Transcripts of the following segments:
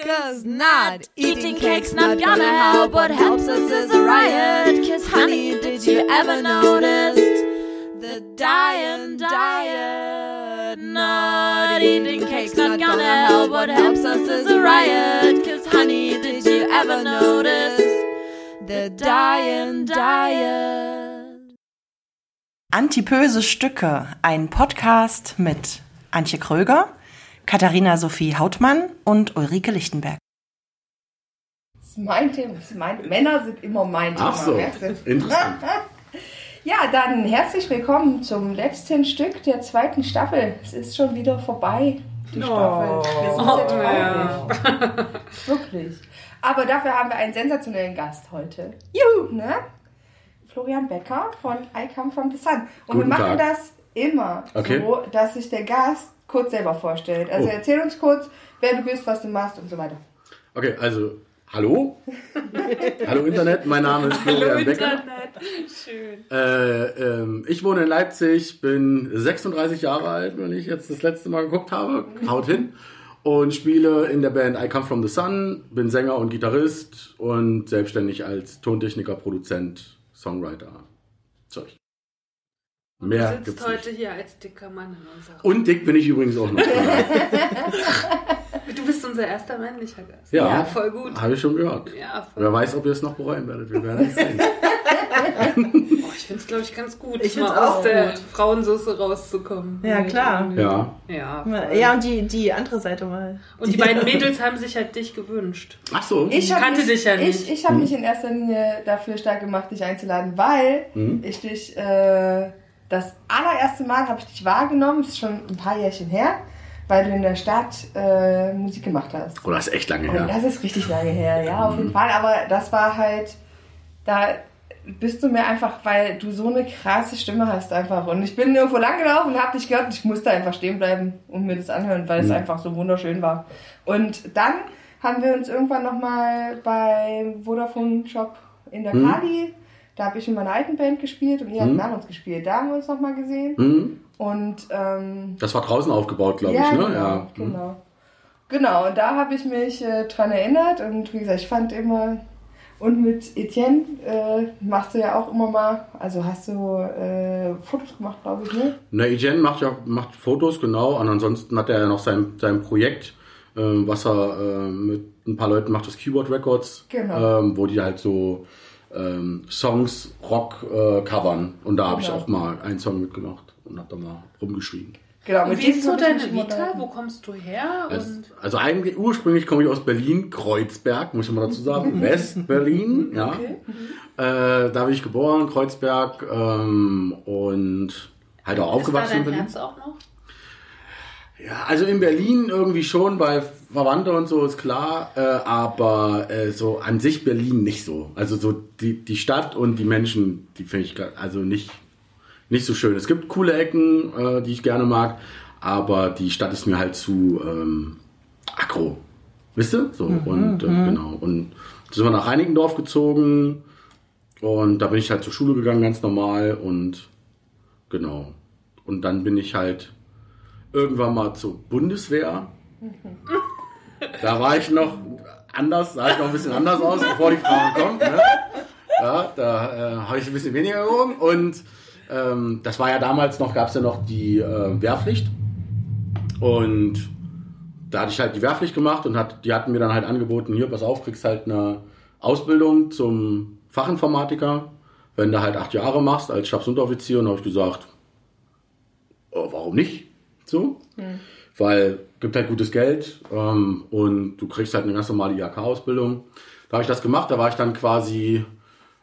Cause not eating cake's not gonna help. What helps us is a riot. Cause honey, did you ever notice the dying diet? Not eating cake's not gonna help. What helps us is a riot. Cause honey, did you ever notice the dying diet? Antipöse Stücke, ein Podcast mit Antje Kröger, Katharina Sophie Hautmann und Ulrike Lichtenberg. Das ist mein Thema. Das ist mein, Männer sind immer mein Thema. Ach so, interessant. Ja, dann herzlich willkommen zum letzten Stück der zweiten Staffel. Es ist schon wieder vorbei, die Staffel. Wir sind sehr traurig. Wirklich. Aber dafür haben wir einen sensationellen Gast heute. Juhu! Ne? Florian Becker von I Come From The Sun. Und wir Guten machen Tag. das immer Okay. so, dass sich der Gast kurz selber vorstellt. Also Oh. erzähl uns kurz, wer du bist, was du machst und so weiter. Okay, also, hallo? hallo Internet, mein Name ist Florian Becker. Schön. Äh, ähm, ich wohne in Leipzig, bin 36 Jahre alt, wenn ich jetzt das letzte Mal geguckt habe. Haut hin. Und spiele in der Band I Come From The Sun, bin Sänger und Gitarrist und selbstständig als Tontechniker, Produzent, Songwriter. Zeug. Mehr du sitzt heute nicht. hier als dicker Mann in unserer Und dick bin ich übrigens auch noch. Du bist unser erster männlicher Gast. Ja. voll gut. Habe ich schon gehört. Ja, voll. Wer weiß, ob ihr es noch bereuen werdet. Wir werden es sehen. Oh, ich finde es, glaube ich, ganz gut, Ich mal aus der gut. Frauensoße rauszukommen. Ja, klar. Ja. Ja, voll. Ja, und die, die andere Seite mal. Und die beiden Mädels haben sich halt dich gewünscht. Ach so. Ich kannte mich, dich ja nicht. Ich, ich habe mich in erster Linie dafür stark gemacht, dich einzuladen, weil Mhm. ich dich äh, das allererste Mal habe ich dich wahrgenommen, ist schon ein paar Jährchen her, weil du in der Stadt äh, Musik gemacht hast. Oh, das ist echt lange Und her. das ist richtig lange her, ja, auf jeden Fall. Aber das war halt, da bist du mir einfach, weil du so eine krasse Stimme hast einfach. Und ich bin irgendwo lang gelaufen und habe dich gehört und ich musste einfach stehen bleiben und mir das anhören, weil es einfach so wunderschön war. Und dann haben wir uns irgendwann nochmal bei Vodafone Shop in der Mhm. Kali, da habe ich in meiner alten Band gespielt und ihr habt nach uns gespielt. Da haben wir uns nochmal gesehen. Mhm. Und ähm, Das war draußen aufgebaut, glaube ja, ich, ne? Genau, Ja. Mhm. genau. Genau, und da habe ich mich äh, dran erinnert und wie gesagt, ich fand immer, und mit Etienne äh, machst du ja auch immer mal, also hast du äh, Fotos gemacht, glaube ich, ne? Na, Etienne macht ja macht Fotos, genau. Und ansonsten hat er ja noch sein, sein Projekt, äh, was er äh, mit ein paar Leuten macht, das Keyboard Records, Genau. ähm, wo die halt so ähm, Songs, Rock äh, covern. Und da habe ich Genau. auch mal einen Song mitgemacht und habe da mal rumgeschrieben. Genau, Und wie ist so ich deine Vita? Wo kommst du her? Also, Und also eigentlich ursprünglich komme ich aus Berlin, Kreuzberg, muss ich mal dazu sagen, West-Berlin, ja. Äh, da bin ich geboren, Kreuzberg ähm, und halt auch ist da aufgewachsen in dein Berlin. Herz auch noch? Ja, also in Berlin irgendwie schon, bei Verwandte und so ist klar, äh, aber äh, so an sich Berlin nicht so. Also so die, die Stadt und die Menschen, die finde ich also nicht, nicht so schön. Es gibt coole Ecken, äh, die ich gerne mag, aber die Stadt ist mir halt zu ähm, aggro. Wisst ihr? So, und äh, genau. Und sind wir nach Reinickendorf gezogen und da bin ich halt zur Schule gegangen, ganz normal und genau. Und dann bin ich halt irgendwann mal zur Bundeswehr. Da war ich noch anders, sah ich noch ein bisschen anders aus, bevor die Frage kommt. Ne? Ja, da äh, habe ich ein bisschen weniger gewogen. Und ähm, das war ja damals noch, gab es ja noch die äh, Wehrpflicht. Und da hatte ich halt die Wehrpflicht gemacht und hat, die hatten mir dann halt angeboten, hier, pass auf, kriegst halt eine Ausbildung zum Fachinformatiker, wenn du halt acht Jahre machst als Stabsunteroffizier. Und habe ich gesagt, oh, warum nicht? So. Weil gibt halt gutes Geld ähm, und du kriegst halt eine ganz normale IHK-Ausbildung. Da habe ich das gemacht, da war ich dann quasi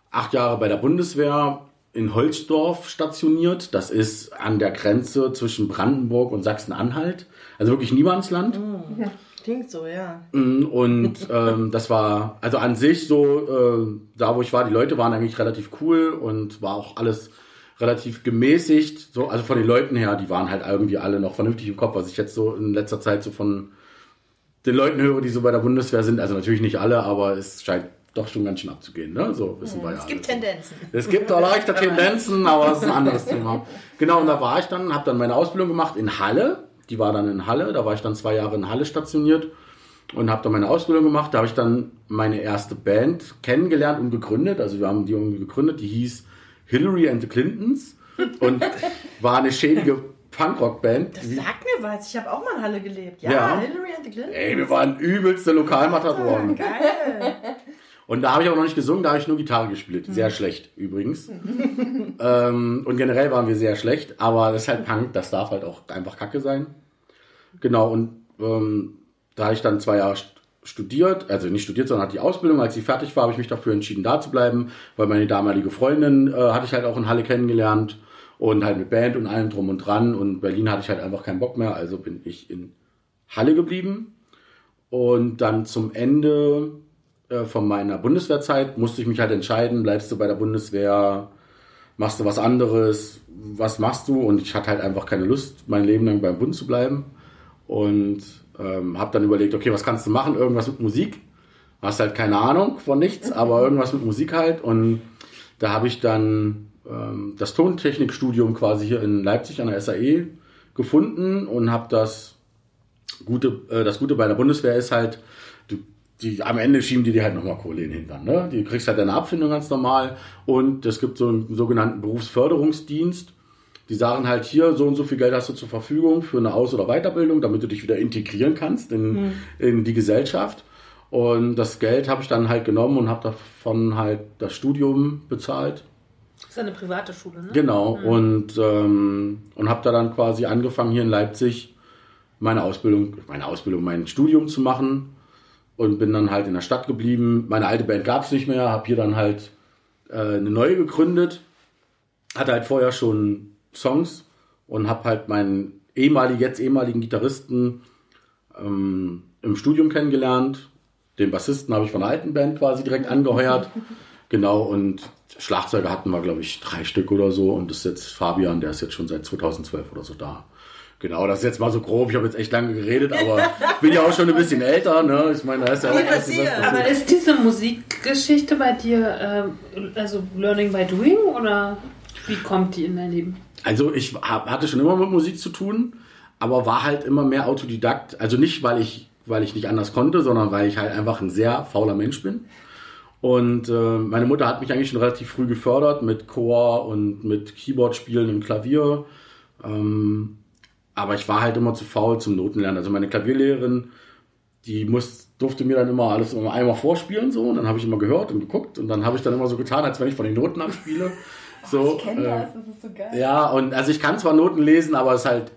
acht Jahre bei der Bundeswehr in Holzdorf stationiert. Das ist an der Grenze zwischen Brandenburg und Sachsen-Anhalt. Also wirklich Niemandsland. Klingt so, ja. Mm, Und ähm, das war, also an sich so, äh, da wo ich war, die Leute waren eigentlich relativ cool und war auch alles relativ gemäßigt. So, also von den Leuten her, die waren halt irgendwie alle noch vernünftig im Kopf, was ich jetzt so in letzter Zeit so von den Leuten höre, die so bei der Bundeswehr sind. Also natürlich nicht alle, aber es scheint doch schon ganz schön abzugehen. Ne? So wissen wir ja. Es gibt. Tendenzen. Es gibt auch leichte Tendenzen, aber das ist ein anderes Thema. Genau, und da war ich dann, habe dann meine Ausbildung gemacht in Halle. Die war dann in Halle. Da war ich dann zwei Jahre in Halle stationiert. und habe dann meine Ausbildung gemacht. Da habe ich dann meine erste Band kennengelernt und gegründet. Also wir haben die irgendwie gegründet, die hieß Hillary and the Clintons und war eine schädige Punkrock-Band. Das sagt mir was. Ich habe auch mal in Halle gelebt. Ja, Ja. Hillary and the Clinton. Ey, wir waren übelste Lokalmatadoren. Geil. Und da habe ich aber noch nicht gesungen, da habe ich nur Gitarre gespielt. Sehr schlecht übrigens. ähm, und generell waren wir sehr schlecht, aber das ist halt Punk, das darf halt auch einfach Kacke sein. Genau, und ähm, da habe ich dann zwei Jahre studiert, also nicht studiert, sondern hatte die Ausbildung. Als sie fertig war, habe ich mich dafür entschieden, da zu bleiben, weil meine damalige Freundin äh, hatte ich halt auch in Halle kennengelernt und halt mit Band und allem drum und dran. Und Berlin hatte ich halt einfach keinen Bock mehr, also bin ich in Halle geblieben. Und dann zum Ende äh, von meiner Bundeswehrzeit musste ich mich halt entscheiden, bleibst du bei der Bundeswehr, machst du was anderes, was machst du? Und ich hatte halt einfach keine Lust, mein Leben lang beim Bund zu bleiben. Und ähm, habe dann überlegt, okay, was kannst du machen? Irgendwas mit Musik. Hast halt keine Ahnung von nichts, aber irgendwas mit Musik halt. Und da habe ich dann ähm, das Tontechnikstudium quasi hier in Leipzig an der SAE gefunden und habe das Gute, äh, das Gute bei der Bundeswehr ist halt, du, die, am Ende schieben die dir halt nochmal Kohle in den Hintern. Ne? Du kriegst halt deine Abfindung ganz normal und es gibt so einen sogenannten Berufsförderungsdienst. Die sagen halt hier, so und so viel Geld hast du zur Verfügung für eine Aus- oder Weiterbildung, damit du dich wieder integrieren kannst in, in die Gesellschaft. Und das Geld habe ich dann halt genommen und habe davon halt das Studium bezahlt. Das ist eine private Schule, ne? Genau, und, ähm, und habe da dann quasi angefangen, hier in Leipzig meine Ausbildung, meine Ausbildung, mein Studium zu machen und bin dann halt in der Stadt geblieben. Meine alte Band gab es nicht mehr, habe hier dann halt äh, eine neue gegründet, hatte halt vorher schon Songs und habe halt meinen ehemaligen, jetzt ehemaligen Gitarristen ähm, im Studium kennengelernt. Den Bassisten habe ich von der alten Band quasi direkt angeheuert. Genau, und Schlagzeuger hatten wir, glaube ich, drei Stück oder so. Und das ist jetzt Fabian, der ist jetzt schon seit 2012 oder so da. Genau, das ist jetzt mal so grob. Ich habe jetzt echt lange geredet, aber ich bin ja auch schon ein bisschen älter. Ne? Ich meine, da ist ja auch was passiert. Aber ist diese Musikgeschichte bei dir, ähm, also Learning by Doing oder wie kommt die in dein Leben? Also ich hab, hatte schon immer mit Musik zu tun, aber war halt immer mehr Autodidakt. Also nicht, weil ich, weil ich nicht anders konnte, sondern weil ich halt einfach ein sehr fauler Mensch bin. Und äh, meine Mutter hat mich eigentlich schon relativ früh gefördert mit Chor und mit Keyboard-Spielen und Klavier. Ähm, aber ich war halt immer zu faul zum Notenlernen. Also meine Klavierlehrerin, die muss, durfte mir dann immer alles immer einmal vorspielen so und dann habe ich immer gehört und geguckt und dann habe ich dann immer so getan, als wenn ich von den Noten abspiele. So, Ich kenne äh, das, das ist so geil. ja, und also ich kann zwar Noten lesen, aber es halt,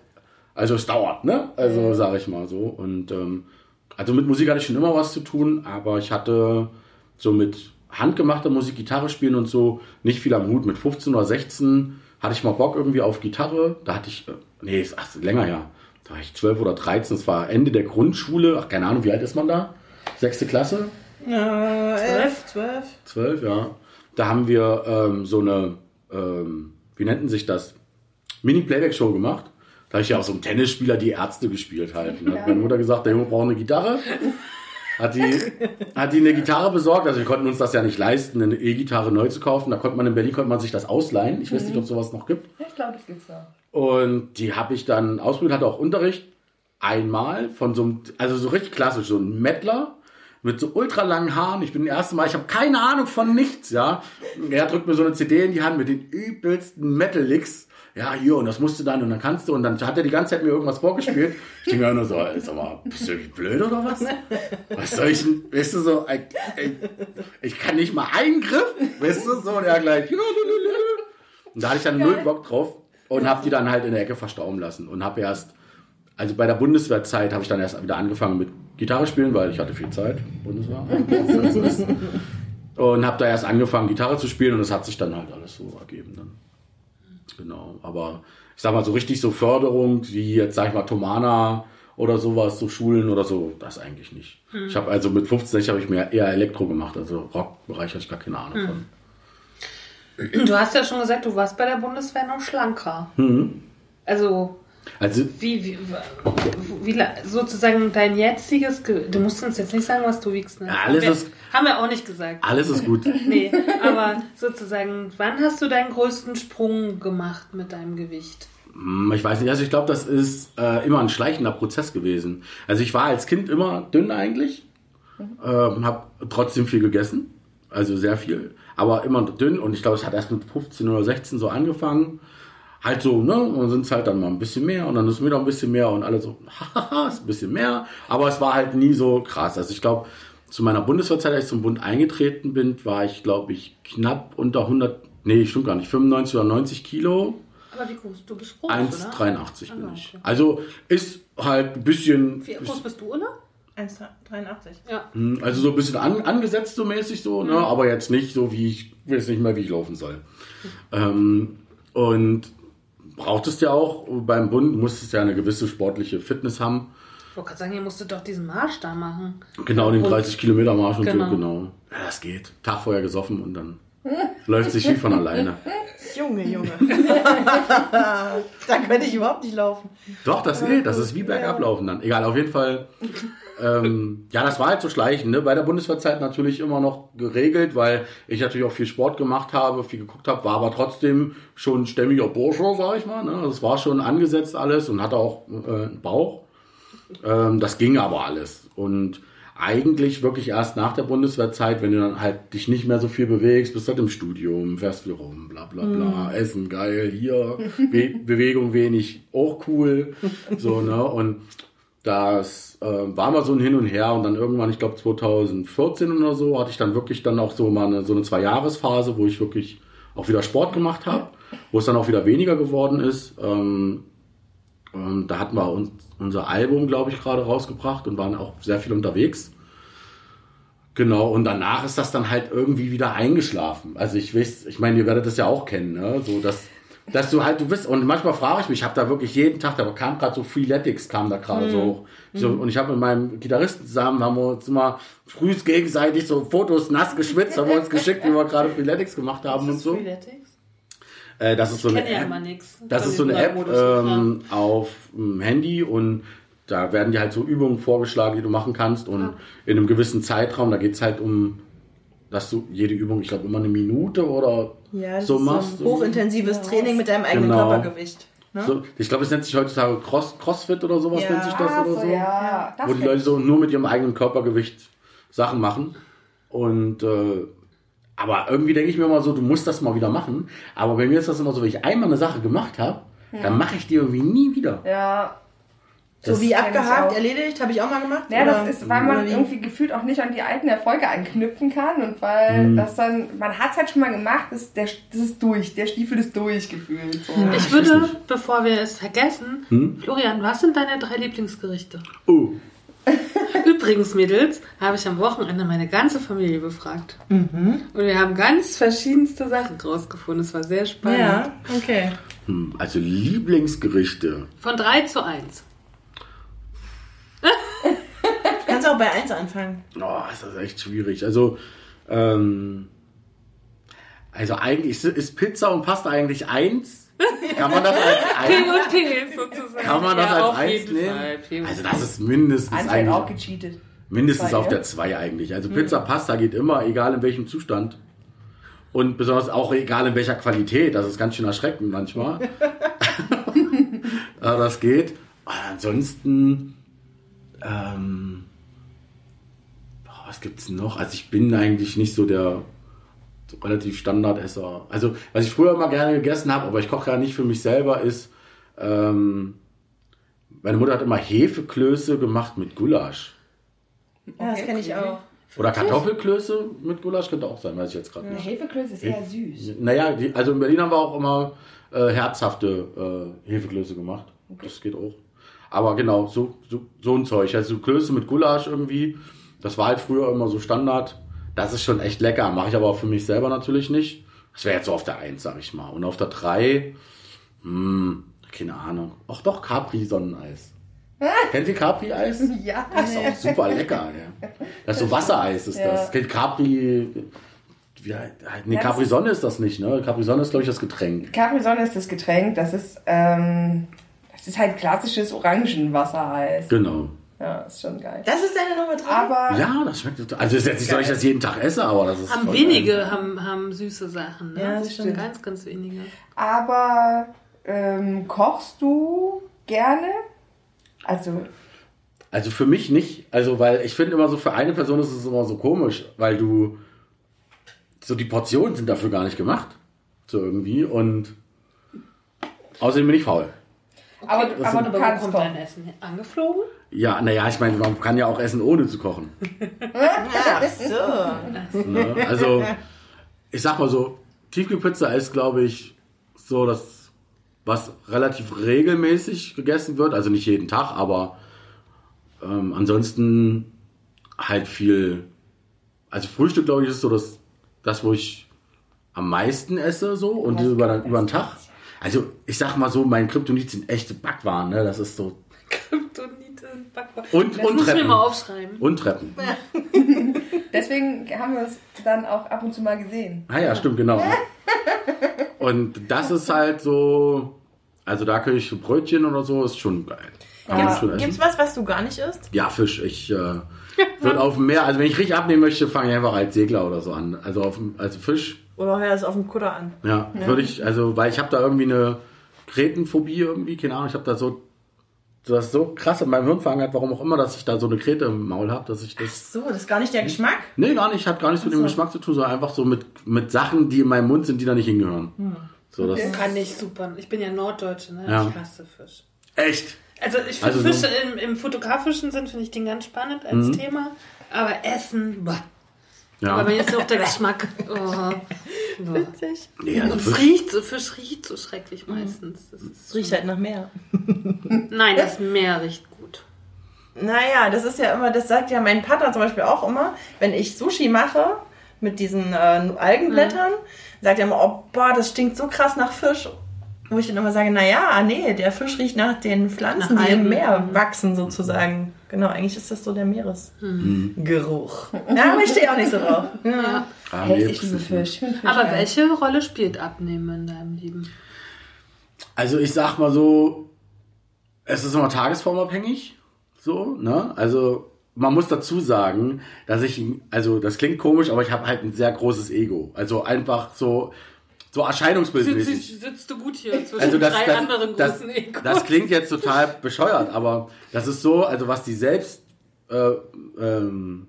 also es dauert, ne? Also sage ich mal so. Und ähm, also mit Musik hatte ich schon immer was zu tun, aber ich hatte so mit handgemachter Musik, Gitarre spielen und so nicht viel am Hut. Mit 15 oder 16 hatte ich mal Bock irgendwie auf Gitarre. Da hatte ich, äh, nee, ist ach, länger ja. Da war ich 12 oder 13, das war Ende der Grundschule. Ach, keine Ahnung, wie alt ist man da? Sechste Klasse? Ja, elf, zwölf. Zwölf, ja. Da haben wir ähm, so eine, ähm, wie nannten sich das? Mini-Playback-Show gemacht. Da habe ich ja auch so einen Tennisspieler die Ärzte gespielt halt. Ne? Hat meine Mutter gesagt, der Junge braucht eine Gitarre. Hat die, hat die eine Gitarre besorgt. Also wir konnten uns das ja nicht leisten, eine E-Gitarre neu zu kaufen. Da konnte man in Berlin konnte man sich das ausleihen. Ich weiß nicht, ob sowas noch gibt. Ich glaube, das gibt's da. Und die habe ich dann ausprobiert, hatte auch Unterricht. Einmal von so einem, also so richtig klassisch, so ein Mettler mit so ultra langen Haaren. Ich bin das erste Mal, ich habe keine Ahnung von nichts, ja. Er drückt mir so eine CD in die Hand mit den übelsten Metal-Licks. Ja, hier, und das musst du dann, und dann kannst du, und dann hat er die ganze Zeit mir irgendwas vorgespielt. Ich denke mir nur so, sag mal, bist du irgendwie blöd oder was? Was soll ich denn, weißt du, so, ey, ich kann nicht mal einen Griff, weißt du, so, und er gleich, und da hatte ich dann null Bock drauf und habe die dann halt in der Ecke verstauben lassen und habe erst, also bei der Bundeswehrzeit habe ich dann erst wieder angefangen mit Gitarre spielen, weil ich hatte viel Zeit, Bundeswehr. und habe da erst angefangen Gitarre zu spielen und es hat sich dann halt alles so ergeben. Dann. Genau, aber ich sag mal so richtig so Förderung wie jetzt sag ich mal Tomana oder sowas, so Schulen oder so, das eigentlich nicht. Ich habe also mit 15 habe ich mir eher Elektro gemacht, also Rockbereich hatte ich gar keine Ahnung von. Du hast ja schon gesagt, du warst bei der Bundeswehr noch schlanker. Mhm. Also, Also wie, wie, wie, sozusagen dein jetziges, Ge du musst uns jetzt nicht sagen, was du wiegst. Ne? Alles haben, ist- wir, haben wir auch nicht gesagt. alles ist gut. Nee, aber sozusagen, wann hast du deinen größten Sprung gemacht mit deinem Gewicht? Hm, Ich weiß nicht, also ich glaube, das ist äh, immer ein schleichender Prozess gewesen. Also ich war als Kind immer dünn eigentlich, ähm, habe trotzdem viel gegessen, also sehr viel, aber immer dünn und ich glaube, es hat erst mit 15 oder 16 so angefangen. Halt so, ne, und sind es halt dann mal ein bisschen mehr und dann ist wieder ein bisschen mehr und alle so, hahaha, ist ein bisschen mehr, aber es war halt nie so krass. Also ich glaube, zu meiner Bundeswehrzeit, als ich zum Bund eingetreten bin, war ich, glaube ich, knapp unter 100, nee, stimmt gar nicht, 95 oder 90 Kilo. Aber wie groß? Du bist groß, 1,83 oder? bin Ah, ich. okay. Also ist halt ein bisschen, Wie groß bist du, oder? 1,83. Ja. hm, also so ein bisschen an, angesetzt so mäßig so, ne? aber jetzt nicht so wie ich, weiß nicht mehr, wie ich laufen soll. Ähm, und brauchtest ja auch beim Bund, musstest ja eine gewisse sportliche Fitness haben. Ich wollte gerade sagen, ihr musstet doch diesen Marsch da machen. Genau, den Und- 30 Kilometer Marsch und Genau. so, genau. Ja, das geht. Tag vorher gesoffen und dann läuft sich wie von alleine. Junge, Junge. da könnte ich überhaupt nicht laufen. Doch, das geht. Das ist wie bergablaufen dann. Egal, auf jeden Fall. Ähm, ja, das war halt so schleichend. Ne? Bei der Bundeswehrzeit natürlich immer noch geregelt, weil ich natürlich auch viel Sport gemacht habe, viel geguckt habe, war aber trotzdem schon stämmiger Bursche, sag ich mal. Ne? Also es war schon angesetzt alles und hatte auch äh, einen Bauch. Ähm, das ging aber alles. Und eigentlich wirklich erst nach der Bundeswehrzeit, wenn du dann halt dich nicht mehr so viel bewegst, bist halt im Studium, fährst viel rum, bla bla bla, Essen geil, hier, Be Bewegung wenig, auch cool. So, ne? Und das äh, war mal so ein Hin und Her und dann irgendwann, ich glaube 2014 oder so, hatte ich dann wirklich dann auch so mal eine, so eine Zwei-Jahres-Phase, wo ich wirklich auch wieder Sport gemacht habe, wo es dann auch wieder weniger geworden ist. Ähm, und da hatten wir uns, unser Album, glaube ich, gerade rausgebracht und waren auch sehr viel unterwegs. Genau, und danach ist das dann halt irgendwie wieder eingeschlafen. Also ich weiß, ich meine, ihr werdet das ja auch kennen, ne? So, dass, dass du halt, du bist, und manchmal frage ich mich, ich habe da wirklich jeden Tag, da kam gerade so Freeletics, kam da gerade so hoch. So, und ich habe mit meinem Gitarristen zusammen, haben wir uns immer früh gegenseitig so Fotos nass geschwitzt, haben wir uns geschickt, wie wir gerade Freeletics gemacht haben und so. Freeletics? Äh, das ist so Ich eine kenne ja App. immer nichts. Das ist so eine App ähm, auf dem Handy und da werden dir halt so Übungen vorgeschlagen, die du machen kannst und in einem gewissen Zeitraum, da geht's halt um, dass du jede Übung, ich glaube immer eine Minute oder Ja, das so ist machst. so ein hochintensives Training mit deinem eigenen Genau. Körpergewicht. Ne? so, ich glaube, es nennt sich heutzutage Cross, Crossfit oder sowas Ja. nennt sich das Ah, oder so, so. ja. Das wo die Leute so nur mit ihrem eigenen Körpergewicht Sachen machen. Und äh, aber irgendwie denke ich mir immer so, du musst das mal wieder machen. Aber bei mir ist das immer so, wenn ich einmal eine Sache gemacht habe, dann mache ich die irgendwie nie wieder. Ja. Das so wie abgehakt, erledigt, habe ich auch mal gemacht. Ja, oder- das ist, weil man irgendwie gefühlt auch nicht an die alten Erfolge anknüpfen kann und weil Mhm. das dann, man hat es halt schon mal gemacht, das, der, das ist durch, der Stiefel ist durch gefühlt. So. Ich würde, bevor wir es vergessen, Hm? Florian, was sind deine drei Lieblingsgerichte? Oh, Übrigens, Mädels, habe ich am Wochenende meine ganze Familie befragt. Mhm. Und wir haben ganz verschiedenste Sachen rausgefunden. Es war sehr spannend. Ja, okay. hm, also Lieblingsgerichte. Von 3 zu 1. Du auch bei 1 anfangen. Oh, ist das echt schwierig. Also, ähm, also eigentlich ist, Pizza und Pasta eigentlich eins. Kann man das als P eins? und P sozusagen. Kann man das ja, als eins nehmen? Also das ist mindestens Anscheinend auch gecheatet. mindestens Zwei, auf ja? der 2 eigentlich. Also Pizza, Pasta geht immer, egal in welchem Zustand. Und besonders auch egal in welcher Qualität. Das ist ganz schön erschreckend manchmal. Aber das geht. Aber ansonsten, ähm, was gibt's noch? Also ich bin eigentlich nicht so der so relativ Standardesser. Also was ich früher immer gerne gegessen habe, aber ich koche ja nicht für mich selber, ist ähm, meine Mutter hat immer Hefeklöße gemacht mit Gulasch. Ja, das kenne ich auch. Oder Kartoffelklöße mit Gulasch könnte auch sein, weiß ich jetzt gerade nicht. Hefeklöße ist eher süß. Naja, die, also in Berlin haben wir auch immer äh, herzhafte äh, Hefeklöße gemacht. Das geht auch. Aber genau, so, so, so ein Zeug. Also Klöße mit Gulasch irgendwie. Das war halt früher immer so Standard. Das ist schon echt lecker. Mache ich aber auch für mich selber natürlich nicht. Das wäre jetzt so auf der 1, sag ich mal. Und auf der 3, hm, keine Ahnung. Ach doch, Capri-Sonneneis. Kennt ihr Capri-Eis? Ja. Das ist auch super lecker. Ja. Das ist so Wassereis ist Ja. das. Kennt Capri. Heißt- nee, Ja, das Capri Sonne ist das nicht, ne? Capri Sonne ist, glaube ich, das Getränk. Capri Sonne ist das Getränk, das ist, ähm, das ist halt klassisches Orangenwassereis. Genau. Ja, ist schon geil. Das ist deine Nummer 3? Aber Ja, das schmeckt total. Also ist jetzt nicht so, dass ich das jeden Tag esse, aber das ist. Haben voll wenige geil. haben, haben süße Sachen. Ne? Ja, das das ist schon stimmt. ganz, ganz wenige. Aber ähm, kochst du gerne? Also, Also für mich nicht. Also, weil ich finde immer so, für eine Person ist es immer so komisch, weil du. So die Portionen sind dafür gar nicht gemacht. So irgendwie. Und außerdem bin ich faul. Aber, aber sind- du kannst kommt dein Essen angeflogen? Ja, naja, ich meine, man kann ja auch essen, ohne zu kochen. Ach so. Ne? Also, ich sag mal so, Tiefkühlpizza ist, glaube ich, so das, was relativ regelmäßig gegessen wird. Also nicht jeden Tag, aber ähm, ansonsten halt viel. Also Frühstück, glaube ich, ist so das, das, wo ich am meisten esse, so und über, über den Tag. Also ich sag mal so, mein Kryptonit sind echte Backwaren, ne? Das ist so. Kryptonite, Backwaren. Und, Das und muss ich mir Treppen. mal aufschreiben. Und Treppen. Deswegen haben wir uns dann auch ab und zu mal gesehen. Ah ja, stimmt, genau. Und das ist halt so, also da könnte ich so Brötchen oder so, ist schon geil. Schon Gibt's was, was du gar nicht isst? Ja, Fisch. Ich äh, würde auf dem Meer, also wenn ich richtig abnehmen möchte, fange ich einfach als Segler oder so an. Also auf dem, also Fisch, Oder hör es auf dem Kutter an? ja, würde ich, also weil ich habe da irgendwie eine Kretenphobie irgendwie, keine Ahnung, ich habe da so das ist so krass in meinem Hirn verankert, warum auch immer, dass ich da so eine Krete im Maul habe, dass ich das. So, das ist gar nicht der Geschmack. Nee, gar nicht, hat gar nichts mit dem Geschmack zu tun, sondern einfach so mit, mit Sachen, die in meinem Mund sind, die da nicht hingehören. So, das Kann ich super. Ich bin ja Norddeutsche, ne? Ja. Ich hasse Fisch. echt. Also ich finde Also so- Fische im, im fotografischen Sinn finde ich den ganz spannend als Mhm. Thema. Aber Essen, boah. Ja. Aber jetzt auch der Geschmack. Oh. Witzig. nee, also Und Fisch. riecht so, Fisch riecht so schrecklich meistens. Das ist riecht halt nach Meer. Nein, das Meer riecht gut. Naja, das ist ja immer, das sagt ja mein Partner zum Beispiel auch immer, wenn ich Sushi mache mit diesen äh, Algenblättern, sagt er immer, oh, boah, das stinkt so krass nach Fisch. Wo ich dann immer sage, naja, nee, der Fisch riecht nach den Pflanzen, Nach die im. Meer wachsen sozusagen. Genau, eigentlich ist das so der Mhm. Meeresgeruch. Ja, aber ich stehe auch nicht so drauf. Ja. Ah, Hey, ich liebe Fisch. Fisch Aber welche Rolle spielt Abnehmen in deinem Leben? Also ich sag mal so, es ist immer tagesformabhängig. So, ne? Also man muss dazu sagen, dass ich, also das klingt komisch, aber ich habe halt ein sehr großes Ego. Also einfach so, so erscheinungsbildmäßig. Sitzt, sitzt du gut hier zwischen Also das, drei das, anderen das, großen Egos? das klingt jetzt total bescheuert, aber das ist so, also was die selbst, äh, ähm,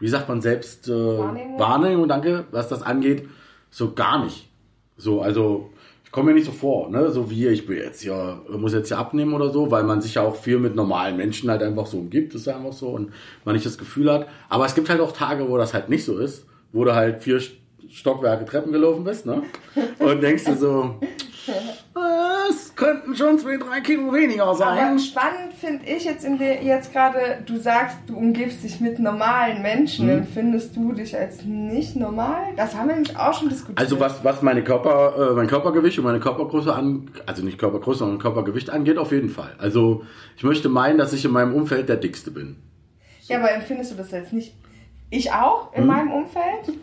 wie sagt man selbst, äh, Wahrnehmung? Wahrnehmung, danke, was das angeht, so gar nicht. So, also ich komme mir nicht so vor, ne, so wie ich bin jetzt ja, muss jetzt ja abnehmen oder so, weil man sich ja auch viel mit normalen Menschen halt einfach so umgibt, ist ja einfach so und man nicht das Gefühl hat. Aber es gibt halt auch Tage, wo das halt nicht so ist, wo du halt vier Stockwerke Treppen gelaufen bist, ne, und denkst dir so, es könnten schon zwei, drei Kilo weniger sein. Aber spannend finde ich jetzt in der jetzt gerade, du sagst, du umgibst dich mit normalen Menschen. Mhm. Empfindest du dich als nicht normal? Das haben wir nämlich auch schon diskutiert. Also was, was meine Körper, äh, mein Körpergewicht und meine Körpergröße an, also nicht Körpergröße, sondern Körpergewicht angeht, auf jeden Fall. Also ich möchte meinen, dass ich in meinem Umfeld der dickste bin. Ja, aber empfindest du das jetzt nicht? Ich auch Hm? in meinem Umfeld.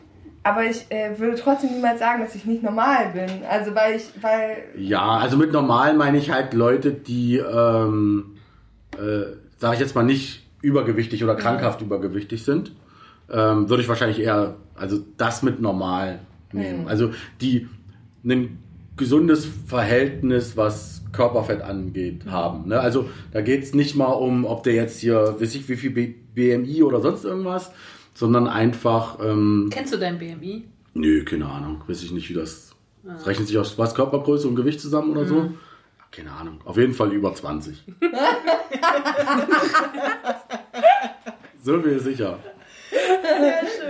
Aber ich äh, würde trotzdem niemals sagen, dass ich nicht normal bin. Also weil ich, weil Ja, also mit normal meine ich halt Leute, die, ähm, äh, sage ich jetzt mal nicht übergewichtig oder krankhaft übergewichtig sind. Ähm, würde ich wahrscheinlich eher, also das mit normal nehmen. Also die ein gesundes Verhältnis, was Körperfett angeht, haben. Ne? Also da geht's nicht mal um, ob der jetzt hier, weiß ich, wie viel B BMI oder sonst irgendwas, sondern einfach, ähm, Kennst du dein BMI? Nö, keine Ahnung. Weiß ich nicht, wie das. Das rechnet sich aus was Körpergröße und Gewicht zusammen oder so? Keine Ahnung. Auf jeden Fall über 20. so viel sicher.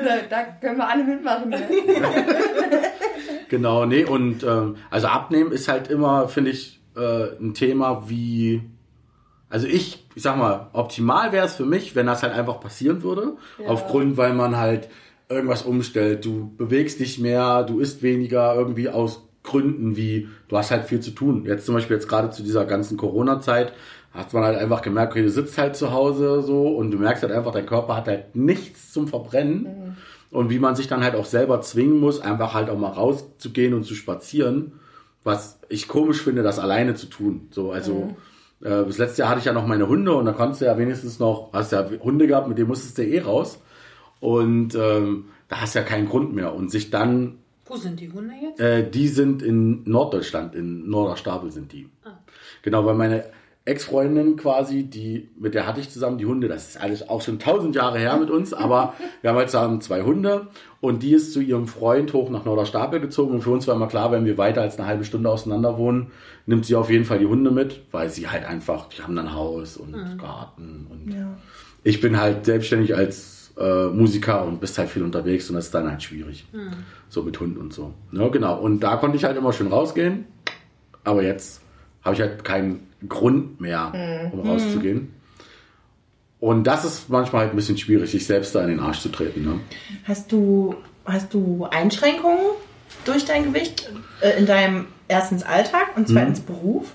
da, da können wir alle mitmachen. Ne? Genau, nee, und ähm, also abnehmen ist halt immer, finde ich, äh, ein Thema wie. Also ich, ich sag mal, optimal wäre es für mich, wenn das halt einfach passieren würde. Aufgrund, weil man halt irgendwas umstellt. Du bewegst dich mehr, du isst weniger, irgendwie aus Gründen wie, du hast halt viel zu tun. Jetzt zum Beispiel jetzt gerade zu dieser ganzen Corona-Zeit hat man halt einfach gemerkt, okay, du sitzt halt zu Hause so und du merkst halt einfach, dein Körper hat halt nichts zum Verbrennen. Und wie man sich dann halt auch selber zwingen muss, einfach halt auch mal rauszugehen und zu spazieren, was ich komisch finde, das alleine zu tun. So, also äh, bis letztes Jahr hatte ich ja noch meine Hunde und da konntest du ja wenigstens noch, hast ja Hunde gehabt, mit denen musstest du eh raus. Und ähm, da hast du ja keinen Grund mehr. Und sich dann Wo sind die Hunde jetzt? Äh, die sind in Norddeutschland, in Norderstapel sind die. Genau, weil meine Ex-Freundin quasi, die, mit der hatte ich zusammen die Hunde, das ist alles auch schon tausend Jahre her mit uns, aber wir haben halt zusammen zwei Hunde und die ist zu ihrem Freund hoch nach Norderstapel gezogen und für uns war immer klar, wenn wir weiter als eine halbe Stunde auseinander wohnen, nimmt sie auf jeden Fall die Hunde mit, weil sie halt einfach, die haben dann Haus und Garten und Ja. ich bin halt selbstständig als äh, Musiker und bist halt viel unterwegs und das ist dann halt schwierig. So mit Hund und so. Ja, genau. Und da konnte ich halt immer schön rausgehen. Aber jetzt habe ich halt keinen Grund mehr, um rauszugehen. Und das ist manchmal halt ein bisschen schwierig, sich selbst da in den Arsch zu treten. Ne? Hast du, hast du Einschränkungen durch dein Gewicht äh, in deinem erstens Alltag und zweitens Beruf?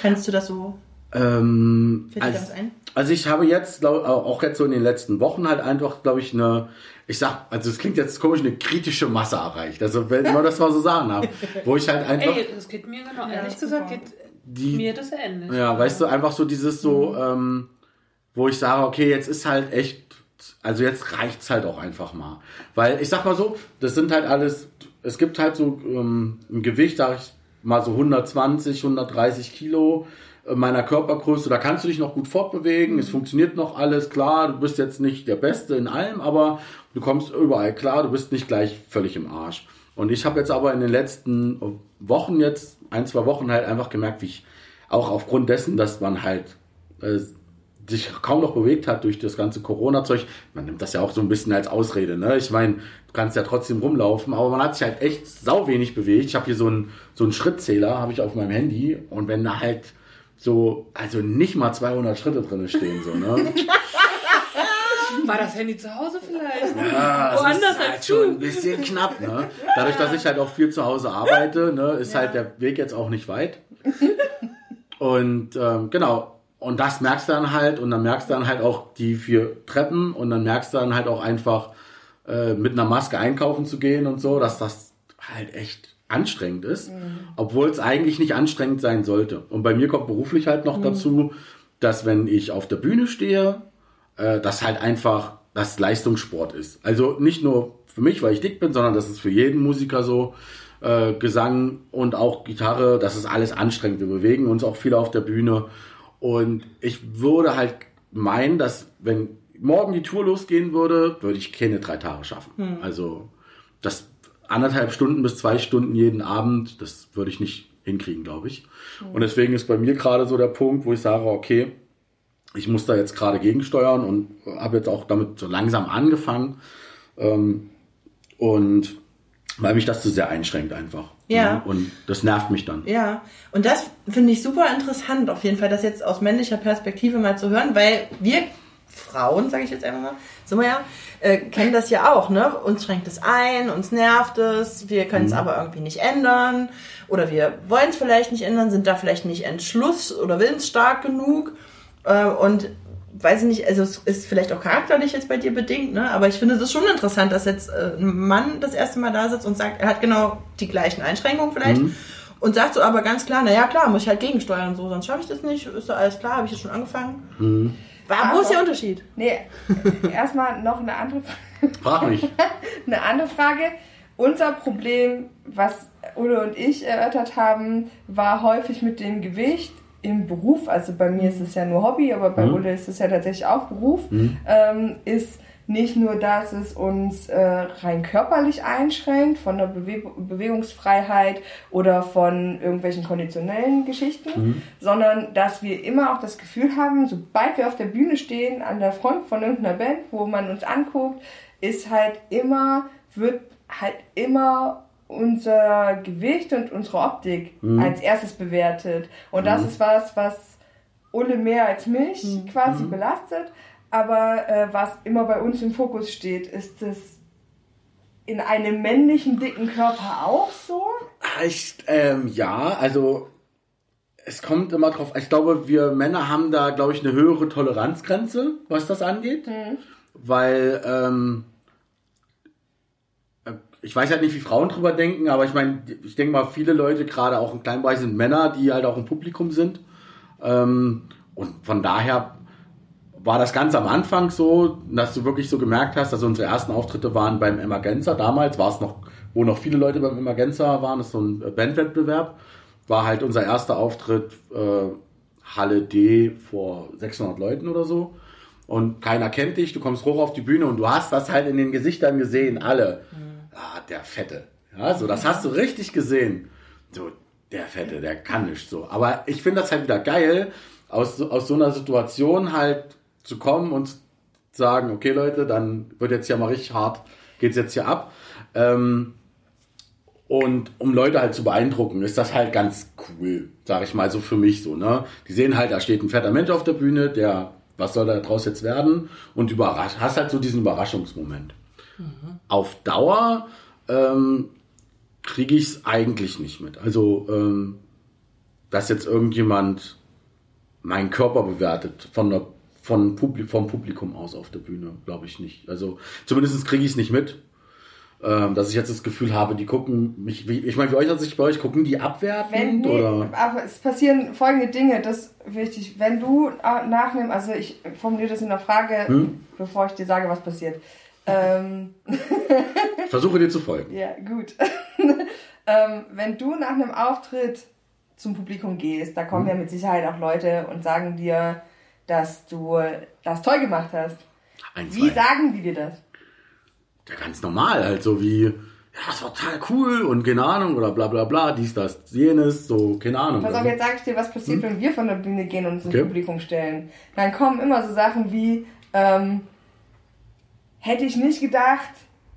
Kannst du das so? Ähm, Fällt dir da also, was ein? also ich habe jetzt, glaub, auch jetzt so in den letzten Wochen halt einfach, glaube ich, eine, ich sag, also es klingt jetzt komisch, eine kritische Masse erreicht. Also wenn man das mal so sagen darf, wo ich halt einfach Ey, das geht mir genau. Ehrlich super. gesagt geht die, mir das ähnlich. Ja, weißt du, einfach so dieses so, ähm, wo ich sage, okay, jetzt ist halt echt, also jetzt reicht's halt auch einfach mal. Weil ich sag mal so, das sind halt alles, es gibt halt so ähm, ein Gewicht, sag ich mal so 120, 130 Kilo äh, meiner Körpergröße, da kannst du dich noch gut fortbewegen, es funktioniert noch alles, klar, du bist jetzt nicht der Beste in allem, aber du kommst überall klar, du bist nicht gleich völlig im Arsch. Und ich habe jetzt aber in den letzten Wochen jetzt, ein, zwei Wochen halt einfach gemerkt, wie ich auch aufgrund dessen, dass man halt äh, sich kaum noch bewegt hat durch das ganze Corona-Zeug. Man nimmt das ja auch so ein bisschen als Ausrede. Ne? Ich meine, du kannst ja trotzdem rumlaufen, aber man hat sich halt echt sau wenig bewegt. Ich habe hier so einen, so einen Schrittzähler, habe ich auf meinem Handy. Und wenn da halt so, also nicht mal 200 Schritte drin stehen, so, ne? War das Handy zu Hause vielleicht? Ja, das Woanders ist halt als schon ein bisschen knapp, ne? Dadurch, dass ich halt auch viel zu Hause arbeite, ne, ist halt der Weg jetzt auch nicht weit. Und ähm, genau, und das merkst du dann halt und dann merkst du dann halt auch die vier Treppen und dann merkst du dann halt auch einfach äh, mit einer Maske einkaufen zu gehen und so, dass das halt echt anstrengend ist, obwohl es eigentlich nicht anstrengend sein sollte. Und bei mir kommt beruflich halt noch dazu, dass wenn ich auf der Bühne stehe, äh, das halt einfach das Leistungssport ist. Also nicht nur für mich, weil ich dick bin, sondern das ist für jeden Musiker so. Äh, Gesang und auch Gitarre, das ist alles anstrengend. Wir bewegen uns auch viel auf der Bühne. Und ich würde halt meinen, dass wenn morgen die Tour losgehen würde, würde ich keine drei Tage schaffen. Also das anderthalb Stunden bis zwei Stunden jeden Abend, das würde ich nicht hinkriegen, glaube ich. Und deswegen ist bei mir gerade so der Punkt, wo ich sage, okay, ich muss da jetzt gerade gegensteuern und habe jetzt auch damit so langsam angefangen. Ähm, und weil mich das zu sehr einschränkt einfach. Ja. Und das nervt mich dann. Ja, und das finde ich super interessant, auf jeden Fall, das jetzt aus männlicher Perspektive mal zu hören, weil wir Frauen, sage ich jetzt einfach mal, sind wir ja, äh, kennen das ja auch, ne? Uns schränkt es ein, uns nervt es, wir können es aber irgendwie nicht ändern oder wir wollen es vielleicht nicht ändern, sind da vielleicht nicht entschluss- oder willensstark genug äh, und weiß ich nicht, also es ist vielleicht auch charakterlich jetzt bei dir bedingt, ne? aber ich finde das schon interessant, dass jetzt äh, ein Mann das erste Mal da sitzt und sagt, er hat genau die gleichen Einschränkungen vielleicht und sagt so aber ganz klar, na ja klar, muss ich halt gegensteuern, so, sonst schaffe ich das nicht, ist so alles klar, habe ich jetzt schon angefangen. War, wo ist der Unterschied? Nee, erstmal noch eine andere, Frag mich. eine andere Frage. Unser Problem, was Ulle und ich erörtert haben, war häufig mit dem Gewicht im Beruf. Also bei mir ist es ja nur Hobby, aber bei Mhm. Ulle ist es ja tatsächlich auch Beruf. Ähm, ist nicht nur, dass es uns äh, rein körperlich einschränkt, von der Bewe Bewegungsfreiheit oder von irgendwelchen konditionellen Geschichten, sondern dass wir immer auch das Gefühl haben, sobald wir auf der Bühne stehen, an der Front von irgendeiner Band, wo man uns anguckt, ist halt immer, wird halt immer unser Gewicht und unsere Optik als erstes bewertet. Und das ist was, was Ulle mehr als mich quasi belastet. Aber äh, was immer bei uns im Fokus steht, ist es in einem männlichen dicken Körper auch so? Ich, ähm, ja, also es kommt immer drauf. Ich glaube, wir Männer haben da, glaube ich, eine höhere Toleranzgrenze, was das angeht. Weil, ähm, äh, ich weiß halt nicht, wie Frauen drüber denken, aber ich meine, ich denke mal, viele Leute, gerade auch im kleinen Bereich, sind Männer, die halt auch im Publikum sind. Ähm, und von daher war das ganz am Anfang so, dass du wirklich so gemerkt hast, dass unsere ersten Auftritte waren beim Emergenza. Damals war es noch, wo noch viele Leute beim Emergenza waren, das ist so ein Bandwettbewerb. War halt unser erster Auftritt äh, Halle D vor 600 Leuten oder so. Und keiner kennt dich, du kommst hoch auf die Bühne und du hast das halt in den Gesichtern gesehen, alle. Ah, der Fette. Ja, so, das hast du richtig gesehen. So, der Fette, der kann nicht so. Aber ich finde das halt wieder geil, aus, so- aus so einer Situation halt zu kommen und sagen, okay Leute, dann wird jetzt ja mal richtig hart, geht's jetzt hier ab. Ähm, und um Leute halt zu beeindrucken, ist das halt ganz cool, sag ich mal so für mich so, ne? Die sehen halt, da steht ein fetter Mensch auf der Bühne, der, was soll da draus jetzt werden? Und überrascht, hast halt so diesen Überraschungsmoment. Auf Dauer ähm, kriege ich es eigentlich nicht mit. Also, ähm, dass jetzt irgendjemand meinen Körper bewertet von der, von Publi vom Publikum aus auf der Bühne, glaube ich nicht. Also zumindest kriege ich es nicht mit. Ähm, dass ich jetzt das Gefühl habe, die gucken mich, ich meine, wie euch als ich bei euch, gucken die Wenn, abwertend nee, oder? aber es passieren folgende Dinge, das ist wichtig. Wenn du äh, nachnimmst, also ich formuliere das in der Frage, Hm? bevor ich dir sage, was passiert. Ähm, Versuche dir zu folgen. ja, gut. ähm, wenn du nach einem Auftritt zum Publikum gehst, da kommen ja mit Sicherheit auch Leute und sagen dir, dass du das toll gemacht hast. Ein, Wie sagen die dir das? Ja, ganz normal, halt so wie, ja, das war total cool und keine Ahnung oder bla bla bla, dies, das, jenes, so, keine Ahnung. Pass auf, jetzt sage ich dir, was passiert, wenn wir von der Bühne gehen und uns ins Okay. Publikum stellen. Dann kommen immer so Sachen wie, ähm, hätte ich nicht gedacht,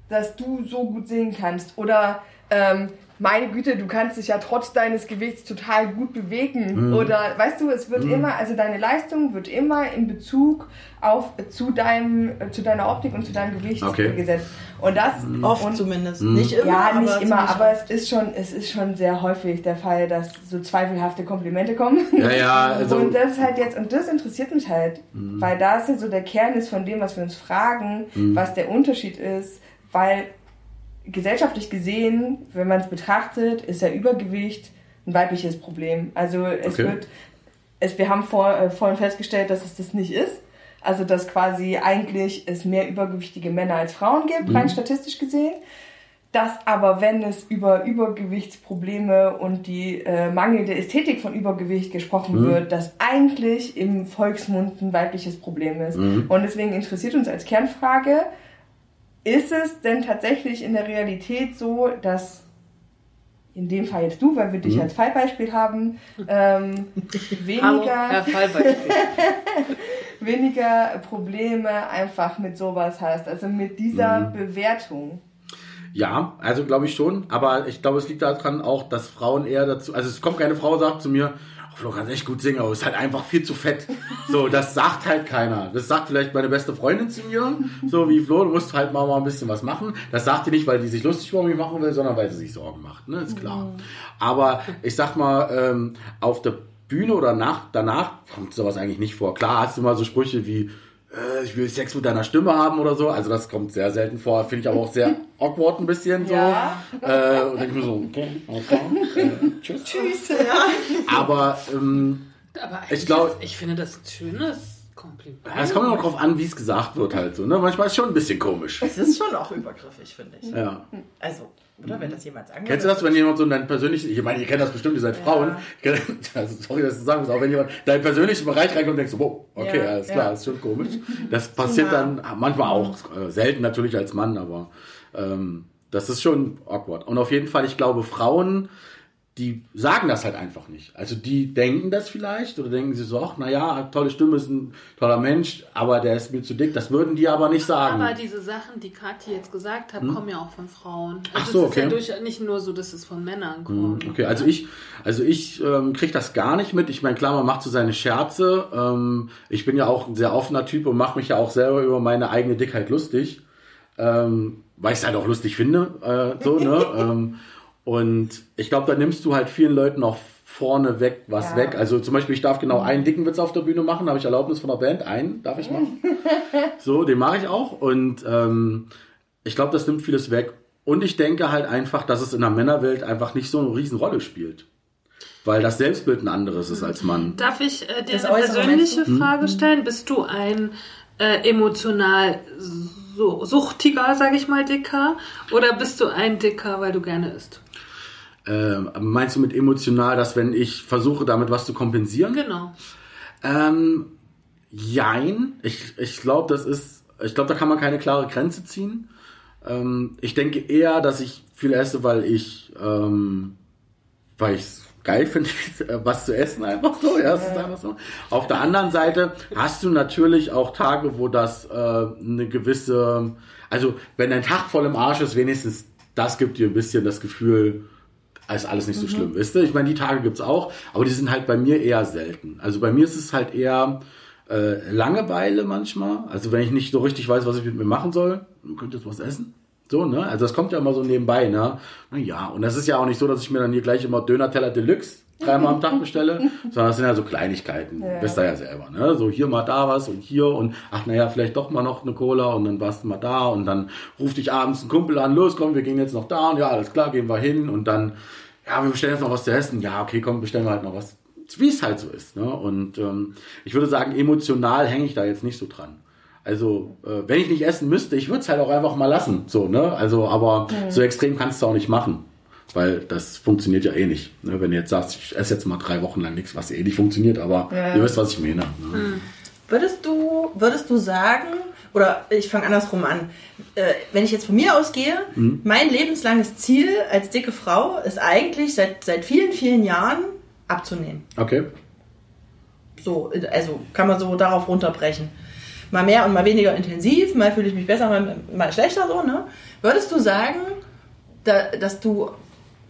dass du so gut singen kannst. Oder, ähm, meine Güte, du kannst dich ja trotz deines Gewichts total gut bewegen. Mhm. Oder, weißt du, es wird immer, also deine Leistung wird immer in Bezug auf, zu deinem, zu deiner Optik und zu deinem Gewicht Okay. gesetzt. Und das, Oft und, zumindest. Mhm. Nicht immer. ja, nicht aber immer, aber es ist schon, es ist schon sehr häufig der Fall, dass so zweifelhafte Komplimente kommen. Ja, ja, also, und das ist halt jetzt, und das interessiert mich halt, weil das ja so der Kern ist von dem, was wir uns fragen, was der Unterschied ist, weil gesellschaftlich gesehen, wenn man es betrachtet, ist ja Übergewicht ein weibliches Problem. Also es Okay. wird, es, wir haben vor, äh, vorhin festgestellt, dass es das nicht ist. Also dass quasi eigentlich es mehr übergewichtige Männer als Frauen gibt, rein statistisch gesehen. Dass aber, wenn es über Übergewichtsprobleme und die äh, mangelnde Ästhetik von Übergewicht gesprochen wird, das eigentlich im Volksmund ein weibliches Problem ist. Und deswegen interessiert uns als Kernfrage, ist es denn tatsächlich in der Realität so, dass in dem Fall jetzt du, weil wir dich als Fallbeispiel haben, ähm, weniger, Fallbeispiel. weniger Probleme einfach mit sowas hast, also mit dieser Bewertung. Ja, also glaube ich schon, aber ich glaube, es liegt daran auch, dass Frauen eher dazu, also es kommt keine Frau, sagt zu mir, Flo kannst echt gut singen, aber ist halt einfach viel zu fett. So, das sagt halt keiner. Das sagt vielleicht meine beste Freundin zu mir, so wie Flo, du musst halt mal, mal ein bisschen was machen. Das sagt die nicht, weil die sich lustig über mich machen will, sondern weil sie sich Sorgen macht, ne, ist klar. Aber ich sag mal, ähm, auf der Bühne oder nach, danach kommt sowas eigentlich nicht vor. Klar hast du mal so Sprüche wie, äh, ich will Sex mit deiner Stimme haben oder so. Also das kommt sehr selten vor. Finde ich aber auch sehr awkward ein bisschen so. Ja. Äh, und denke mir so, okay, okay, äh, tschüss. Tschüss. Aber ähm, Aber Ich eigentlich glaub- ist- ich finde das ein schönes Kompliment. es kommt immer drauf an, wie es gesagt wird halt so. Ne? Manchmal ist es schon ein bisschen komisch. Es ist schon auch übergriffig, finde ich. Ja. Also, oder wenn das jemand sagen Kennst du das, wenn jemand so dein persönliches, ich meine, ihr kennt das bestimmt, ihr seid Frauen, Ich kenn- also, sorry, dass das sagen muss, aber wenn jemand in deinen persönlichen Bereich reinkommt und denkst wow, okay, Ja, alles klar, ja. ist schon komisch. Das passiert dann manchmal auch, äh, selten natürlich als Mann, aber ähm, das ist schon awkward. Und auf jeden Fall, ich glaube, Frauen, die sagen das halt einfach nicht. Also die denken das vielleicht oder denken sie so, ach, naja, tolle Stimme ist ein toller Mensch, aber der ist mir zu dick. Das würden die aber nicht sagen. Aber diese Sachen, die Kathi jetzt gesagt hat, kommen ja auch von Frauen. Also Ach so, es ist ja okay. durch, nicht nur so, dass es von Männern kommt. Okay, also ich, also ich ähm, kriege das gar nicht mit. Ich meine, klar, man macht so seine Scherze. Ähm, ich bin ja auch ein sehr offener Typ und mache mich ja auch selber über meine eigene Dickheit lustig, ähm, weil ich es halt auch lustig finde. Äh, so, ne? ähm, und ich glaube, da nimmst du halt vielen Leuten auch vorne weg was Ja. weg. Also zum Beispiel, ich darf genau einen dicken Witz auf der Bühne machen, habe ich Erlaubnis von der Band. Einen darf ich machen. so, den mache ich auch. Und ähm, ich glaube, das nimmt vieles weg. Und ich denke halt einfach, dass es in der Männerwelt einfach nicht so eine Riesenrolle spielt. weil das Selbstbild ein anderes ist als Mann. Darf ich äh, dir Das eine persönliche meinst Frage stellen? Bist du ein äh, emotional so, suchtiger, sage ich mal, Dicker? Oder bist du ein Dicker, weil du gerne isst? Ähm, meinst du mit emotional, dass wenn ich versuche, damit was zu kompensieren? Genau. Ähm, jein. Ich, ich glaube, das ist, ich glaube, da kann man keine klare Grenze ziehen. Ähm, ich denke eher, dass ich viel esse, weil ich, ähm, weil ich geil finde, was zu essen einfach so. Ja, es ist einfach so. Auf der anderen Seite hast du natürlich auch Tage, wo das äh, eine gewisse, also wenn dein Tag voll im Arsch ist, wenigstens das gibt dir ein bisschen das Gefühl, ist alles nicht so schlimm, wisst ihr? Ich meine, die Tage gibt's auch, aber die sind halt bei mir eher selten. Also bei mir ist es halt eher äh, Langeweile manchmal. Also wenn ich nicht so richtig weiß, was ich mit mir machen soll, dann könnt ihr jetzt was essen. So, ne? Also das kommt ja immer so nebenbei, ne? Na ja, und das ist ja auch nicht so, dass ich mir dann hier gleich immer Döner-Teller Deluxe dreimal am Tag bestelle, sondern das sind ja so Kleinigkeiten. Ja. Wisst ihr ja selber, ne? So hier mal da was und hier und ach naja, vielleicht doch mal noch eine Cola und dann warst du mal da und dann ruft dich abends ein Kumpel an, los, komm, wir gehen jetzt noch da und ja, alles klar, gehen wir hin und dann, ja, wir bestellen jetzt noch was zu essen. Ja, okay, komm, bestellen wir halt noch was. Wie es halt so ist, ne? Und ähm, ich würde sagen, emotional hänge ich da jetzt nicht so dran. Also, äh, wenn ich nicht essen müsste, ich würde es halt auch einfach mal lassen. So, ne? Also, aber so extrem kannst du auch nicht machen. Weil das funktioniert ja eh nicht. Ne? Wenn du jetzt sagst, ich esse jetzt mal drei Wochen lang nichts, was eh nicht funktioniert, aber Ja. ihr wisst, was ich meine. Ne? Würdest du, würdest du sagen, oder ich fange andersrum an, äh, wenn ich jetzt von mir ausgehe, mein lebenslanges Ziel als dicke Frau ist eigentlich seit, seit vielen, vielen Jahren abzunehmen. Okay. So, also kann man so darauf runterbrechen. Mal mehr und mal weniger intensiv, mal fühle ich mich besser, mal, mal schlechter so, ne? Würdest du sagen, da, dass du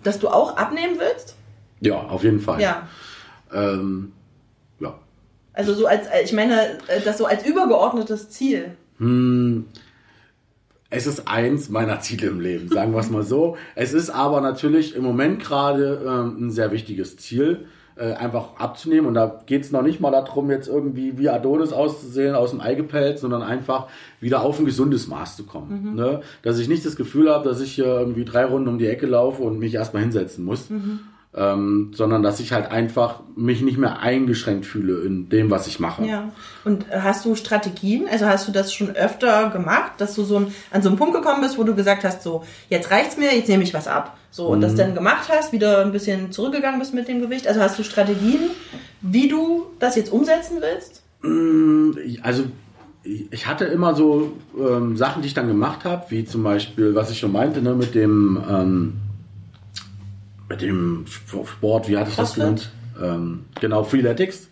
dass du auch abnehmen willst? Ja, auf jeden Fall. Ja. Ähm, ja. Also so als, ich meine, äh, das so als übergeordnetes Ziel. Es ist eins meiner Ziele im Leben, sagen wir es mal so. Es ist aber natürlich im Moment gerade ähm, ein sehr wichtiges Ziel, äh, einfach abzunehmen. Und da geht es noch nicht mal darum, jetzt irgendwie wie Adonis auszusehen, aus dem Ei gepellt, sondern einfach wieder auf ein gesundes Maß zu kommen. Ne? Dass ich nicht das Gefühl habe, dass ich hier irgendwie drei Runden um die Ecke laufe und mich erstmal hinsetzen muss. Ähm, sondern dass ich halt einfach mich nicht mehr eingeschränkt fühle in dem, was ich mache. Ja. Und äh, hast du Strategien? Also hast du das schon öfter gemacht, dass du so ein, an so einen Punkt gekommen bist, wo du gesagt hast, so, jetzt reicht's mir, jetzt nehme ich was ab. So, und Mhm. das dann gemacht hast, wieder ein bisschen zurückgegangen bist mit dem Gewicht. Also hast du Strategien, wie du das jetzt umsetzen willst? Also ich hatte immer so ähm, Sachen, die ich dann gemacht habe, wie zum Beispiel, was ich schon meinte, ne, mit dem ähm, mit dem Sport, wie hatte ich das genannt? Ähm, genau, Freeletics.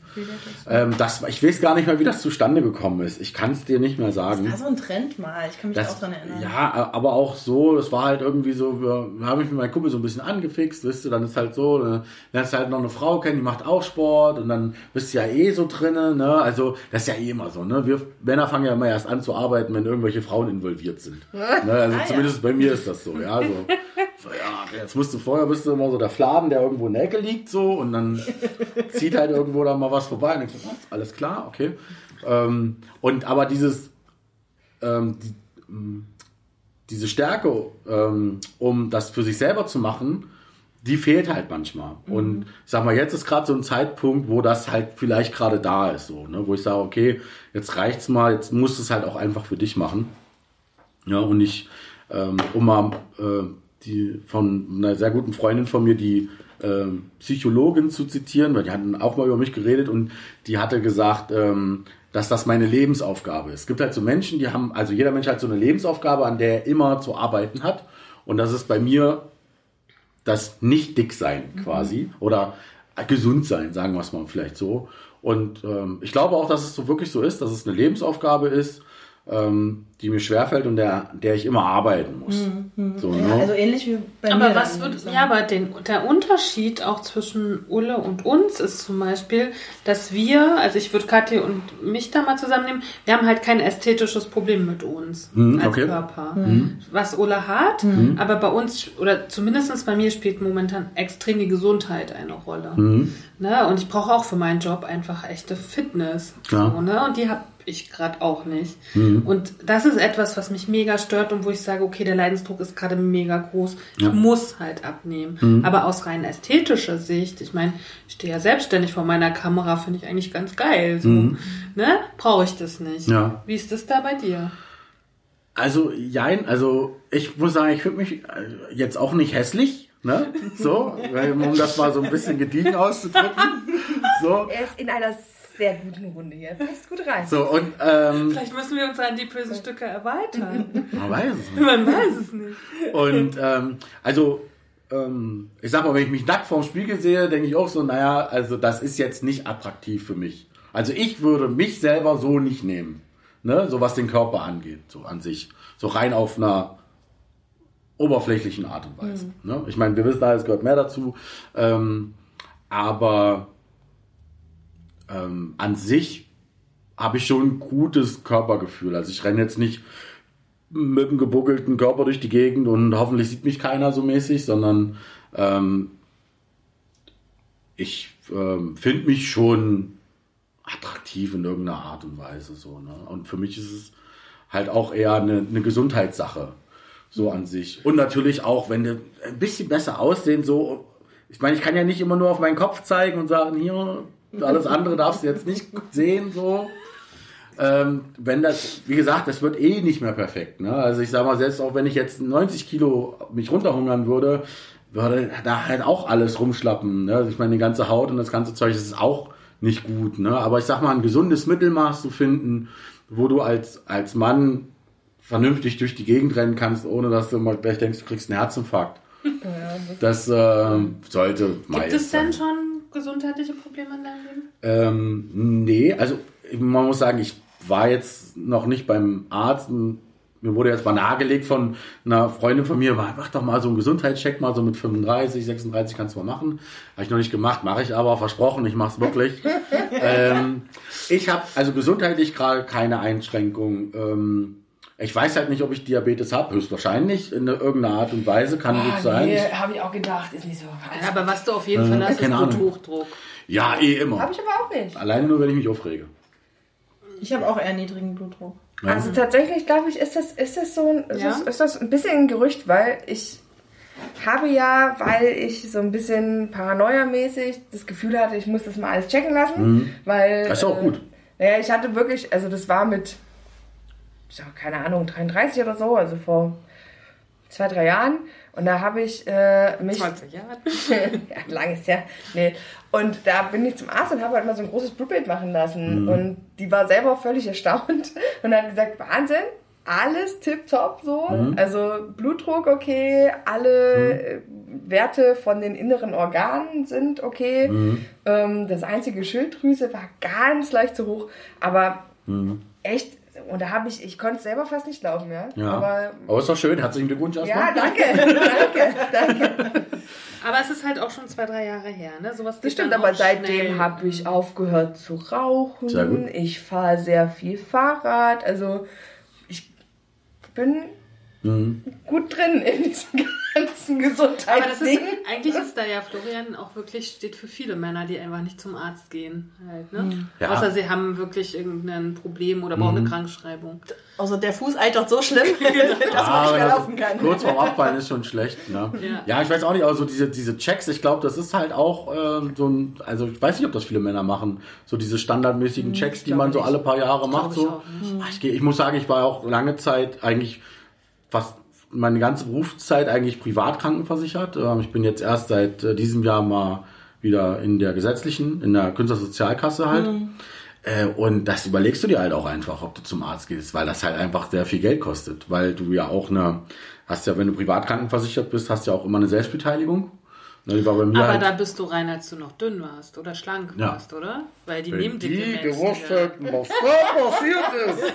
Ähm, das, ich weiß gar nicht mehr, wie das zustande gekommen ist. Ich kann es dir nicht mehr sagen. War so ein Trend mal, ich kann mich Das, auch dran erinnern. ja, aber auch so, das war halt irgendwie so, wir, wir haben mich mit meinem Kumpel so ein bisschen angefixt, wisst du, dann ist halt so, dann lernst du halt noch eine Frau kennen, die macht auch Sport und dann bist du ja eh so drinne, ne, also das ist ja eh immer so, ne, wir Männer fangen ja immer erst an zu arbeiten, wenn irgendwelche Frauen involviert sind, ne, also Ah, ja. zumindest bei mir ist das so, ja, so, so, ja, jetzt musst du vorher, bist du immer so der Fladen, der irgendwo in der Ecke liegt, so, und dann zieht halt irgendwo da mal was vorbei und denkst du, oh, alles klar, okay, ähm, und aber dieses, ähm, die, ähm, diese Stärke, ähm, um das für sich selber zu machen, die fehlt halt manchmal. Und ich sag mal, jetzt ist gerade so ein Zeitpunkt, wo das halt vielleicht gerade da ist, so, ne? wo ich sage, okay, jetzt reicht's mal, jetzt musst du es halt auch einfach für dich machen. Ja, und ich, ähm, um mal äh, die von einer sehr guten Freundin von mir, die ähm, Psychologin zu zitieren, weil die hatten auch mal über mich geredet und die hatte gesagt, ähm, dass das meine Lebensaufgabe ist. Es gibt halt so Menschen, die haben, also jeder Mensch hat so eine Lebensaufgabe, an der er immer zu arbeiten hat. Und das ist bei mir das nicht dick sein quasi oder gesund sein, sagen wir es mal vielleicht so. Und ähm, ich glaube auch, dass es so wirklich so ist, dass es eine Lebensaufgabe ist, ähm, die mir schwerfällt und der, der ich immer arbeiten muss. So, Ja, ne? also ähnlich wie bei Aber mir. was wird, so. ja, aber den, der Unterschied auch zwischen Ulle und uns ist zum Beispiel, dass wir, also ich würde Kathi und mich da mal zusammennehmen, wir haben halt kein ästhetisches Problem mit uns Mhm, als okay. Körper. Was Ulle hat, aber bei uns, oder zumindest bei mir spielt momentan extrem die Gesundheit eine Rolle. Ne? Und ich brauche auch für meinen Job einfach echte Fitness. Klar. So, ne? Und die habe ich gerade auch nicht. Und das ist ist etwas, was mich mega stört und wo ich sage, okay, der Leidensdruck ist gerade mega groß. Ich Ja. muss halt abnehmen. Mhm. Aber aus rein ästhetischer Sicht, ich meine, ich stehe ja selbstständig vor meiner Kamera, finde ich eigentlich ganz geil. So. Ne? Brauche ich das nicht. Mhm. Ja. Wie ist das da bei dir? Also, jein, also ich muss sagen, ich finde mich äh, jetzt auch nicht hässlich, ne? So, weil, um das mal so ein bisschen gediegen auszudrücken. So, Er ist in einer sehr guten Runde hier. Passt gut rein. so und ähm, Vielleicht müssen wir uns an die bösen Stücke erweitern. man weiß es nicht. Man weiß es nicht. Und ähm, also, ähm, ich sag mal, wenn ich mich nackt vorm Spiegel sehe, denke ich auch so, naja, also das ist jetzt nicht attraktiv für mich. Also ich würde mich selber so nicht nehmen. Ne? So was den Körper angeht, so an sich. So rein auf einer oberflächlichen Art und Weise. Ne? Ich meine, wir wissen, es gehört mehr dazu. Ähm, aber ähm, an sich habe ich schon ein gutes Körpergefühl. Also ich renne jetzt nicht mit einem gebuckelten Körper durch die Gegend und hoffentlich sieht mich keiner so mäßig, sondern ähm, ich ähm, finde mich schon attraktiv in irgendeiner Art und Weise so. Ne? Und für mich ist es halt auch eher eine, eine Gesundheitssache so an sich. Und natürlich auch, wenn du ein bisschen besser aussehen, so. Ich meine, ich kann ja nicht immer nur auf meinen Kopf zeigen und sagen, hier, alles andere darfst du jetzt nicht sehen, so. Ähm, wenn das, wie gesagt, das wird eh nicht mehr perfekt. Ne? Also ich sag mal, selbst auch wenn ich jetzt 90 Kilo mich runterhungern würde, würde da halt auch alles rumschlappen. Ne? Also ich meine, die ganze Haut und das ganze Zeug, das ist auch nicht gut. Ne? Aber ich sag mal, ein gesundes Mittelmaß zu finden, wo du als, als Mann vernünftig durch die Gegend rennen kannst, ohne dass du mal gleich denkst, du kriegst einen Herzinfarkt. Das äh, sollte Gibt meist es denn schon gesundheitliche Probleme in deinem Leben? Ähm, nee, also man muss sagen, ich war jetzt noch nicht beim Arzt. Mir wurde jetzt mal nahegelegt von einer Freundin von mir, mach doch mal so einen Gesundheitscheck, mal so mit 35, 36 kannst du mal machen. Habe ich noch nicht gemacht, mache ich aber, versprochen, ich mache es wirklich. ähm, ich habe also gesundheitlich gerade keine Einschränkung. Ähm, ich weiß halt nicht, ob ich Diabetes habe, höchstwahrscheinlich in irgendeiner Art und Weise, kann gut sein. nee, habe ich auch gedacht, ist nicht so. Ja, aber was du auf jeden Fall hast, ist. Bluthochdruck. Ja, eh immer. Habe ich aber auch nicht. Alleine nur, wenn ich mich aufrege. Ich habe auch eher niedrigen Blutdruck. Ja. Also tatsächlich, glaube ich, ist das, ist das so ein, ist, Ja? das, ist das ein bisschen ein Gerücht, weil ich habe ja, weil ich so ein bisschen paranoiamäßig das Gefühl hatte, ich muss das mal alles checken lassen, weil... Mhm. Das ist auch äh, gut. Naja, ich hatte wirklich, also das war mit, keine Ahnung, 33 oder so, also vor zwei, drei Jahren. Und da habe ich äh, mich... 20 Jahre. ja, lang ist ja. Nee. Und da bin ich zum Arzt und habe halt mal so ein großes Blutbild machen lassen. Und die war selber völlig erstaunt und hat gesagt, Wahnsinn, alles tipptopp so. Also Blutdruck okay, alle äh, Werte von den inneren Organen sind okay. Ähm, das einzige Schilddrüse war ganz leicht zu hoch, aber echt, und da habe ich, ich konnte es selber fast nicht glauben, ja. Ja. Aber Aber ist doch schön. Herzlichen Glückwunsch erstmal. ja, danke, danke, danke. Aber es ist halt auch schon zwei, drei Jahre her, ne? Sowas Das stimmt, aber seitdem habe ich aufgehört zu rauchen. Sehr gut. Ich fahre sehr viel Fahrrad. Also ich bin Mhm. gut drin in diesem ganzen Aber das ist, Gesundheitsding. eigentlich ist da ja Florian auch wirklich, steht für viele Männer, die einfach nicht zum Arzt gehen. Halt, ne? Ja. Außer sie haben wirklich irgendein Problem oder brauchen eine Krankschreibung. Also der Fuß eitert so schlimm, dass man Ah, nicht mehr das- laufen kann. Kurz vorm Abfallen ist schon schlecht. Ne? Ja. Ja. ich weiß auch nicht, aber so diese, diese Checks, ich glaube, das ist halt auch ähm, so ein, also ich weiß nicht, ob das viele Männer machen, so diese standardmäßigen Checks, die man so alle paar Jahre macht. ich So. Ah, Ich, ich muss sagen, ich war auch lange Zeit eigentlich fast meine ganze Berufszeit eigentlich privat krankenversichert. Ähm, Ich bin jetzt erst seit äh, diesem Jahr mal wieder in der gesetzlichen, in der Künstlersozialkasse halt. Äh, Und das überlegst du dir halt auch einfach, ob du zum Arzt gehst, weil das halt einfach sehr viel Geld kostet. Weil du ja auch eine, hast ja, wenn du privat krankenversichert bist, hast ja auch immer eine Selbstbeteiligung. Ne, die war bei mir Aber halt, da bist du rein, als du noch dünn warst oder schlank Ja. warst, oder? Weil die wenn nehmen dicke die Menschen. gewusst ja. hätten, was da passiert ist.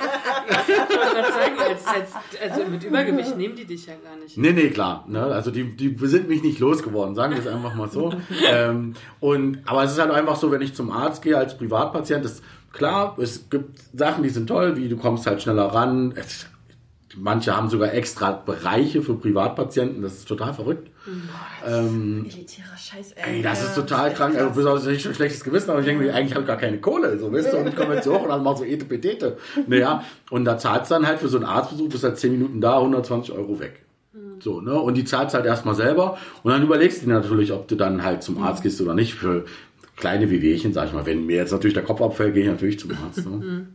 Ich wollte gerade sagen, als, als, also mit Übergewicht nehmen die dich ja gar nicht. Nee, nee, klar. Ne? Also die, die sind mich nicht losgeworden, sagen wir es einfach mal so. ähm, und, aber es ist halt einfach so, wenn ich zum Arzt gehe als Privatpatient, ist klar, es gibt Sachen, die sind toll, wie du kommst halt schneller ran. Es, manche haben sogar extra Bereiche für Privatpatienten. Das ist total verrückt. Ähm, Elitärer Scheiß, ey. Ey, das ist total krank. Also, bis auf nicht ein schlechtes Gewissen, aber ich denke mir, eigentlich habe ich gar keine Kohle. So, weißt du, und ich komme jetzt hoch und dann mach so Etepetete. Naja, und da zahlst du dann halt für so einen Arztbesuch, bist halt 10 Minuten da, 120 Euro weg. So, ne? Und die zahlst halt erstmal selber. Und dann überlegst du dir natürlich, ob du dann halt zum Arzt gehst oder nicht. Für kleine Wehwehchen, sag ich mal. Wenn mir jetzt natürlich der Kopf abfällt, gehe ich natürlich zum Arzt. Ne?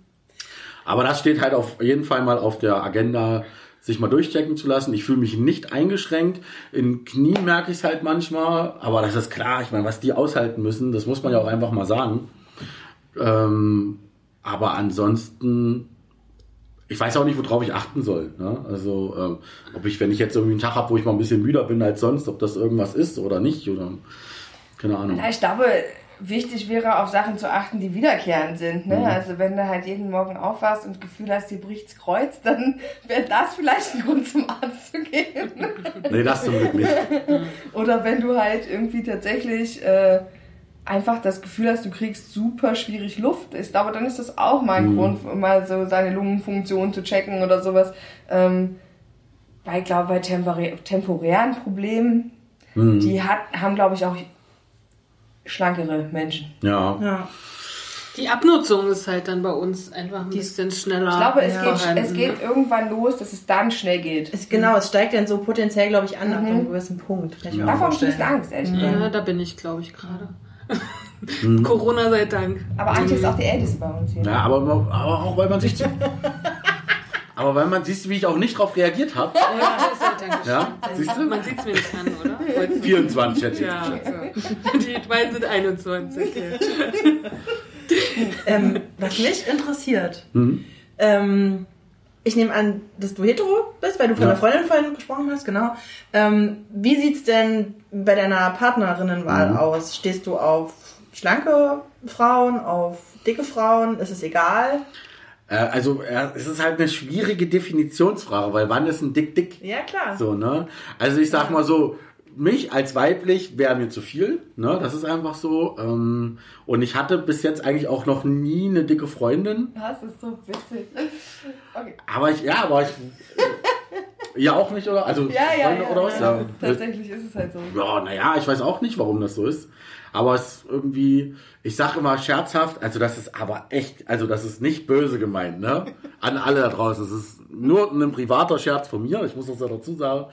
Aber das steht halt auf jeden Fall mal auf der Agenda, sich mal durchchecken zu lassen. Ich fühle mich nicht eingeschränkt. In Knien merke ich es halt manchmal. Aber das ist klar. Ich meine, was die aushalten müssen, das muss man ja auch einfach mal sagen. Ähm, aber ansonsten, ich weiß auch nicht, worauf ich achten soll. Ne? Also, ähm, ob ich, wenn ich jetzt irgendwie einen Tag habe, wo ich mal ein bisschen müder bin als sonst, ob das irgendwas ist oder nicht. Oder keine Ahnung. Ja, ich glaube, wichtig wäre, auf Sachen zu achten, die wiederkehrend sind. Ne? Also wenn du halt jeden Morgen aufwachst und das Gefühl hast, dir bricht's Kreuz, dann wäre das vielleicht ein Grund zum Arzt zu gehen. Nee, das zum Glück nicht. Oder wenn du halt irgendwie tatsächlich äh, einfach das Gefühl hast, du kriegst super schwierig Luft. Ich glaube, dann ist das auch mal ein Grund, um mal so seine Lungenfunktion zu checken oder sowas. Ähm, weil ich glaube, bei temporä temporären Problemen, die hat, haben, glaube ich, auch schlankere Menschen. Ja. Ja. Die Abnutzung ist halt dann bei uns einfach ein bisschen schneller. Ich glaube, es, geht, vorhanden. es geht irgendwann los, dass es dann schnell geht. Es, genau, es steigt dann so potenziell, glaube ich, an ab einem gewissen Punkt. Davor habe ich ein bisschen Angst, ehrlich gesagt. Ja, da bin ich, glaube ich, gerade. Corona sei Dank. Aber Antje ist auch die Älteste bei uns hier. Ja, aber, aber auch weil man sich. aber weil man siehst, wie ich auch nicht drauf reagiert habe. Ja, sei Dank. Ja, siehst du? Man sieht es mir nicht an, oder? Heute- 24 hätte ich Ja, jetzt also. die beiden sind 21. Ähm, was mich interessiert, Mhm. ähm, ich nehme an, dass du hetero bist, weil du von Ja. der Freundin vorhin gesprochen hast, genau. Ähm, wie sieht's denn bei deiner Partnerinnenwahl Mhm. aus? Stehst du auf schlanke Frauen, auf dicke Frauen? Ist es egal? Äh, also, äh, es ist halt eine schwierige Definitionsfrage, weil wann ist ein Dick Dick? Ja, klar. So, ne? Also ich sag mal so, mich als weiblich wäre mir zu viel, ne? Das ist einfach so. Ähm, und ich hatte bis jetzt eigentlich auch noch nie eine dicke Freundin. Das ist so witzig. Okay. Aber ich, ja, aber ich. ja, auch nicht, oder? Also, Ja, ja, Freunde ja, oder was? ja. Ja. Tatsächlich ist es halt so. Ja, naja, ich weiß auch nicht, warum das so ist. Aber es ist irgendwie, ich sage immer scherzhaft, also das ist aber echt, also das ist nicht böse gemeint, ne? An alle da draußen. Es ist nur ein privater Scherz von mir, ich muss das ja dazu sagen.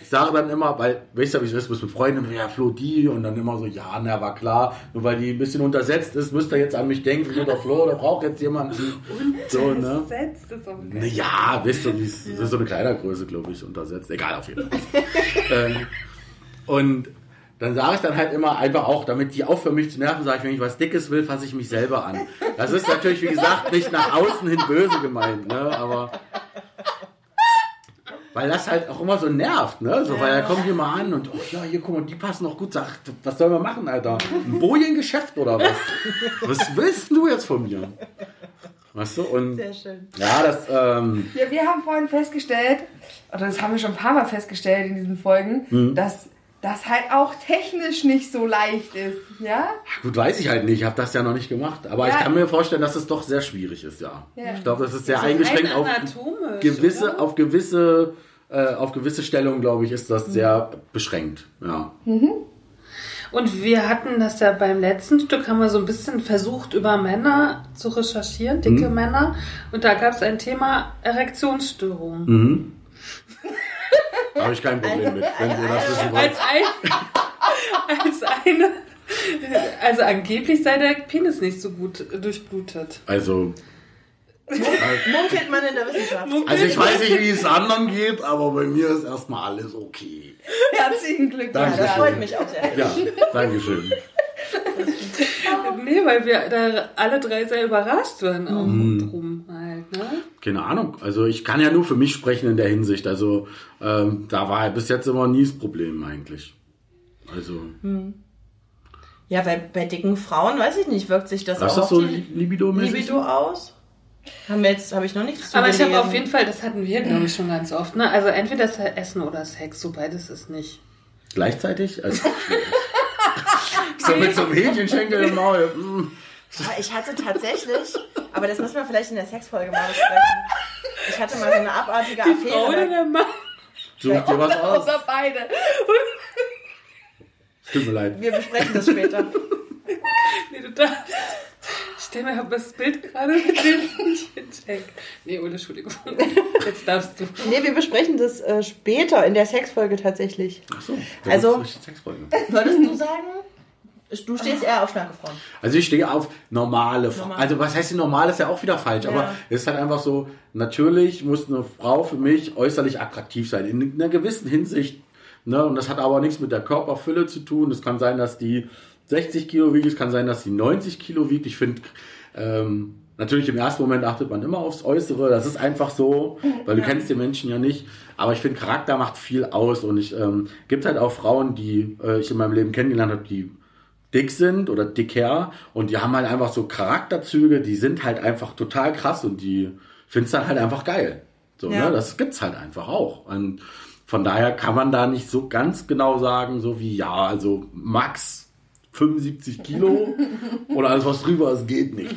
Ich sage dann immer, weil, weißt du, wie ich das mit Freunden, ja, Flo, die, und dann immer so, ja, na, war klar, nur weil die ein bisschen untersetzt ist, müsst ihr jetzt an mich denken, oder Flo, der braucht jetzt jemanden. So, ne? Setzt es auch Na Ja, wie es das ist so eine Kleidergröße, glaube ich, untersetzt. Egal, auf jeden Fall. ähm, und dann sage ich dann halt immer einfach auch, damit die aufhören mich zu nerven, sage ich, wenn ich was Dickes will, fasse ich mich selber an. Das ist natürlich, wie gesagt, nicht nach außen hin böse gemeint, ne? Aber weil das halt auch immer so nervt, ne? So, weil da kommt jemand an und, oh ja, hier, guck mal, die passen noch gut. Sag, was sollen wir machen, Alter? Ein Bojengeschäft oder was? Was willst du jetzt von mir? Weißt du? Und Sehr schön. ja, das, ähm, Ja, wir haben vorhin festgestellt, oder das haben wir schon ein paar Mal festgestellt in diesen Folgen, Mhm. dass das halt auch technisch nicht so leicht ist. Ja? Gut, weiß ich halt nicht. Ich habe das ja noch nicht gemacht. Aber Ja. ich kann mir vorstellen, dass es doch sehr schwierig ist, ja. Ja. Ich glaube, das ist sehr So eingeschränkt rein auf anatomisch, gewisse, oder? auf gewisse, äh, auf gewisse Stellungen, glaube ich, ist das sehr beschränkt. Ja. Und wir hatten das ja beim letzten Stück, haben wir so ein bisschen versucht, über Männer zu recherchieren, dicke Mhm. Männer. Und da gab es ein Thema Erektionsstörung. Mhm. Habe ich kein Problem mit, wenn ihr das wissen wollt. Als, ein, als eine. Also angeblich sei der Penis nicht so gut durchblutet. Also, Munkelt man in der Wissenschaft. also ich weiß nicht, wie es anderen geht, aber bei mir ist erstmal alles okay. Herzlichen Glückwunsch. Das freut mich auch sehr. Ja, Dankeschön. Nee, weil wir da alle drei sehr überrascht waren auch Mhm. drum? Keine Ahnung. Also ich kann ja nur für mich sprechen in der Hinsicht. Also ähm, da war bis jetzt immer nie das Problem eigentlich. Also, Ja, weil bei dicken Frauen, weiß ich nicht, wirkt sich das was ist auch das so auf die Libido-mäßig? Libido aus? Haben wir jetzt, habe ich noch nichts zu Aber ich habe auf jeden Fall, das hatten wir, glaube ich, schon ganz oft, ne? Also entweder das Essen oder Sex, so beides ist nicht. Gleichzeitig? Also, so mit so einem Hähnchenschenkel im Maul. Ich hatte tatsächlich, aber das müssen wir vielleicht in der Sexfolge mal besprechen. Ich hatte mal so eine abartige Die Frau oder Affäre. der Mann? Such dir was aus. Oder beide. Tut mir leid. Wir besprechen das später. Nee, du darfst. Ich stell mir das Bild gerade mit dem Händchen-Check. Nee, ohne Entschuldigung. Jetzt darfst du. Nee, wir besprechen das äh, später in der Sexfolge tatsächlich. Ach so, Also- richtig Sexfolge. Würdest du sagen, du stehst eher auf schlanke Frauen? Also ich stehe auf normale Frauen. Normal. Also was heißt die normal ist ja auch wieder falsch, aber Ja. es ist halt einfach so, natürlich muss eine Frau für mich äußerlich attraktiv sein, in einer gewissen Hinsicht. Ne? Und das hat aber nichts mit der Körperfülle zu tun. Es kann sein, dass die 60 Kilo wiegt, es kann sein, dass die 90 Kilo wiegt. Ich finde, ähm, natürlich im ersten Moment achtet man immer aufs Äußere. Das ist einfach so, weil du kennst den Menschen ja nicht. Aber ich finde, Charakter macht viel aus. Und ich ähm, gibt halt auch Frauen, die äh, ich in meinem Leben kennengelernt habe, die dick sind oder dicker und die haben halt einfach so Charakterzüge, die sind halt einfach total krass und die findest dann halt einfach geil. So, Ja. ne? Das gibt's halt einfach auch. Und von daher kann man da nicht so ganz genau sagen, so wie, ja, also Max 75 Kilo oder alles was drüber ist, geht nicht.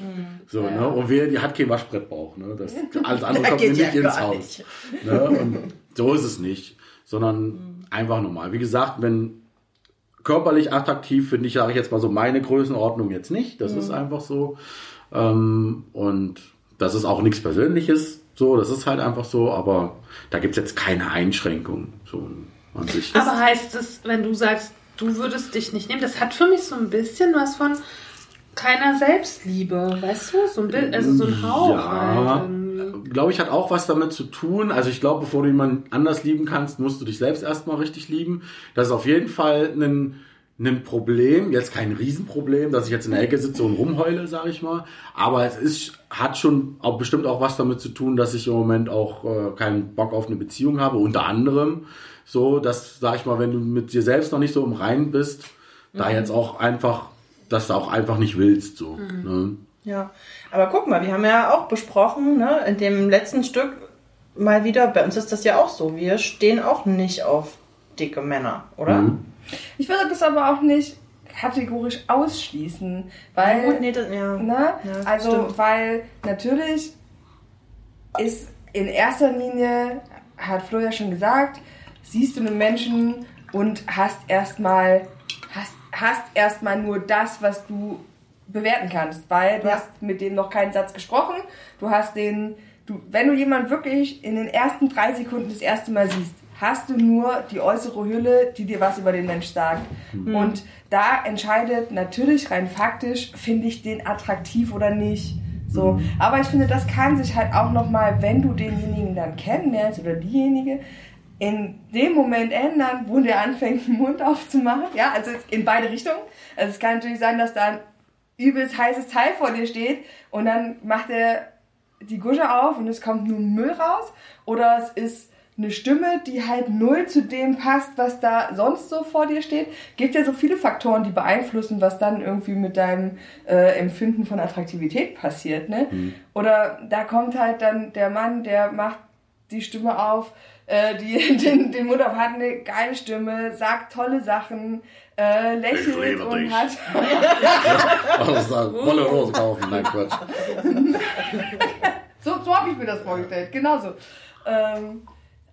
So, ne? Und wer, die hat kein Waschbrettbauch, ne? Das, alles andere kommt mir ja nicht ins Haus. Ne? Und so ist es nicht. Sondern einfach normal. Wie gesagt, wenn körperlich attraktiv finde ich, sage ich jetzt mal so, meine Größenordnung jetzt nicht. Das ist einfach so. Ähm, und das ist auch nichts Persönliches. So, das ist halt einfach so, aber da gibt's jetzt keine Einschränkung. So an sich. Aber heißt es, wenn du sagst, du würdest dich nicht nehmen, das hat für mich so ein bisschen was von keiner Selbstliebe, weißt du? So ein bisschen, also so ein Hauch Ja, halt. Glaube ich, hat auch was damit zu tun. Also ich glaube, bevor du jemanden anders lieben kannst, musst du dich selbst erstmal richtig lieben. Das ist auf jeden Fall ein, ein Problem, jetzt kein Riesenproblem, dass ich jetzt in der Ecke sitze und rumheule, sage ich mal. Aber es ist, hat schon auch bestimmt auch was damit zu tun, dass ich im Moment auch äh, keinen Bock auf eine Beziehung habe. Unter anderem so, dass, sag ich mal, wenn du mit dir selbst noch nicht so im Reinen bist, da jetzt auch einfach, dass du auch einfach nicht willst. So, ne? Ja, aber guck mal, wir haben ja auch besprochen, ne, in dem letzten Stück mal wieder, bei uns ist das ja auch so, wir stehen auch nicht auf dicke Männer, oder? Mhm. Ich würde das aber auch nicht kategorisch ausschließen, weil Gut, nee, das, ja. Ne? Ja, also, stimmt. weil natürlich ist in erster Linie, hat Flo ja schon gesagt, siehst du einen Menschen und hast erstmal hast, hast erstmal nur das, was du bewerten kannst, weil du Ja. hast mit dem noch keinen Satz gesprochen, du hast den, du, wenn du jemanden wirklich in den ersten drei Sekunden das erste Mal siehst, hast du nur die äußere Hülle, die dir was über den Mensch sagt. Und da entscheidet natürlich rein faktisch, finde ich den attraktiv oder nicht. So, aber ich finde, das kann sich halt auch noch mal, wenn du denjenigen dann kennenlernst oder diejenige, in dem Moment ändern, wo der anfängt, den Mund aufzumachen. Ja, also in beide Richtungen. Also es kann natürlich sein, dass da ein übelst heißes Teil vor dir steht und dann macht er die Gusche auf und es kommt nur Müll raus. Oder es ist eine Stimme, die halt null zu dem passt, was da sonst so vor dir steht. Gibt ja so viele Faktoren, die beeinflussen, was dann irgendwie mit deinem äh, Empfinden von Attraktivität passiert. Ne? Oder da kommt halt dann der Mann, der macht die Stimme auf, äh, die, den, den Mund auf, hat eine geile Stimme, sagt tolle Sachen, äh, lächelt und dich. hat Also, volle Rose kaufen, nein, Quatsch. So, so habe ich mir das vorgestellt, genauso. Ähm,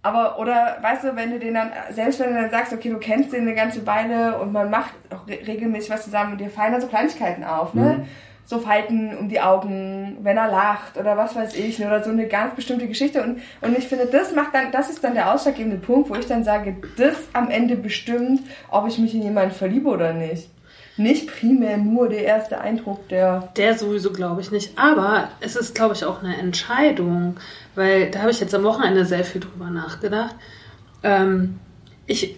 aber, oder, weißt du, wenn du den dann, selbst wenn du dann sagst, okay, du kennst den eine ganze Weile und man macht auch re regelmäßig was zusammen und dir fallen da so Kleinigkeiten auf, ne? So Falten um die Augen, wenn er lacht oder was weiß ich, oder so eine ganz bestimmte Geschichte. Und, und ich finde, das macht dann, das ist dann der ausschlaggebende Punkt, wo ich dann sage, das am Ende bestimmt, ob ich mich in jemanden verliebe oder nicht. Nicht primär nur der erste Eindruck, der Der sowieso glaube ich nicht. Aber es ist, glaube ich, auch eine Entscheidung, weil da habe ich jetzt am Wochenende sehr viel drüber nachgedacht. Ähm, ich,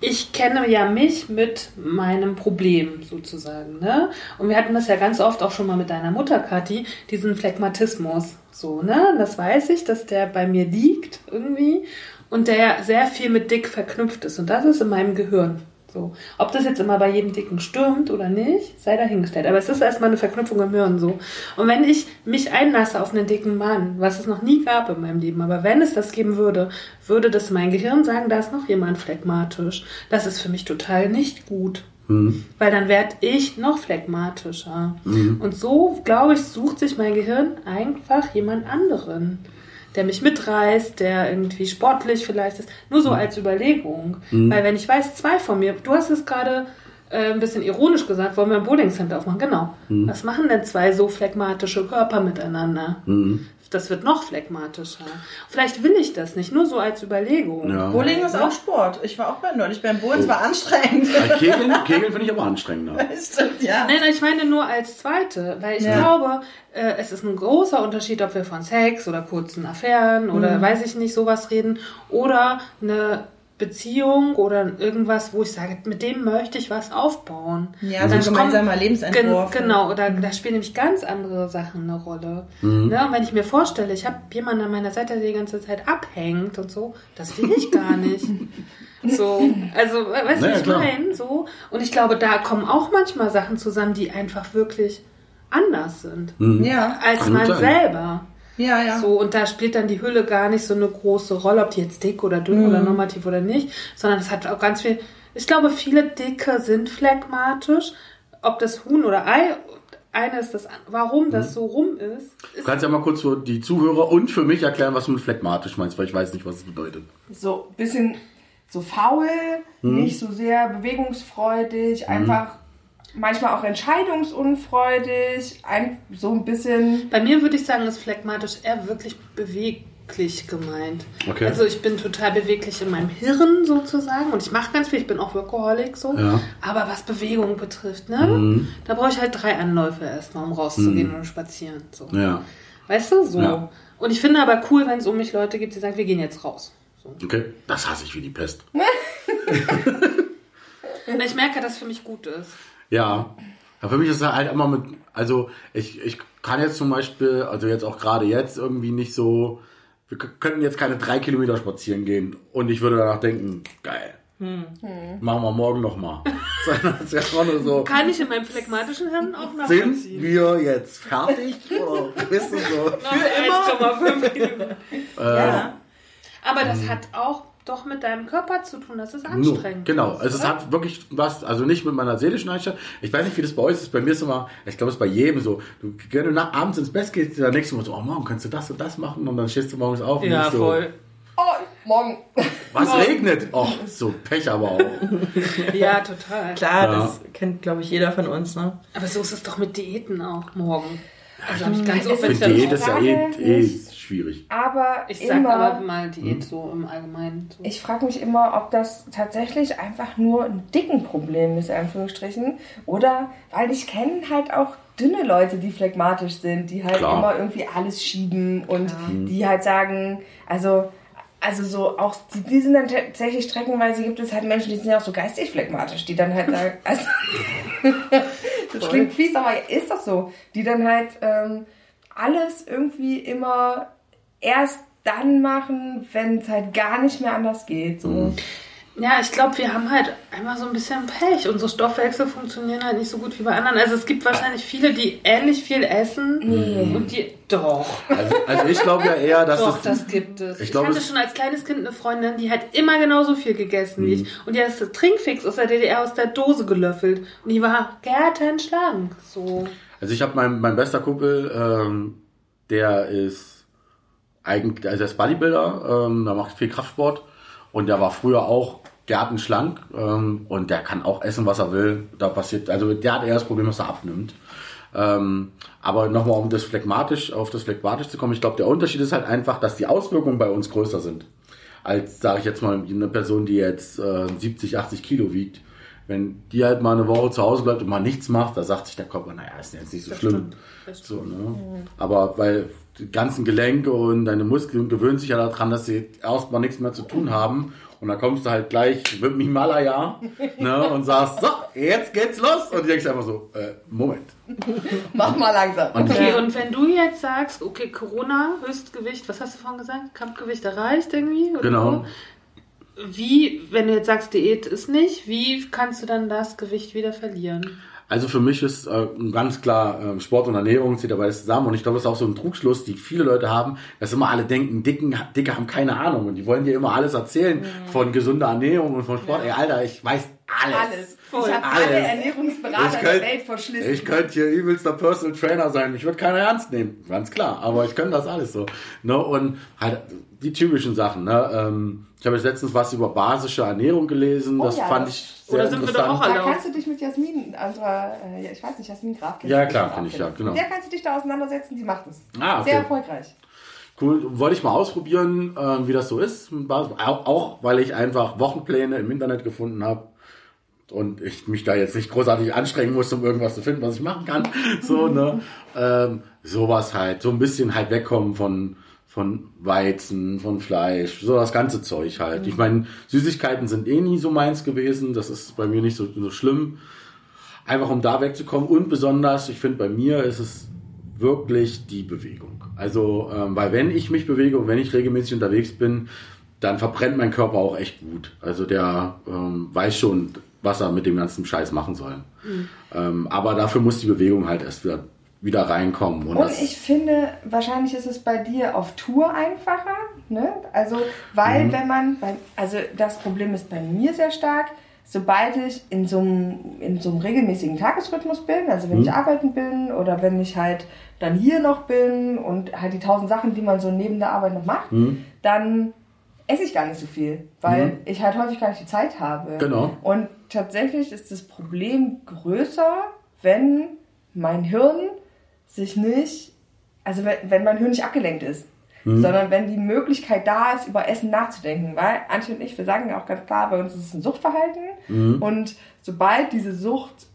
ich kenne ja mich mit meinem Problem sozusagen. Ne? Und wir hatten das ja ganz oft auch schon mal mit deiner Mutter, Kathi, diesen Phlegmatismus. So, ne? Das weiß ich, dass der bei mir liegt irgendwie und der sehr viel mit dick verknüpft ist. Und das ist in meinem Gehirn. So. Ob das jetzt immer bei jedem Dicken stimmt oder nicht, sei dahingestellt. Aber es ist erstmal eine Verknüpfung im Hirn so. Und wenn ich mich einlasse auf einen dicken Mann, was es noch nie gab in meinem Leben, aber wenn es das geben würde, würde das mein Gehirn sagen, da ist noch jemand phlegmatisch. Das ist für mich total nicht gut. Weil dann werde ich noch phlegmatischer. Und so, glaube ich, sucht sich mein Gehirn einfach jemand anderen, der mich mitreißt, der irgendwie sportlich vielleicht ist. Nur so als Überlegung. Weil wenn ich weiß, zwei von mir, du hast es gerade äh, ein bisschen ironisch gesagt, wollen wir ein Bowling-Center aufmachen. Genau. Was machen denn zwei so phlegmatische Körper miteinander? Das wird noch phlegmatischer. Vielleicht will ich das nicht, nur so als Überlegung. Ja. Bowling ist auch Sport. Ich war auch bei neulich beim Bowling, es war anstrengend. Bei Kegeln, Kegeln finde ich aber anstrengender. Stimmt, ja. Nein, nein, ich meine nur als zweite, weil ich Ja. glaube, äh, es ist ein großer Unterschied, ob wir von Sex oder kurzen Affären oder Mhm. weiß ich nicht, sowas reden oder eine Beziehung oder irgendwas, wo ich sage, mit dem möchte ich was aufbauen. Ja, so ein Dann gemeinsamer kommt- Lebensentwurf. Gen genau, oder da spielen nämlich ganz andere Sachen eine Rolle. Mhm. Ne? Und wenn ich mir vorstelle, ich habe jemanden an meiner Seite, der die ganze Zeit abhängt und so, das will ich gar nicht. So, also, we- weißt du, Naja, wie ich meine? So. Und ich glaube, da kommen auch manchmal Sachen zusammen, die einfach wirklich anders sind. Ja, Als Kann man sein. selber. Ja, ja. So, und da spielt dann die Hülle gar nicht so eine große Rolle, ob die jetzt dick oder dünn oder normativ oder nicht, sondern es hat auch ganz viel. Ich glaube, viele Dicke sind phlegmatisch. Ob das Huhn oder Ei, eine ist das, warum das so rum ist. Du kannst ja mal kurz für die Zuhörer und für mich erklären, was du mit phlegmatisch meinst, weil ich weiß nicht, was es bedeutet. so ein bisschen so faul, nicht so sehr bewegungsfreudig, einfach manchmal auch entscheidungsunfreudig, ein, so ein bisschen. Bei mir würde ich sagen, ist phlegmatisch eher wirklich beweglich gemeint. Okay. Also ich bin total beweglich in meinem Hirn sozusagen und ich mache ganz viel, ich bin auch Workaholic so. Ja. Mhm. Aber was Bewegung betrifft, ne? Da brauche ich halt drei Anläufe erstmal, um rauszugehen und spazieren. So. Ja. Weißt du, so. Ja. Und ich finde aber cool, wenn es um mich Leute gibt, die sagen, wir gehen jetzt raus. So. Okay. Das hasse ich wie die Pest. Und ich merke, dass für mich gut ist. Ja. ja. Für mich ist es halt immer mit, also ich, ich kann jetzt zum Beispiel, also jetzt auch gerade jetzt irgendwie nicht so, wir könnten jetzt keine drei Kilometer spazieren gehen und ich würde danach denken, geil. Machen wir morgen nochmal. Ja so, Kann ich in meinem phlegmatischen Hirn auch sind nachvollziehen. wir jetzt fertig? Oder bist du so? Noch 1,5 Kilometer. ja. Aber das hat auch doch mit deinem Körper zu tun, das ist anstrengend. genau, ist, also es hat wirklich was, also nicht mit meiner seelischen Einstellung. Ich weiß nicht, wie das bei euch ist. Bei mir ist immer, ich glaube, es ist bei jedem so. Du, wenn du nach, abends ins Bett gehst, dann denkst du immer so, oh, morgen kannst du das und das machen und dann stehst du morgens auf und Ja, denkst so, voll. Oh, morgen. was regnet? Oh, so Pech aber auch. Ja, total. Klar, Ja. das kennt, glaube ich, jeder von uns, ne? Aber so ist es doch mit Diäten auch morgen. Also habe ich ganz oft, Für Diät ist ja eh, eh schwierig. Aber Ich sag immer, aber mal Diät so im Allgemeinen. So. ich frage mich immer, ob das tatsächlich einfach nur ein dicken Problem ist, in Anführungsstrichen. Oder, weil ich kenne halt auch dünne Leute, die phlegmatisch sind, die halt Klar. immer irgendwie alles schieben und die halt sagen, also, also so auch, die, die sind dann tatsächlich streckenweise gibt es halt Menschen, die sind ja auch so geistig phlegmatisch, die dann halt sagen, also, das klingt fies, aber ist das so, die dann halt ähm, alles irgendwie immer erst dann machen, wenn es halt gar nicht mehr anders geht. So. Ja, ich glaube, wir haben halt einfach so ein bisschen Pech. Unsere Stoffwechsel funktionieren halt nicht so gut wie bei anderen. Also es gibt wahrscheinlich viele, die ähnlich viel essen und die doch. Also, also ich glaube ja eher, dass Doch, es, das gibt es. ich Ich, glaube, hatte es- schon als kleines Kind eine Freundin, die hat immer genauso viel gegessen wie ich. Und die hat das Trinkfix aus der DDR aus der Dose gelöffelt. Und die war gärtenschlank. So. Also ich habe mein, mein bester Kumpel, ähm, der ist eigentlich, also er ist Bodybuilder, ähm, der macht viel Kraftsport und der war früher auch gärtenschlank ähm, und der kann auch essen, was er will. Da passiert, also der hat eher das Problem, dass er abnimmt. Ähm, aber nochmal, um das phlegmatisch, auf das phlegmatisch zu kommen, ich glaube, der Unterschied ist halt einfach, dass die Auswirkungen bei uns größer sind. Als, sage ich jetzt mal, eine Person, die jetzt äh, 70, 80 Kilo wiegt. Wenn die halt mal eine Woche zu Hause bleibt und mal nichts macht, da sagt sich der Körper, naja, ist jetzt nicht so Das schlimm. So, ne? Aber weil die ganzen Gelenke und deine Muskeln gewöhnen sich ja daran, dass sie erstmal nichts mehr zu tun haben. Und dann kommst du halt gleich mit dem Himalaya ne, und sagst, so, jetzt geht's los. Und denkst einfach so, äh, Moment. Mach mal langsam. Und Okay, und wenn du jetzt sagst, okay, Corona, Höchstgewicht, was hast du vorhin gesagt? Kampfgewicht erreicht irgendwie? Oder Genau. so? Wie, wenn du jetzt sagst, Diät ist nicht, wie kannst du dann das Gewicht wieder verlieren? Also für mich ist äh, ganz klar äh, Sport und Ernährung zieht dabei zusammen und ich glaube, das ist auch so ein Trugschluss, die viele Leute haben, dass immer alle denken, Dicken, Dicke haben keine Ahnung und die wollen dir immer alles erzählen Mhm. von gesunder Ernährung und von Sport. Ey, Alter, ich weiß alles. Alles. Ich habe alle Ernährungsberater Ich der könnt- Welt verschlissen. Ich könnte hier übelster Personal Trainer sein. Ich würde keiner ernst nehmen, ganz klar. Aber ich könnte das alles so. Ne? Und halt die typischen Sachen. Ne? Ähm, ich habe jetzt letztens was über basische Ernährung gelesen. Oh das ja, fand das- ich sehr Oder sind wir doch interessant. auch Da kannst du dich mit Jasmin, unserer, äh, ja, ich weiß nicht, Jasmin Graf kennst Ja, klar, auch, ich, ja, genau. Mit der kannst du dich da auseinandersetzen, die macht es. Ah, okay. Sehr erfolgreich. Cool, wollte ich mal ausprobieren, äh, wie das so ist. Auch, auch weil ich einfach Wochenpläne im Internet gefunden habe und ich mich da jetzt nicht großartig anstrengen muss, um irgendwas zu finden, was ich machen kann. So, ne? Ähm, sowas halt, so ein bisschen halt wegkommen von von Weizen, von Fleisch, so das ganze Zeug halt. Ich meine, Süßigkeiten sind eh nie so meins gewesen, das ist bei mir nicht so, so schlimm. Einfach um da wegzukommen und besonders, ich finde bei mir ist es wirklich die Bewegung. Also, ähm, weil wenn ich mich bewege und wenn ich regelmäßig unterwegs bin, dann verbrennt mein Körper auch echt gut. Also der ähm, weiß schon, was er mit dem ganzen Scheiß machen soll. Ähm, aber dafür muss die Bewegung halt erst wieder, wieder reinkommen. Und, Und ich finde, wahrscheinlich ist es bei dir auf Tour einfacher. Ne? Also, weil Mhm. wenn man, bei, also das Problem ist bei mir sehr stark, sobald ich in so einem, in so einem regelmäßigen Tagesrhythmus bin, also wenn ich arbeiten bin oder wenn ich halt dann hier noch bin und halt die tausend Sachen, die man so neben der Arbeit noch macht, dann esse ich gar nicht so viel, weil ich halt häufig gar nicht die Zeit habe. Genau. Und tatsächlich ist das Problem größer, wenn mein Hirn sich nicht, also wenn, wenn mein Hirn nicht abgelenkt ist, sondern wenn die Möglichkeit da ist, über Essen nachzudenken. Weil Antje und ich, wir sagen ja auch ganz klar, bei uns ist es ein Suchtverhalten und sobald diese Sucht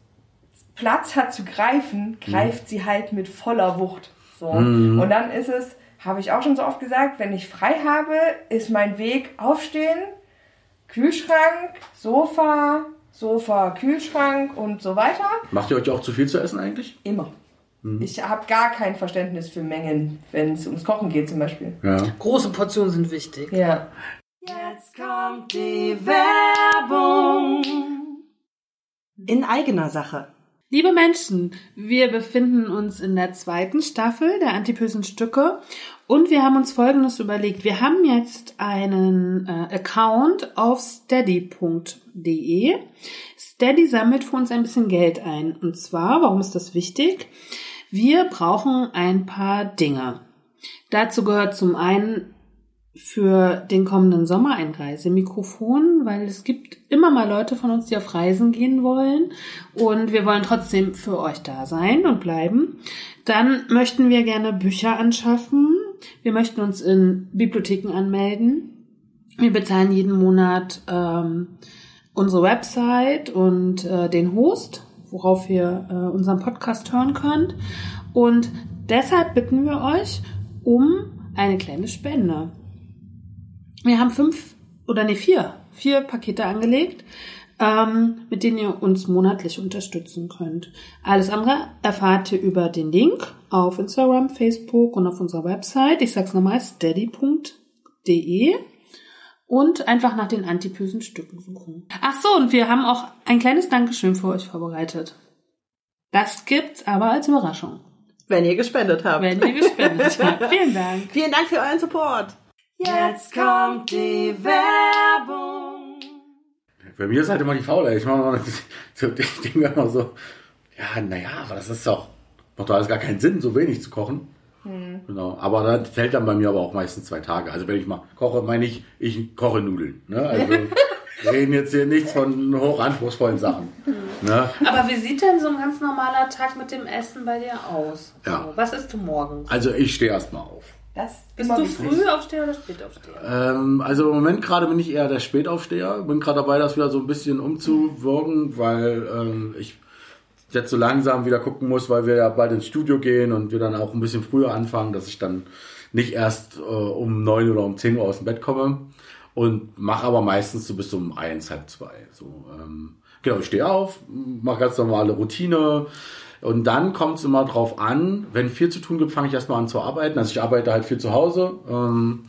Platz hat zu greifen, greift sie halt mit voller Wucht. So. Und dann ist es, habe ich auch schon so oft gesagt, wenn ich frei habe, ist mein Weg aufstehen, Kühlschrank, Sofa, Sofa, Kühlschrank und so weiter. macht ihr euch auch zu viel zu essen eigentlich? Immer. Ich habe gar kein Verständnis für Mengen, wenn es ums Kochen geht zum Beispiel. Ja. Große Portionen sind wichtig. Ja. Jetzt kommt die Werbung. In eigener Sache. Liebe Menschen, wir befinden uns in der zweiten Staffel der Antipösen Stücke und wir haben uns Folgendes überlegt. Wir haben jetzt einen äh, Account auf steady.de. Steady sammelt für uns ein bisschen Geld ein. Und zwar, warum ist das wichtig? Wir brauchen ein paar Dinge. Dazu gehört zum einen für den kommenden Sommer ein Reisemikrofon, weil es gibt immer mal Leute von uns, die auf Reisen gehen wollen und wir wollen trotzdem für euch da sein und bleiben. Dann möchten wir gerne Bücher anschaffen. Wir möchten uns in Bibliotheken anmelden. Wir bezahlen jeden Monat ähm, unsere Website und äh, den Host, worauf ihr äh, unseren Podcast hören könnt. Und deshalb bitten wir euch um eine kleine Spende. Wir haben fünf oder nee, vier, vier Pakete angelegt, ähm, mit denen ihr uns monatlich unterstützen könnt. Alles andere erfahrt ihr über den Link auf Instagram, Facebook und auf unserer Website. Ich sag's nochmal, steady.de und einfach nach den antipösen Stücken suchen. Ach so, und wir haben auch ein kleines Dankeschön für euch vorbereitet. Das gibt's aber als Überraschung, Wenn ihr gespendet habt. wenn ihr gespendet habt. Vielen Dank. Vielen Dank für euren Support. Jetzt kommt die Werbung. Bei mir ist halt immer die Faulheit. Ich, mach mal, so, ich denke immer so, ja, naja, aber das ist doch, macht doch alles gar keinen Sinn, so wenig zu kochen. Genau. Aber das fällt dann bei mir aber auch meistens zwei Tage. Also wenn ich mal koche, meine ich, ich koche Nudeln. Ne? Also wir reden jetzt hier nichts von hochanspruchsvollen Sachen. Ne? Aber wie sieht denn so ein ganz normaler Tag mit dem Essen bei dir aus? Ja. So, was isst du morgens? Also ich stehe erstmal auf. Das Bist du früh aufsteher oder spät aufsteher? Ähm, also im Moment gerade bin ich eher der Spätaufsteher. Bin gerade dabei, das wieder so ein bisschen umzuwirken, weil ähm, ich jetzt so langsam wieder gucken muss, weil wir ja bald ins Studio gehen und wir dann auch ein bisschen früher anfangen, dass ich dann nicht erst äh, um neun oder um zehn Uhr aus dem Bett komme und mache aber meistens so bis um eins, halb zwei. So, ähm, genau, ich stehe auf, mache ganz normale Routine und dann kommt es immer drauf an, wenn viel zu tun gibt, fange ich erstmal an zu arbeiten. Also ich arbeite halt viel zu Hause ähm,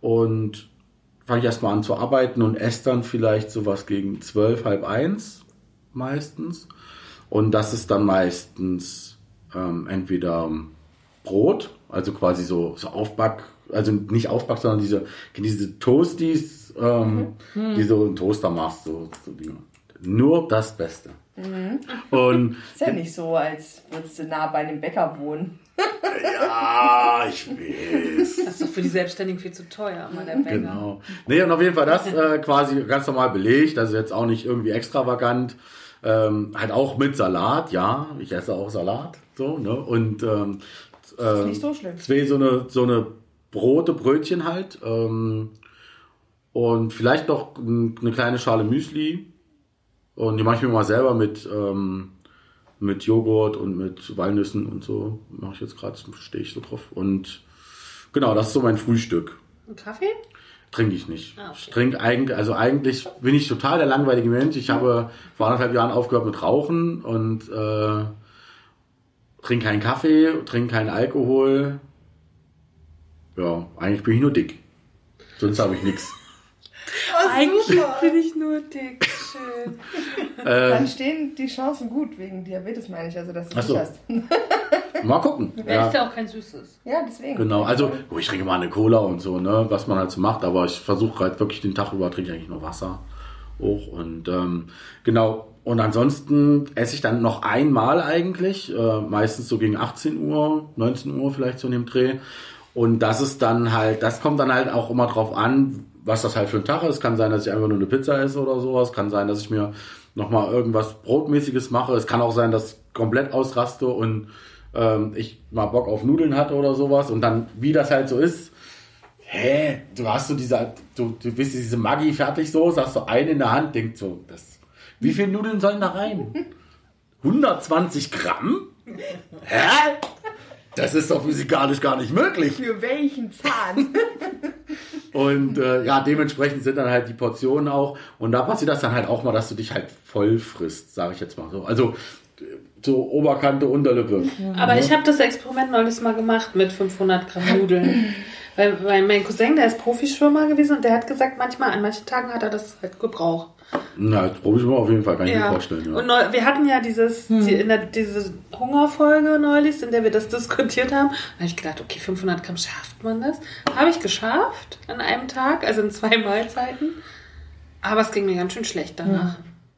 und fange ich erstmal an zu arbeiten und esse dann vielleicht sowas gegen zwölf, halb eins meistens. Und das ist dann meistens ähm, entweder Brot, also quasi so, so Aufback, also nicht Aufback, sondern diese, diese Toasties, ähm, die so einen Toaster machst, so, so Dinge. Nur das Beste. Und Ist ja nicht so, als würdest du nah bei dem Bäcker wohnen. ja, ich weiß. Das ist doch für die Selbstständigen viel zu teuer, mal der Bäcker. Genau. Nee, und auf jeden Fall das äh, quasi ganz normal belegt, also jetzt auch nicht irgendwie extravagant. Ähm, halt auch mit Salat, ja, ich esse auch Salat, so, ne? Und ähm, äh, nicht so schlimm. zwei so eine, so eine Brote, Brötchen halt. Ähm, und vielleicht noch eine kleine Schale Müsli. Und die mache ich mir mal selber mit, ähm, mit Joghurt und mit Walnüssen und so. Mache ich jetzt gerade, stehe ich so drauf. Und genau, das ist so mein Frühstück. Ein Kaffee? Trinke ich nicht. Ah, okay. Ich trinke eigentlich, also eigentlich bin ich total der langweilige Mensch. Ich habe vor anderthalb Jahren aufgehört mit Rauchen und äh, trinke keinen Kaffee, trinke keinen Alkohol. Ja, eigentlich bin ich nur dick. Sonst habe ich nichts. Eigentlich bin ich nur dick. Schön. Dann stehen die Chancen gut wegen Diabetes, meine ich, also dass du Ach so. hast. Mal gucken. Er Ja, ist ja auch kein Süßes. Ja, deswegen. genau. Also oh, ich trinke mal eine Cola und so, ne, was man halt so macht. Aber ich versuche halt wirklich den Tag über trinke ich eigentlich nur Wasser hoch und ähm, genau. Und ansonsten esse ich dann noch einmal eigentlich, äh, meistens so gegen 18 Uhr, 19 Uhr vielleicht so in dem Dreh. Und das ist dann halt, das kommt dann halt auch immer drauf an, was das halt für ein Tag ist. Kann sein, dass ich einfach nur eine Pizza esse oder sowas. Kann sein, dass ich mir nochmal irgendwas Brotmäßiges mache. Es kann auch sein, dass ich komplett ausraste und ähm, ich mal Bock auf Nudeln hatte oder sowas. Und dann, wie das halt so ist, hä, du hast so diese, du, du bist diese Maggi fertig so, hast so eine in der Hand, denkst so, das, wie viele Nudeln sollen da rein? 120 Gramm? Hä? Das ist doch physikalisch gar nicht möglich. Für welchen Zahn? Und äh, ja, dementsprechend sind dann halt die Portionen auch. Und da passiert das dann halt auch mal, dass du dich halt voll frisst, sage ich jetzt mal so. Also so Oberkante, Unterlippe. Aber ich habe das Experiment neulich mal gemacht mit 500 Gramm Nudeln. Weil, weil mein Cousin, der ist Profischwimmer gewesen und der hat gesagt, manchmal, an manchen Tagen hat er das halt gebraucht. Na, ich mal auf jeden Fall, kann ich mir Ja. vorstellen. Ja. Und neu, wir hatten ja dieses, die, in der, diese Hungerfolge neulich, in der wir das diskutiert haben. Da habe ich gedacht, okay, 500 Gramm schafft man das? Habe ich geschafft an einem Tag, also in zwei Mahlzeiten. Aber es ging mir ganz schön schlecht danach.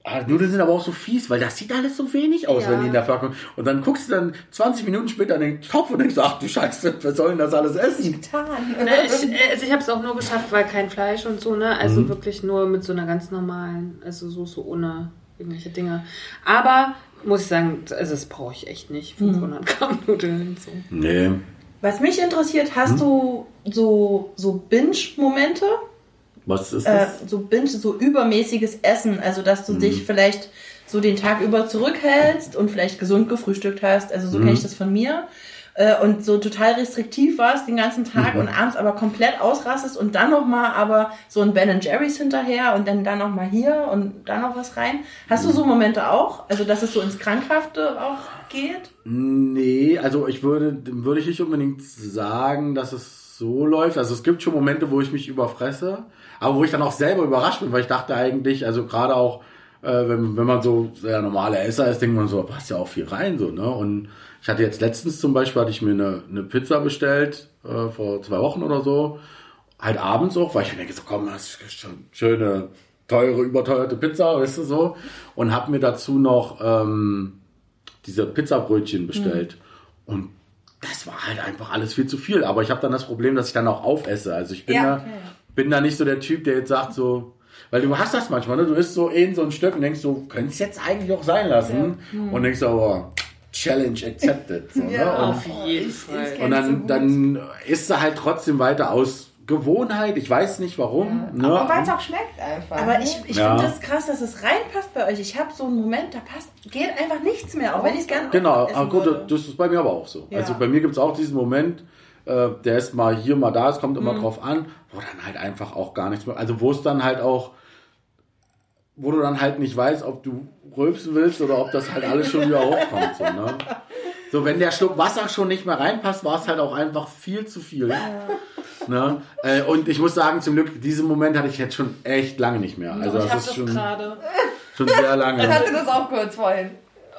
Ah, Nudeln sind aber auch so fies, weil das sieht alles so wenig aus, Ja. wenn die in der Verpackung. Und dann guckst du dann 20 Minuten später in den Topf und denkst, ach du Scheiße, wer soll denn das alles essen? Zahn. Ne, ich äh, also ich habe es auch nur geschafft, weil kein Fleisch und so, ne? Also wirklich nur mit so einer ganz normalen, also so, so ohne irgendwelche Dinge. Aber muss ich sagen, also das brauche ich echt nicht. 500 Gramm Nudeln. So. Nee. Was mich interessiert, hast du so, so Binge-Momente? Was ist Äh, das? so Binge, so übermäßiges Essen, also dass du dich vielleicht so den Tag über zurückhältst und vielleicht gesund gefrühstückt hast, also so kenne ich das von mir. Äh, und so total restriktiv warst den ganzen Tag und abends aber komplett ausrastest und dann nochmal aber so ein Ben Jerry's hinterher und dann dann nochmal hier und dann noch was rein. Hast du so Momente auch? Also dass es so ins Krankhafte auch geht? Nee, also ich würde, würde ich nicht unbedingt sagen, dass es so läuft. Also es gibt schon Momente, wo ich mich überfresse, aber wo ich dann auch selber überrascht bin, weil ich dachte eigentlich, also gerade auch, äh, wenn, wenn man so sehr normale Esser ist, denkt man so, passt ja auch viel rein, so, ne? Und ich hatte jetzt letztens zum Beispiel, hatte ich mir eine, eine Pizza bestellt, äh, vor zwei Wochen oder so, halt abends auch, weil ich mir denke, so komm, das ist schon schöne, teure, überteuerte Pizza, weißt du so, und hab mir dazu noch, ähm, diese Pizzabrötchen bestellt. Und das war halt einfach alles viel zu viel. Aber ich habe dann das Problem, dass ich dann auch aufesse. Also ich bin, Ja, okay. Bin da nicht so der Typ, der jetzt sagt so, weil du hast das manchmal, ne? Du isst so in so ein Stück und denkst so, könntest es jetzt eigentlich auch sein lassen. Und denkst so, oh, Challenge accepted. So, ne? und, Auf jeden Fall. und dann, dann isst du halt trotzdem weiter aus Gewohnheit. Ich weiß nicht warum. Ne? Aber weil es auch schmeckt einfach. Aber ne? ich, ich Ja. finde das krass, dass es reinpasst bei euch. Ich habe so einen Moment, da passt, geht einfach nichts mehr, auch wenn ich es gerne Genau, essen aber gut, würde. das ist bei mir aber auch so. Ja. Also bei mir gibt es auch diesen Moment, äh, der ist mal hier, mal da, es kommt Mhm. immer drauf an, wo dann halt einfach auch gar nichts mehr, also wo es dann halt auch, wo du dann halt nicht weißt, ob du rülpsen willst oder ob das halt alles schon wieder hochkommt. So, ne? so, wenn der Schluck Wasser schon nicht mehr reinpasst, war es halt auch einfach viel zu viel. Ne? Äh, und ich muss sagen, zum Glück, diesen Moment hatte ich jetzt schon echt lange nicht mehr. Also ich das ist das schon, gerade. schon sehr lange. Ich hatte das auch kurz vorhin.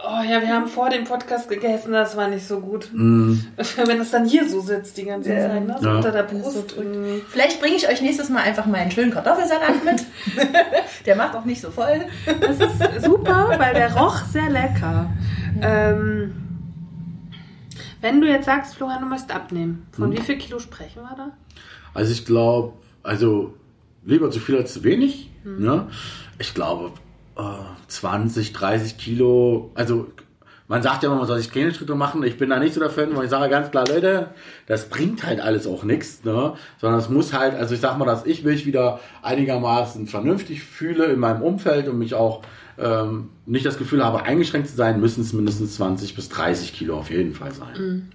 Oh ja, wir haben vor dem Podcast gegessen, das war nicht so gut. Mm. Wenn es dann hier so sitzt die ganze Ja. Zeit, ne? So Ja. unter der Brust. irgendwie. Vielleicht bringe ich euch nächstes Mal einfach mal einen schönen Kartoffelsalat mit. Der macht auch nicht so voll. Das ist super, weil der roch sehr lecker. Ähm, wenn du jetzt sagst, Florian, du möchtest abnehmen, von wie viel Kilo sprechen wir da? Also ich glaube, also lieber zu viel als zu wenig. Ne? Ich glaube äh, 20, 30 Kilo. Also man sagt ja immer, man soll sich kleine Schritte machen. Ich bin da nicht so der Fan, weil ich sage ganz klar, Leute, das bringt halt alles auch nichts. Ne? Sondern es muss halt, also ich sag mal, dass ich mich wieder einigermaßen vernünftig fühle in meinem Umfeld und mich auch ähm, nicht das Gefühl habe, eingeschränkt zu sein, müssen es mindestens 20 bis 30 Kilo auf jeden Fall sein.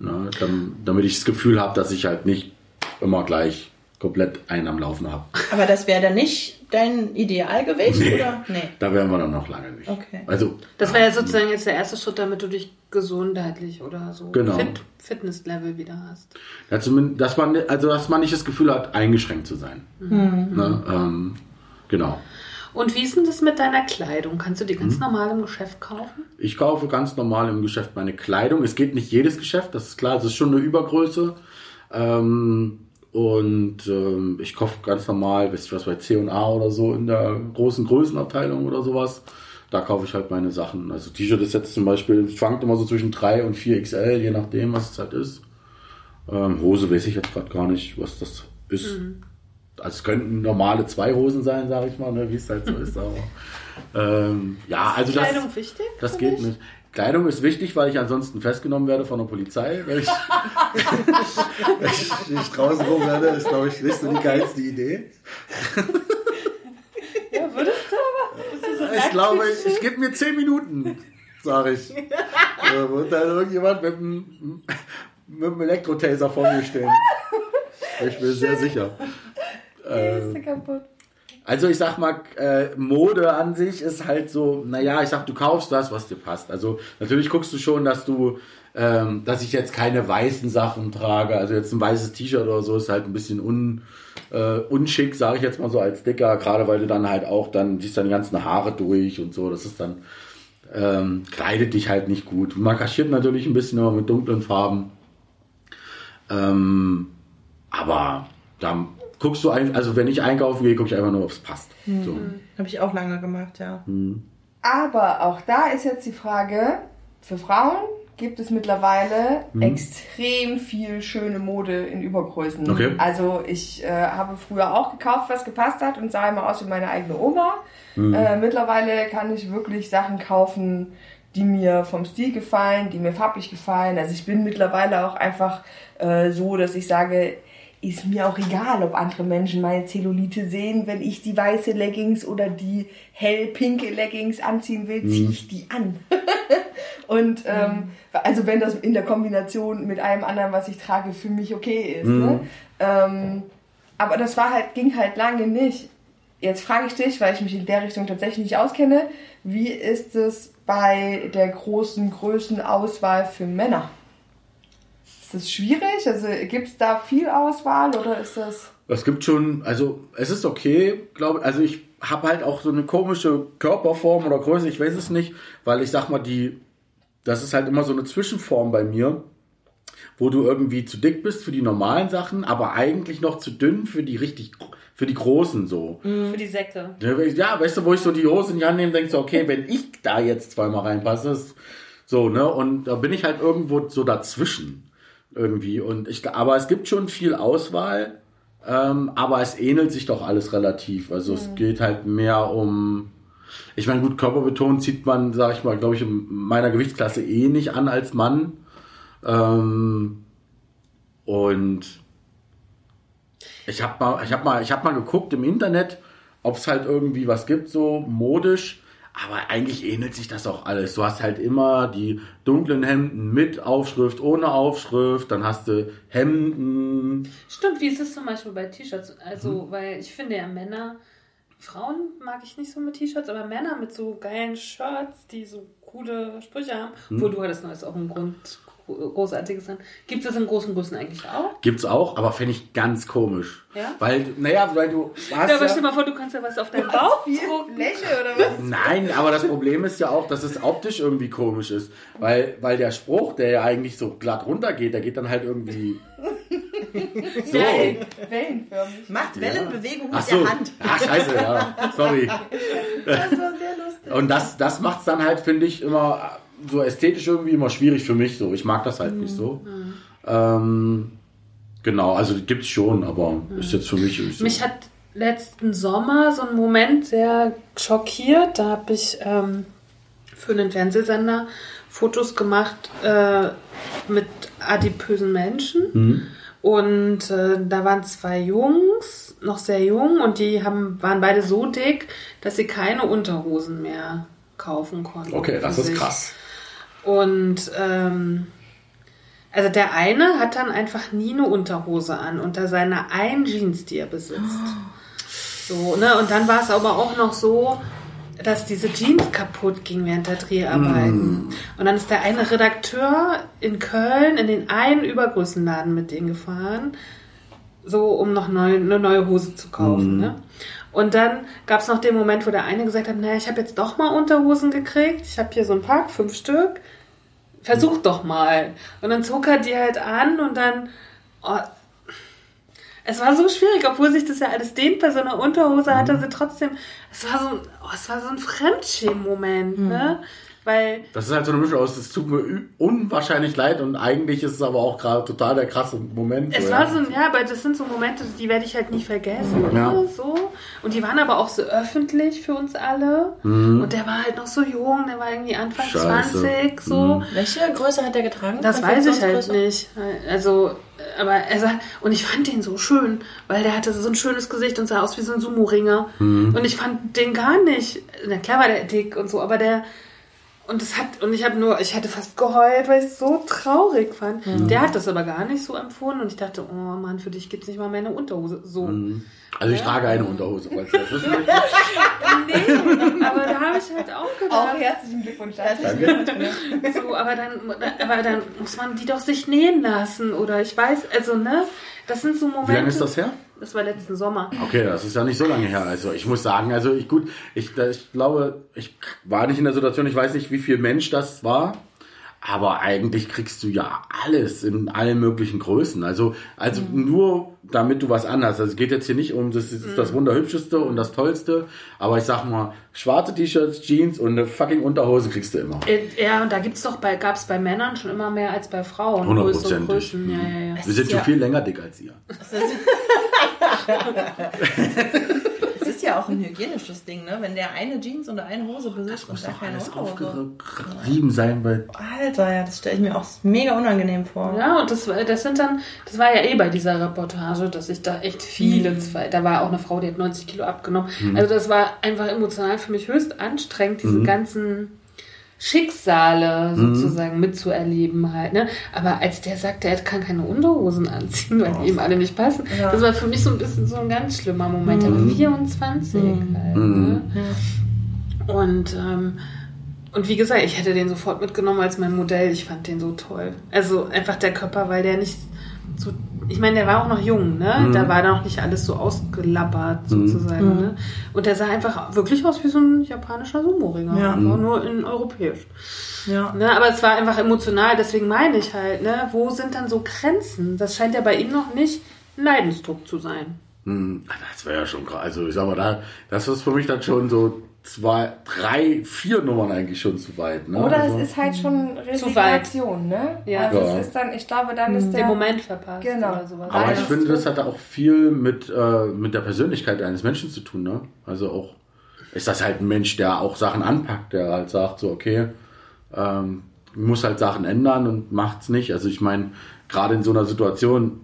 Ne? Dam- damit ich das Gefühl habe, dass ich halt nicht immer gleich komplett einen am Laufen habe. Aber das wäre dann nicht dein Idealgewicht, Nee. oder? Nee. Da wären wir dann noch lange nicht. Okay. Also, Das wäre ja sozusagen jetzt der erste Schritt, damit du dich gesundheitlich oder so Genau. Fit, Fitnesslevel wieder hast. ja, zumindest, dass man, also, dass man nicht das Gefühl hat, eingeschränkt zu sein. Ne? Ähm, genau. Und wie ist denn das mit deiner Kleidung? Kannst du die ganz normal im Geschäft kaufen? Ich kaufe ganz normal im Geschäft meine Kleidung. Es geht nicht jedes Geschäft, das ist klar, es ist schon eine Übergröße. Ähm, und ähm, ich kaufe ganz normal, weiß ich was, bei C&A oder so in der großen Größenabteilung oder sowas. Da kaufe ich halt meine Sachen. Also T-Shirt ist jetzt zum Beispiel, schwankt immer so zwischen 3 und 4 XL, je nachdem, was es halt ist. Ähm, Hose weiß ich jetzt gerade gar nicht, was das ist. Also es könnten normale zwei Hosen sein, sage ich mal, ne, wie es halt so ist. Aber ähm, ja, also das, Kleidung wichtig? das geht nicht. Kleidung ist wichtig, weil ich ansonsten festgenommen werde von der Polizei. Wenn ich, wenn ich, ich draußen rum werde, ist, glaube ich, nicht so die geilste Idee. Ja, würdest du aber? So Ich glaube, ich, ich gebe mir zehn Minuten, sage ich. Und dann irgendjemand mit einem, mit einem Elektrotaser vor mir stehen. Ich bin sehr sicher. Äh, kaputt. Also ich sag mal, äh, Mode an sich ist halt so, naja, ich sag, du kaufst das, was dir passt. Also natürlich guckst du schon, dass du, ähm, dass ich jetzt keine weißen Sachen trage. Also jetzt ein weißes T-Shirt oder so ist halt ein bisschen un, äh, unschick, sage ich jetzt mal so als Dicker, gerade weil du dann halt auch, dann siehst die ganzen Haare durch und so. Das ist dann, ähm, kleidet dich halt nicht gut. Man kaschiert natürlich ein bisschen immer mit dunklen Farben. Ähm, aber da guckst du ein, also wenn ich einkaufen gehe, gucke ich einfach nur, ob es passt. So. Habe ich auch lange gemacht, ja. Aber auch da ist jetzt die Frage, für Frauen gibt es mittlerweile extrem viel schöne Mode in Übergrößen. Okay. Also ich äh, habe früher auch gekauft, was gepasst hat und sah immer aus wie meine eigene Oma. Äh, mittlerweile kann ich wirklich Sachen kaufen, die mir vom Stil gefallen, die mir farblich gefallen. Also ich bin mittlerweile auch einfach äh, so, dass ich sage, ist mir auch egal, ob andere Menschen meine Zellulite sehen. Wenn ich die weiße Leggings oder die hellpinke Leggings anziehen will, ziehe ich die an. Und ähm, also wenn das in der Kombination mit allem anderen, was ich trage, für mich okay ist. Ne? Ähm, aber das war halt, ging halt lange nicht. Jetzt frage ich dich, weil ich mich in der Richtung tatsächlich nicht auskenne, wie ist es bei der großen Größenauswahl für Männer? Ist das schwierig? Also gibt es da viel Auswahl oder ist das... Es gibt schon, also es ist okay, glaube ich. Also ich habe halt auch so eine komische Körperform oder Größe, ich weiß es nicht, weil ich sag mal, die, das ist halt immer so eine Zwischenform bei mir, wo du irgendwie zu dick bist für die normalen Sachen, aber eigentlich noch zu dünn für die richtig, für die großen so. Für die Säcke. Ja, weißt du, wo ich so die Hose in die Hand nehme, denkst du, okay, wenn ich da jetzt zweimal reinpasse, ist so, ne? Und da bin ich halt irgendwo so dazwischen irgendwie. Und ich, aber es gibt schon viel Auswahl, ähm, aber es ähnelt sich doch alles relativ. Also es geht halt mehr um. Ich meine, gut, körperbetont zieht man, sag ich mal, glaube ich, in meiner Gewichtsklasse eh nicht an als Mann. Ähm, und ich habe mal, ich habe mal, ich habe mal geguckt im Internet, ob es halt irgendwie was gibt, so modisch. Aber eigentlich ähnelt sich das auch alles. Du hast halt immer die dunklen Hemden mit Aufschrift, ohne Aufschrift. Dann hast du Hemden. Stimmt, wie ist es zum Beispiel bei T-Shirts? Also, weil ich finde ja Männer, Frauen mag ich nicht so mit T-Shirts, aber Männer mit so geilen Shirts, die so coole Sprüche haben, Mhm. wo du hattest neues auch einen Grund, Großartiges an. Gibt es in großen Größen eigentlich auch? Gibt's auch, aber fände ich ganz komisch. Ja? Weil, naja, weil du hast Ja, aber ja, stell dir mal vor, du kannst ja was auf deinen Bauch drucken. Fläche oder was? Nein, aber das Problem ist ja auch, dass es optisch irgendwie komisch ist. Weil, weil der Spruch, der ja eigentlich so glatt runtergeht, der geht dann halt irgendwie so. Wellenförmig. Macht Wellenbewegung mit Ach so. der Hand. Ach, scheiße, ja. Sorry. Das war sehr lustig. Und das, das macht es dann halt, finde ich, immer so ästhetisch irgendwie immer schwierig für mich so. Ich mag das halt nicht so. Ähm, genau, also gibt's schon, aber ist jetzt für mich nicht so. Mich hat letzten Sommer so ein Moment sehr schockiert. Da habe ich ähm, für einen Fernsehsender Fotos gemacht äh, mit adipösen Menschen. Und äh, da waren zwei Jungs, noch sehr jung, und die haben, waren beide so dick, dass sie keine Unterhosen mehr kaufen konnten. Okay, das ist sich. krass. Und ähm, also der eine hat dann einfach nie eine Unterhose an unter seiner einen Jeans, die er besitzt. So, ne? Und dann war es aber auch noch so, dass diese Jeans kaputt ging während der Dreharbeiten. Und dann ist der eine Redakteur in Köln in den einen Übergrößenladen mit denen gefahren, so um noch neu, eine neue Hose zu kaufen. Ne? Und dann gab es noch den Moment, wo der eine gesagt hat, naja, ich habe jetzt doch mal Unterhosen gekriegt. Ich habe hier so ein Pack, fünf Stück. Versuch doch mal. Und dann zog er die halt an und dann... Oh, es war so schwierig, obwohl sich das ja alles dehnt bei so einer Unterhose, hat er sie trotzdem... Es war so, ein- oh, es war so ein Fremdschämen-Moment, ne? Weil... Das ist halt so eine Mischung aus, es tut mir unwahrscheinlich leid und eigentlich ist es aber auch gerade total der krasse Moment. Es so, war ja. so, ein- ja, aber das sind so Momente, die werde ich halt nie vergessen. Ja. Ne? So. Und die waren aber auch so öffentlich für uns alle. Und der war halt noch so jung, der war irgendwie Anfang Mhm. Scheiße. Mhm. 20, so. Welche Größe hat der getragen? Das weiß ich halt nicht. Also, aber er sagt, und ich fand den so schön, weil der hatte so ein schönes Gesicht und sah aus wie so ein Sumo-Ringer. Mhm. Und ich fand den gar nicht. Na klar war der dick und so, aber der. Und das hat, und ich habe nur, ich hätte fast geheult, weil ich es so traurig fand. Mhm. Der hat das aber gar nicht so empfunden und ich dachte, oh Mann, für dich gibt's nicht mal mehr eine Unterhose. So. Also ich trage eine Unterhose, falls ihr das wissen möchtet. Nee, aber da habe ich halt auch Auch gedacht. herzlichen Glückwunsch dazu. So, aber dann, aber dann muss man die doch sich nähen lassen oder ich weiß, also ne, das sind so Momente. Wie lange ist das her? Das war letzten Sommer. Okay, das ist ja nicht so lange her. Also ich muss sagen, also ich gut, ich, ich glaube, ich war nicht in der Situation, ich weiß nicht, wie viel Mensch das war. Aber eigentlich kriegst du ja alles in allen möglichen Größen. Also, also nur damit du was anhast. Also es geht jetzt hier nicht um, das ist das Wunderhübscheste und das Tollste. Aber ich sag mal, schwarze T-Shirts, Jeans und eine fucking Unterhose kriegst du immer. Äh, Ja, und da gibt's doch bei, gab's bei Männern schon immer mehr als bei Frauen. Größere Hundertprozentig. Größen. Ja, ja, ja. Wir sind schon ja- viel länger dick als ihr. Es ist ja auch ein hygienisches Ding, ne? Wenn der eine Jeans und eine Hose besitzt und Muss der doch keine alles Unterhose. aufgerieben sein, weil Alter, ja, das stelle ich mir auch mega unangenehm vor. Ja, und das, war- das sind dann, das war ja eh bei dieser Reportage, dass ich da echt viele, zwei, da war auch eine Frau, die hat 90 Kilo abgenommen. Also das war einfach emotional für mich höchst anstrengend, diese ganzen Schicksale sozusagen mitzuerleben halt, ne? Aber als der sagte, er kann keine Unterhosen anziehen, weil die ihm alle nicht passen, Ja. das war für mich so ein bisschen so ein ganz schlimmer Moment. Aber 24 halt, ne? Und, ähm, und wie gesagt, ich hätte den sofort mitgenommen als mein Modell. Ich fand den so toll. Also einfach der Körper, weil der nicht so. Ich meine, der war auch noch jung, ne? Da war noch nicht alles so ausgelappert sozusagen, ne? Und der sah einfach wirklich aus wie so ein japanischer Sumo-Ringer. Ja. Einfach nur in europäisch. Ja. Ne? Aber es war einfach emotional, deswegen meine ich halt, ne? Wo sind dann so Grenzen? Das scheint ja bei ihm noch nicht ein Leidensdruck zu sein. Hm, Das wäre ja schon krass. Also ich sag mal, da, das ist für mich dann schon so zwei, drei, vier Nummern eigentlich schon zu weit. Ne? Oder also, es ist halt schon Zu weit. Resignation, ne? Ja. Also Ja. es ist dann, ich glaube, dann ist der... Den Moment verpasst Genau. oder sowas. aber ich finde, das hat auch viel mit, äh, mit der Persönlichkeit eines Menschen zu tun. Ne? Also auch ist das halt ein Mensch, der auch Sachen anpackt, der halt sagt so, okay, ähm, muss halt Sachen ändern und macht's nicht. Also ich meine, gerade in so einer Situation,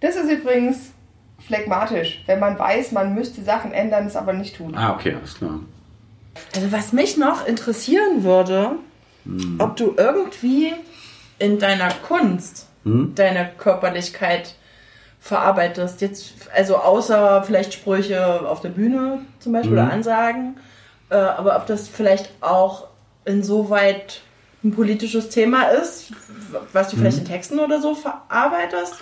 Das ist übrigens phlegmatisch, wenn man weiß, man müsste Sachen ändern, es aber nicht tun. ah, okay, alles klar. Also was mich noch interessieren würde, ob du irgendwie in deiner Kunst deine Körperlichkeit verarbeitest. Jetzt, also außer vielleicht Sprüche auf der Bühne zum Beispiel oder Ansagen, äh, aber ob das vielleicht auch insoweit ein politisches Thema ist, was du vielleicht Mhm. in Texten oder so verarbeitest?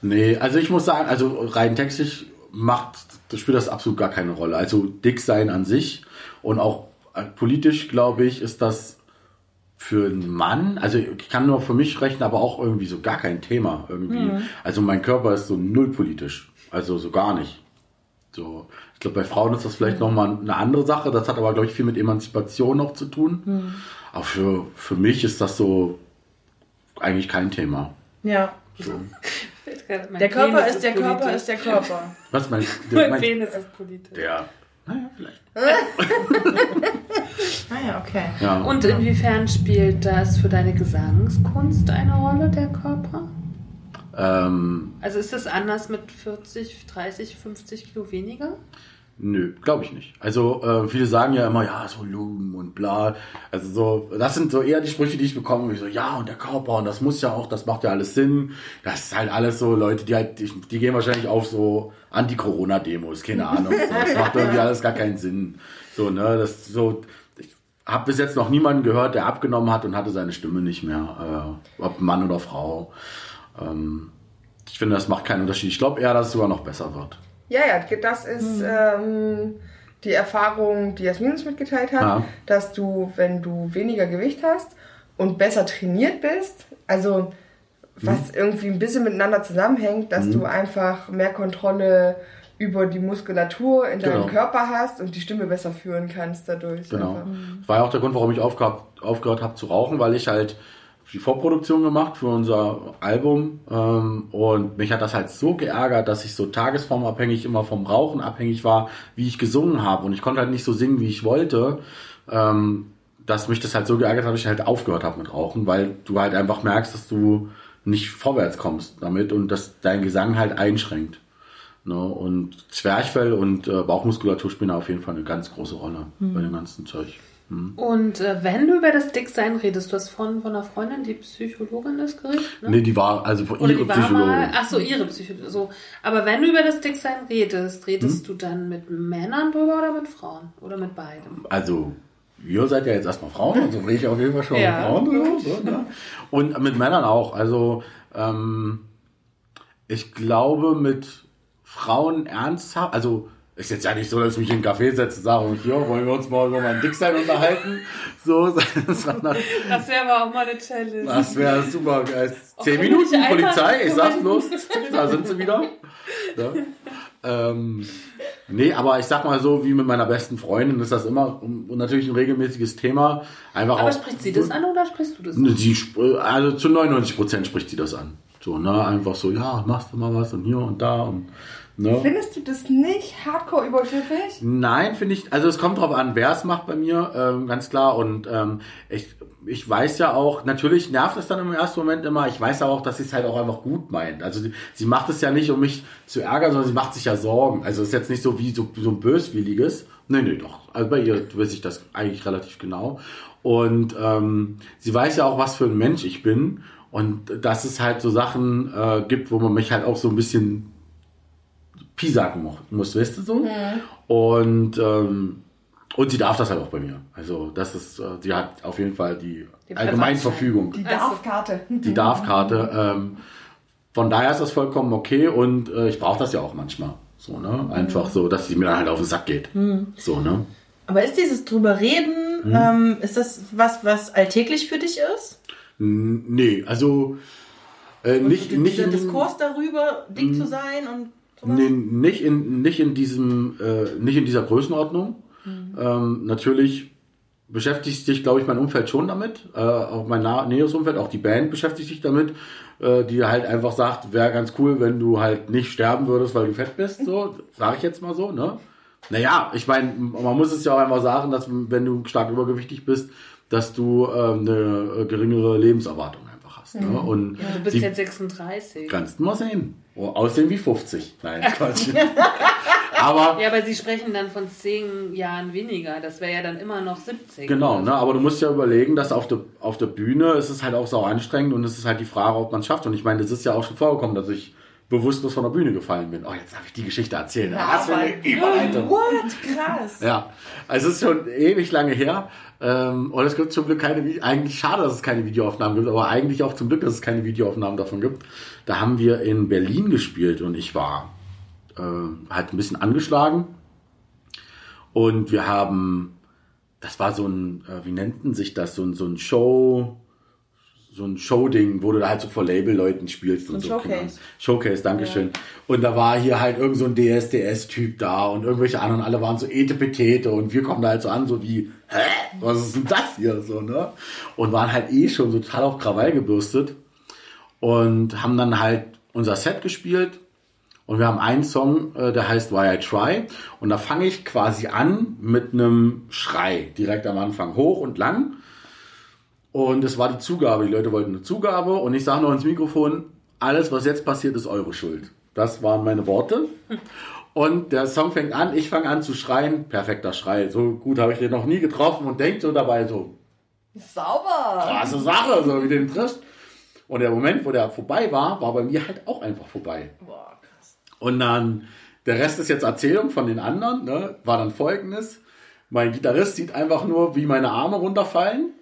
Nee, also ich muss sagen, also rein textlich macht, das spielt das absolut gar keine Rolle. Also dick sein an sich und auch äh, politisch, glaube ich, ist das für einen Mann, also ich kann nur für mich rechnen, aber auch irgendwie so gar kein Thema irgendwie. Also mein Körper ist so null politisch, also so gar nicht. So, ich glaube, bei Frauen ist das vielleicht nochmal eine andere Sache. Das hat aber, glaube ich, viel mit Emanzipation noch zu tun. Aber für, für mich ist das so eigentlich kein Thema. Ja. Mein Der Körper Penis ist der Körper ist der Körper. Was mein, Mein mein, Penis ist politisch. der, naja, vielleicht. Ah ja, okay. Ja. Und inwiefern spielt das für deine Gesangskunst eine Rolle, der Körper? ähm, Also ist es anders mit 40, 30, 50 Kilo weniger? nö, glaube ich nicht. Also äh, viele sagen ja immer, ja, das Volumen und bla. Also so, das sind so eher die Sprüche, die ich bekomme, wie so, ja, und der Körper und das muss ja auch, das macht ja alles Sinn. Das ist halt alles so Leute, die halt, die, die gehen wahrscheinlich auf so Anti-Corona-Demos, keine Ahnung. So. Das macht irgendwie alles gar keinen Sinn. So, ne, das so. Ich habe bis jetzt noch niemanden gehört, der abgenommen hat und hatte seine Stimme nicht mehr, äh, ob Mann oder Frau. Ähm, ich finde, das macht keinen Unterschied. Ich glaube eher, dass es sogar noch besser wird. Ja, ja, das ist ähm, die Erfahrung, die Jasmin uns mitgeteilt hat, Ja. dass du, wenn du weniger Gewicht hast und besser trainiert bist, also was irgendwie ein bisschen miteinander zusammenhängt, dass du einfach mehr Kontrolle über die Muskulatur in deinem Genau. Körper hast und die Stimme besser führen kannst dadurch. Genau. Einfach. Das war ja auch der Grund, warum ich aufgehört, aufgehört habe zu rauchen, weil ich halt die Vorproduktion gemacht für unser Album ähm, und mich hat das halt so geärgert, dass ich so tagesformabhängig immer vom Rauchen abhängig war, wie ich gesungen habe und ich konnte halt nicht so singen, wie ich wollte, ähm, dass mich das halt so geärgert hat, dass ich halt aufgehört habe mit Rauchen, weil du halt einfach merkst, dass du nicht vorwärts kommst damit und dass dein Gesang halt einschränkt. Ne? Und Zwerchfell und äh, Bauchmuskulatur spielen auf jeden Fall eine ganz große Rolle bei dem ganzen Zeug. Und äh, wenn du über das Dicksein redest, du hast von, von einer Freundin, die Psychologin ist, geredet? Ne? Nee, die war also Oder ihre war mal, Psychologin. ach so, ihre Psychologin. So. Aber wenn du über das Dicksein redest, redest Hm? du dann mit Männern drüber oder mit Frauen? Oder mit beidem? Also, ihr seid ja jetzt erstmal Frauen, also rede ich auf jeden Fall schon Ja. mit Frauen drüber. So, ne? Und mit Männern auch. Also, ähm, ich glaube, mit Frauen ernsthaft, also ist jetzt ja nicht so, dass ich mich in einen Café setze und sage, hier, wollen wir uns mal über mein Dicksein unterhalten? So, sondern Das wäre aber auch mal eine Challenge. das wäre super. Äh, Zehn kann man Minuten Polizei, ich sag's bloß, da sind sie wieder. Ja. Ähm, nee, aber ich sag mal so, wie mit meiner besten Freundin ist das immer und natürlich ein regelmäßiges Thema. Einfach Aber auch, spricht sie das an oder sprichst du das Ne, an? Sie, sp- also zu 99 Prozent spricht sie das an. So, ne, einfach so, ja, machst du mal was und hier und da und, ne. Findest du das nicht hardcore übergriffig? Nein, finde ich, also es kommt drauf an, wer es macht bei mir, ähm, ganz klar. Und ähm, ich, ich weiß ja auch, natürlich nervt es dann im ersten Moment immer, ich weiß aber auch, dass sie es halt auch einfach gut meint. Also sie, sie macht es ja nicht, um mich zu ärgern, sondern sie macht sich ja Sorgen. Also es ist jetzt nicht so wie so, so ein böswilliges. Nee, nee, doch. Also bei ihr weiß ich das eigentlich relativ genau. Und ähm, sie weiß ja auch, was für ein Mensch ich bin. Und dass es halt so Sachen äh, gibt, wo man mich halt auch so ein bisschen piesacken muss, weißt du so? Und, ähm, und sie darf das halt auch bei mir. Also das ist, äh, sie hat auf jeden Fall die, Die Allgemeinverfügung, Die Darfkarte. die Darfkarte. Ähm, von daher ist das vollkommen okay und äh, ich brauche das ja auch manchmal. So, ne? Einfach so, dass sie mir dann halt auf den Sack geht. So, ne? Aber ist dieses drüber reden, Hm? ähm, ist das was, was alltäglich für dich ist? Nee, also äh, nicht, nicht dieser in, Diskurs darüber, dick zu sein und? Nee, nicht in, nicht in diesem, äh, nicht in dieser Größenordnung. Ähm, natürlich beschäftigt sich, glaube ich, mein Umfeld schon damit. Äh, auch mein näheres Umfeld, auch die Band beschäftigt sich damit, äh, die halt einfach sagt, wäre ganz cool, wenn du halt nicht sterben würdest, weil du fett bist. So, sage ich jetzt mal so, ne? Naja, ich meine, man muss es ja auch einfach sagen, dass wenn du stark übergewichtig bist, dass du ähm, eine äh, geringere Lebenserwartung hast. Ne? Und Ja, du bist die, jetzt 36. Kannst du mal sehen. Oh, aussehen wie 50. Nein, Quatsch. aber Ja, aber sie sprechen dann von 10 Jahren weniger. Das wäre ja dann immer noch 70. genau, ne? Aber du musst ja überlegen, dass auf der auf der Bühne ist es halt auch sau anstrengend und es ist halt die Frage, ob man es schafft. Und ich meine, das ist ja auch schon vorgekommen, dass ich bewusstlos von der Bühne gefallen bin. Oh, jetzt darf ich die Geschichte erzählen. Ja, Was für eine Überleitung. What? Krass. Ja, also es ist schon ewig lange her. Ähm, und es gibt zum Glück keine, eigentlich schade, dass es keine Videoaufnahmen gibt, aber eigentlich auch zum Glück, dass es keine Videoaufnahmen davon gibt. Da haben wir in Berlin gespielt und ich war äh, halt ein bisschen angeschlagen. Und wir haben, das war so ein, äh, wie nannten sich das, so ein, so ein Show, so ein Show-Ding, wo du da halt so vor Label-Leuten spielst und so. Showcase. Showcase, Dankeschön. Und da war hier halt irgend so ein DSDS-Typ da und irgendwelche anderen, alle waren so Etepetete und wir kommen da halt so an, so wie, hä? Was ist denn das hier? So, ne? Und waren halt eh schon so total auf Krawall gebürstet und haben dann halt unser Set gespielt und wir haben einen Song, äh, der heißt Why I Try und da fange ich quasi an mit einem Schrei direkt am Anfang hoch und lang und es war die Zugabe. Die Leute wollten eine Zugabe und ich sage noch ins Mikrofon, alles, was jetzt passiert, ist eure Schuld. Das waren meine Worte. Und der Song fängt an, ich fange an zu schreien. Perfekter Schrei. So gut habe ich den noch nie getroffen und denkt so dabei so, Sauber. krasse Sache, so wie den triffst. Und der Moment, wo der vorbei war, war bei mir halt auch einfach vorbei. Boah, krass. Und dann, der Rest ist jetzt Erzählung von den anderen, ne? war dann folgendes. Mein Gitarrist sieht einfach nur, wie meine Arme runterfallen,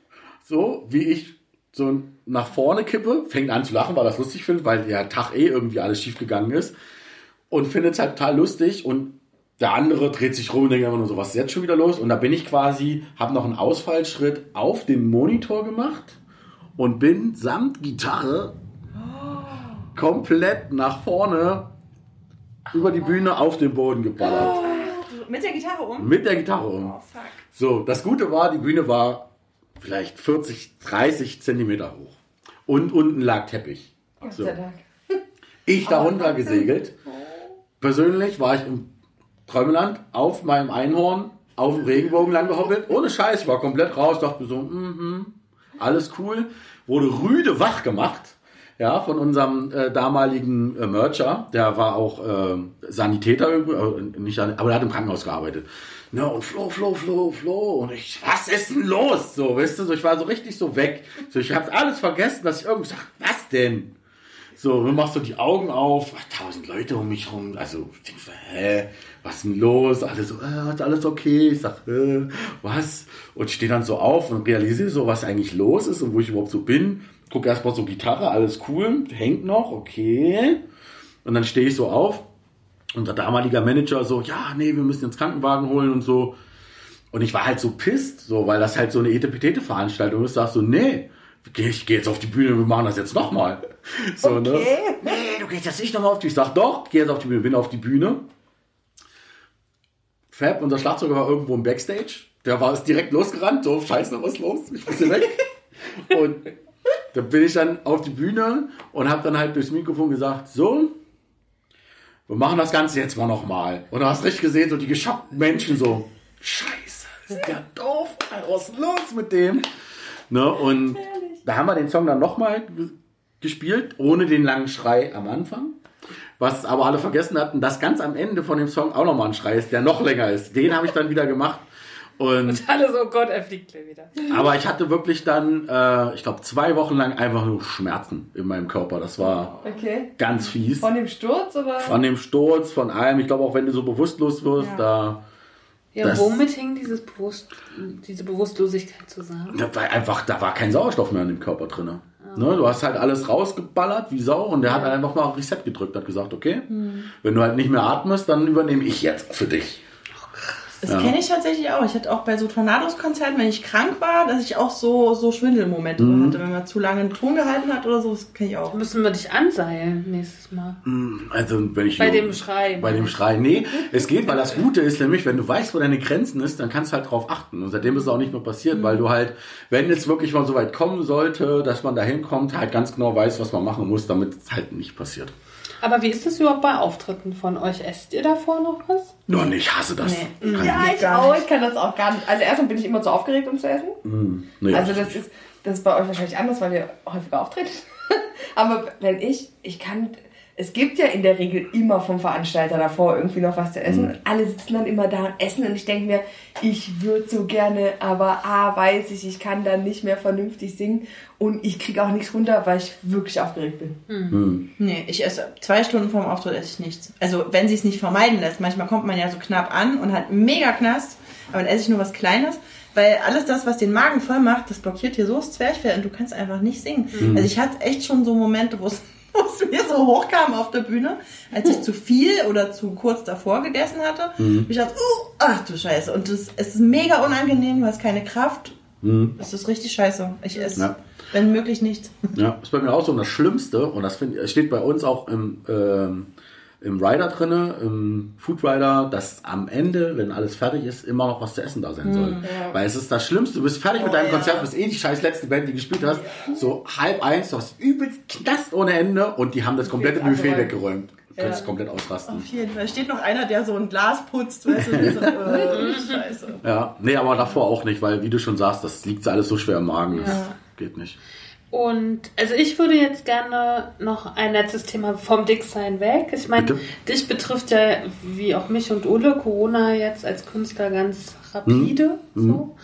so wie ich so nach vorne kippe, fängt an zu lachen, weil er das lustig findet, weil der Tag eh irgendwie alles schief gegangen ist und findet es halt total lustig und der andere dreht sich rum und denkt einfach nur so, was ist jetzt schon wieder los? Und da bin ich quasi, habe noch einen Ausfallschritt auf den Monitor gemacht und bin samt Gitarre komplett nach vorne über die Bühne auf den Boden geballert. Mit der Gitarre um? Mit der Gitarre um. Oh, fuck. So, das Gute war, die Bühne war vielleicht 40, 30 Zentimeter hoch. Und unten lag Teppich. So. Ich darunter gesegelt. Persönlich war ich im Träumeland auf meinem Einhorn auf dem Regenbogen lang gehoppelt. Ohne Scheiß, war komplett raus, dachte so, mhm, alles cool. Wurde rüde wach gemacht. Ja, von unserem äh, damaligen äh, Mercher, der war auch äh, Sanitäter, äh, nicht, aber der hat im Krankenhaus gearbeitet. Ne, und Flo, Flo, Flo, Flo. Und ich, was ist denn los? So, weißt du, so, ich war so richtig so weg. So, ich habe alles vergessen, dass ich irgendwie sag, was denn? So, dann machst du die Augen auf, ach, tausend Leute um mich rum. Also, ich denk so, hä, was ist denn los? Alle so, äh, ist alles okay? Ich sag, äh, was? Und stehe dann so auf und realisiere so, was eigentlich los ist und wo ich überhaupt so bin. Guck erstmal so Gitarre, alles cool, hängt noch, okay. Und dann stehe ich so auf. Unser damaliger Manager so, ja, nee, wir müssen jetzt Krankenwagen holen und so. Und ich war halt so pisst, so, weil das halt so eine Etepetete-Veranstaltung ist. Sagst so, nee, ich gehe jetzt auf die Bühne, wir machen das jetzt nochmal. So, ne? Okay. Nee, du gehst jetzt nicht nochmal auf die. Ich sag doch, geh jetzt auf die Bühne, bin auf die Bühne. Fab, unser Schlagzeuger war irgendwo im Backstage. Der war ist direkt losgerannt, so, scheiße, was ist los? Ich muss hier weg. und da bin ich dann auf die Bühne und habe dann halt durchs Mikrofon gesagt, so, wir machen das Ganze jetzt mal nochmal. Und du hast richtig gesehen, so die geschockten Menschen so, scheiße, ist der doof, was ist los mit dem? Ne, und da haben wir den Song dann nochmal gespielt, ohne den langen Schrei am Anfang. Was aber alle vergessen hatten, dass ganz am Ende von dem Song auch nochmal ein Schrei ist, der noch länger ist. Den habe ich dann wieder gemacht. Und, Alle so, Gott, er fliegt gleich wieder. aber ich hatte wirklich dann, äh, ich glaube, zwei Wochen lang einfach nur Schmerzen in meinem Körper. Das war Okay. ganz fies. Von dem Sturz oder? Von dem Sturz, von allem. Ich glaube auch, wenn du so bewusstlos wirst, Ja. da, Ja, Das- womit hing dieses Bewusst diese Bewusstlosigkeit zusammen? da war einfach, da war kein Sauerstoff mehr in dem Körper drin. Ne, du hast halt alles rausgeballert wie Sau und der hat halt einfach mal Reset gedrückt, hat gesagt, okay, wenn du halt nicht mehr atmest, dann übernehme ich jetzt für dich. Das Ja. kenne ich tatsächlich auch. Ich hatte auch bei so Tornados-Konzerten, wenn ich krank war, dass ich auch so, so Schwindelmomente Mhm. hatte, wenn man zu lange einen Ton gehalten hat oder so. Das kenne ich auch. Müssen wir dich anseilen nächstes Mal. Also wenn ich Bei dem Schrei. Bei dem Schrei. Nee, es geht, weil das Gute ist nämlich, wenn du weißt, wo deine Grenzen ist, dann kannst du halt drauf achten. Und seitdem ist es auch nicht mehr passiert, weil du halt, wenn es wirklich mal so weit kommen sollte, dass man da hinkommt, halt ganz genau weiß, was man machen muss, damit es halt nicht passiert. Aber wie ist das überhaupt bei Auftritten von euch? Esst ihr davor noch was? Nur ich hasse das. Nee. Kann Ja, ich auch. nicht. Ich kann das auch gar nicht. Also erstmal bin ich immer zu aufgeregt, um zu essen. nicht. Nee, Also das ist, das ist bei euch wahrscheinlich anders, weil ihr häufiger auftritt. Aber wenn ich, ich kann, es gibt ja in der Regel immer vom Veranstalter davor irgendwie noch was zu essen. Mhm. Und alle sitzen dann immer da und essen und ich denke mir, ich würde so gerne, aber A, weiß ich, ich kann dann nicht mehr vernünftig singen und ich kriege auch nichts runter, weil ich wirklich aufgeregt bin. Nee, ich esse zwei Stunden vorm Auftritt esse ich nichts. Also wenn sie es nicht vermeiden lässt. Manchmal kommt man ja so knapp an und hat mega Knast, aber dann esse ich nur was Kleines. Weil alles das, was den Magen voll macht, das blockiert hier so das Zwerchfell und du kannst einfach nicht singen. Also ich hatte echt schon so Momente, wo es wo es mir so hochkam auf der Bühne, als ich zu viel oder zu kurz davor gegessen hatte. Ich dachte, uh, ach du Scheiße. Und das, es ist mega unangenehm, du hast keine Kraft. Es ist richtig scheiße. Ich esse, Ja. wenn möglich, nichts. Ja, ist bei mir auch so. Und das Schlimmste, und das find, steht bei uns auch im, ähm, im Rider drinne, im Food Rider, dass am Ende, wenn alles fertig ist, immer noch was zu essen da sein soll. Weil es ist das Schlimmste. Du bist fertig mit deinem Konzert, bist eh die scheiß letzte Band, die gespielt hast. So halb eins, du hast übelst Knast ohne Ende und die haben das komplette Buffet Buffet weggeräumt. Du könntest komplett ausrasten. Auf jeden Fall. Steht noch einer, der so ein Glas putzt, weißt du, so, äh, scheiße. Ja, nee, aber davor auch nicht, weil wie du schon sagst, das liegt alles so schwer im Magen. Das geht nicht. Und also ich würde jetzt gerne noch ein letztes Thema vom Dicksein weg. Ich meine, Bitte? dich betrifft ja, wie auch mich und Ulle, Corona jetzt als Künstler ganz rapide. Mhm. So.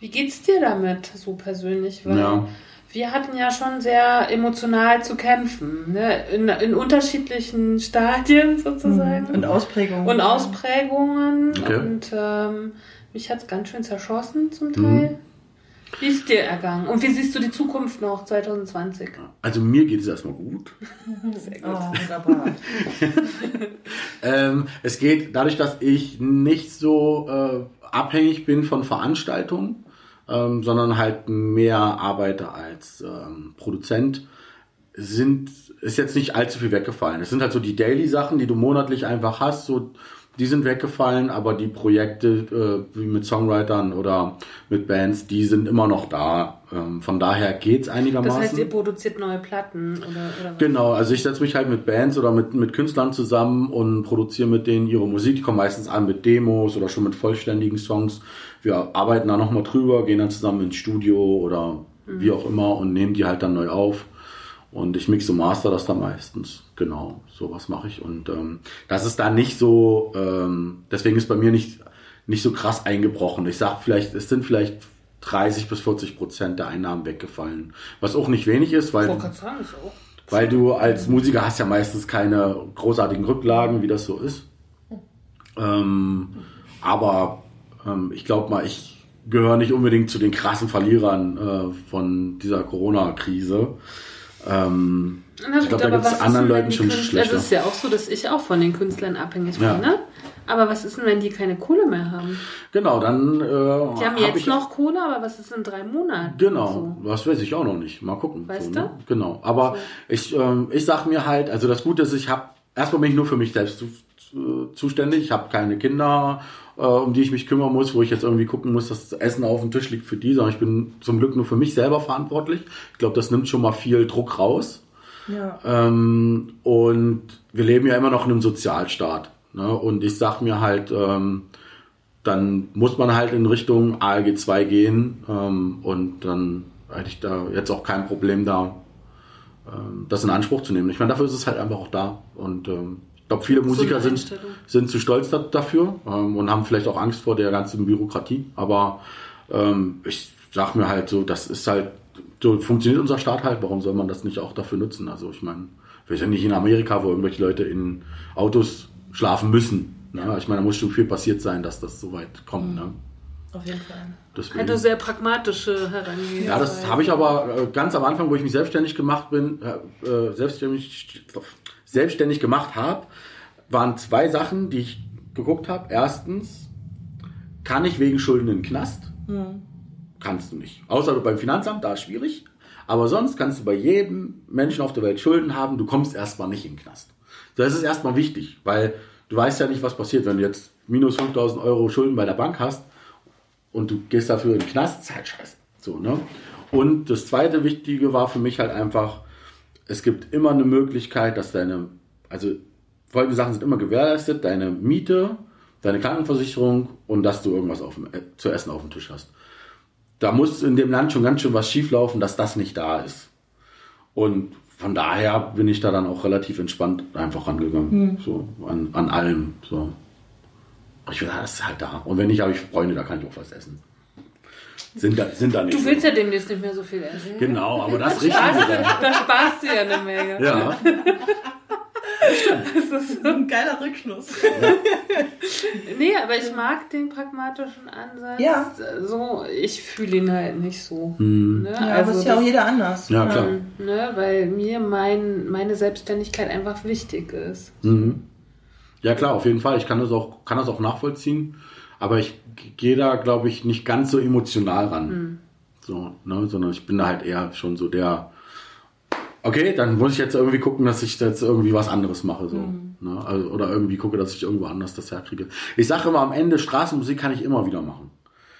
Wie geht's dir damit, so persönlich? Weil Ja. wir hatten ja schon sehr emotional zu kämpfen, ne? in, in unterschiedlichen Stadien sozusagen. Und Ausprägungen. Und Ausprägungen. Okay. Und ähm, mich hat's ganz schön zerschossen zum Mhm. Wie ist dir ergangen? Und wie siehst du die Zukunft noch 2020? Also mir geht es erstmal gut. Sehr Oh, wunderbar. Ähm, es geht dadurch, dass ich nicht so äh, abhängig bin von Veranstaltungen, ähm, sondern halt mehr arbeite als ähm, Produzent, sind ist jetzt nicht allzu viel weggefallen. Es sind halt so die Daily-Sachen, die du monatlich einfach hast, so die sind weggefallen, aber die Projekte äh, wie mit Songwritern oder mit Bands, die sind immer noch da. Ähm, von daher geht's Das einigermaßen. heißt, ihr produziert neue Platten oder, oder was? Genau, also ich setze mich halt mit Bands oder mit, mit Künstlern zusammen und produziere mit denen ihre Musik. Die kommen meistens an mit Demos oder schon mit vollständigen Songs. Wir arbeiten da nochmal drüber, gehen dann zusammen ins Studio oder wie auch immer und nehmen die halt dann neu auf. Und ich mixe und master das dann meistens. Genau, sowas mache ich. Und ähm, das ist da nicht so, ähm, deswegen ist bei mir nicht, nicht so krass eingebrochen. Ich sag vielleicht, es sind vielleicht 30 bis 40 Prozent der Einnahmen weggefallen. Was auch nicht wenig ist, weil Ich sagen, ist auch. weil du als Musiker hast ja meistens keine großartigen Rücklagen, wie das so ist. Ähm, aber ähm, ich glaube mal, ich gehöre nicht unbedingt zu den krassen Verlierern äh, von dieser Corona-Krise. Ähm, ich glaube, da gibt es ist anderen Leuten schon Künstler- schlechter. Es ist ja auch so, dass ich auch von den Künstlern abhängig bin, Ja. ne? Aber was ist denn, wenn die keine Kohle mehr haben? Genau, dann. Äh, Die haben jetzt noch Kohle, aber was ist in drei Monaten? Genau, So. das weiß ich auch noch nicht. Mal gucken. Weißt so, du? Ne? Genau. Aber ich, ähm, ich sag mir halt, also das Gute ist, ich habe erstmal bin ich nur für mich selbst zu, zu, zuständig. Ich habe keine Kinder, äh, um die ich mich kümmern muss, wo ich jetzt irgendwie gucken muss, dass das Essen auf dem Tisch liegt für die, sondern ich bin zum Glück nur für mich selber verantwortlich. Ich glaube, das nimmt schon mal viel Druck raus. Ja. Ähm, und wir leben ja immer noch in einem Sozialstaat. Ne? Und ich sag mir halt, ähm, dann muss man halt in Richtung ALG 2 gehen. Ähm, und dann hätte ich da jetzt auch kein Problem da, ähm, das in Anspruch zu nehmen. Ich meine, dafür ist es halt einfach auch da. Und ähm, glaube, viele Musiker eine sind, sind zu stolz da, dafür ähm, und haben vielleicht auch Angst vor der ganzen Bürokratie. Aber ähm, ich sag mir halt so, das ist halt, so funktioniert unser Staat halt. Warum soll man das nicht auch dafür nutzen? Also ich meine, wir sind nicht in Amerika, wo irgendwelche Leute in Autos schlafen müssen. Ne? Ich meine, da muss schon viel passiert sein, dass das so weit kommt. Ne? Auf jeden Fall. Deswegen. Eine sehr pragmatische Herangehensweise. Ja, das habe ich aber äh, ganz am Anfang, wo ich mich selbstständig gemacht bin, äh, äh, selbstständig, selbstständig gemacht habe, waren zwei Sachen, die ich geguckt habe. Erstens, kann ich wegen Schulden in den Knast? Kannst du nicht. Außer du beim Finanzamt, da ist schwierig. Aber sonst kannst du bei jedem Menschen auf der Welt Schulden haben, du kommst erstmal nicht in den Knast. Das ist erstmal wichtig, weil du weißt ja nicht, was passiert, wenn du jetzt minus 5000 Euro Schulden bei der Bank hast und du gehst dafür in den Knast, ist halt scheiße. So, ne? Und das zweite Wichtige war für mich halt einfach, es gibt immer eine Möglichkeit, dass deine, also folgende Sachen sind immer gewährleistet, deine Miete, deine Krankenversicherung und dass du irgendwas auf dem, äh, zu essen auf dem Tisch hast. Da muss in dem Land schon ganz schön was schieflaufen, dass das nicht da ist. Und von daher bin ich da dann auch relativ entspannt einfach rangegangen. So, an, an allem. So. Ich will, das ist halt da. Und wenn nicht, habe ich Freunde, da kann ich auch was essen. Sind da, sind da nicht. Du willst ja demnächst nicht mehr so viel essen. Genau, aber das richten wir dann. Da sparst du ja eine Menge. Ja. Ein geiler Rückschluss. Nee, aber ich mag den pragmatischen Ansatz. Ja. So, ich fühle ihn halt nicht so. Hm. Ne? Ja, aber ist ja auch das- jeder anders. Ja, klar. ne, weil mir mein, meine Selbstständigkeit einfach wichtig ist. Mhm. Ja klar, auf jeden Fall. Ich kann das auch, kann das auch nachvollziehen. Aber ich gehe da, glaube ich, nicht ganz so emotional ran. So, ne, sondern ich bin da halt eher schon so der, okay, dann muss ich jetzt irgendwie gucken, dass ich jetzt irgendwie was anderes mache. So, ne? also, oder irgendwie gucke, dass ich irgendwo anders das herkriege. Ich sage immer am Ende, Straßenmusik kann ich immer wieder machen.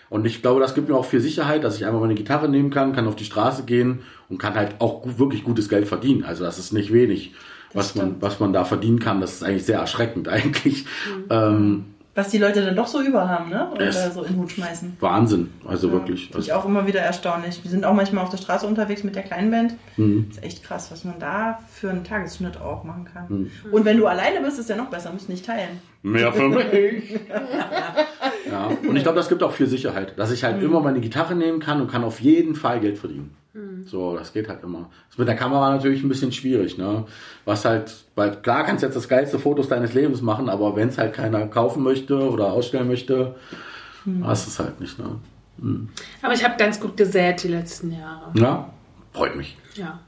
Und ich glaube, das gibt mir auch viel Sicherheit, dass ich einfach meine Gitarre nehmen kann, kann auf die Straße gehen und kann halt auch gu- wirklich gutes Geld verdienen. Also das ist nicht wenig, was man, was man da verdienen kann. Das ist eigentlich sehr erschreckend eigentlich. Ähm, Was die Leute dann doch so über haben, ne? Oder Es- so in den Hut schmeißen. Wahnsinn. Also wirklich. Finde ich auch immer wieder erstaunlich. Wir sind auch manchmal auf der Straße unterwegs mit der kleinen Band. Ist echt krass, was man da für einen Tagesschnitt auch machen kann. Und wenn du alleine bist, ist ja noch besser, musst nicht teilen. Mehr für mich. ja. Und ich glaube, das gibt auch viel Sicherheit, dass ich halt immer meine Gitarre nehmen kann und kann auf jeden Fall Geld verdienen. So, das geht halt immer. Das ist mit der Kamera natürlich ein bisschen schwierig, ne? Was halt, weil klar kannst du jetzt das geilste Fotos deines Lebens machen, aber wenn es halt keiner kaufen möchte oder ausstellen möchte, hast du es halt nicht, ne? Aber ich habe ganz gut gesät die letzten Jahre. Ja, freut mich. Ja.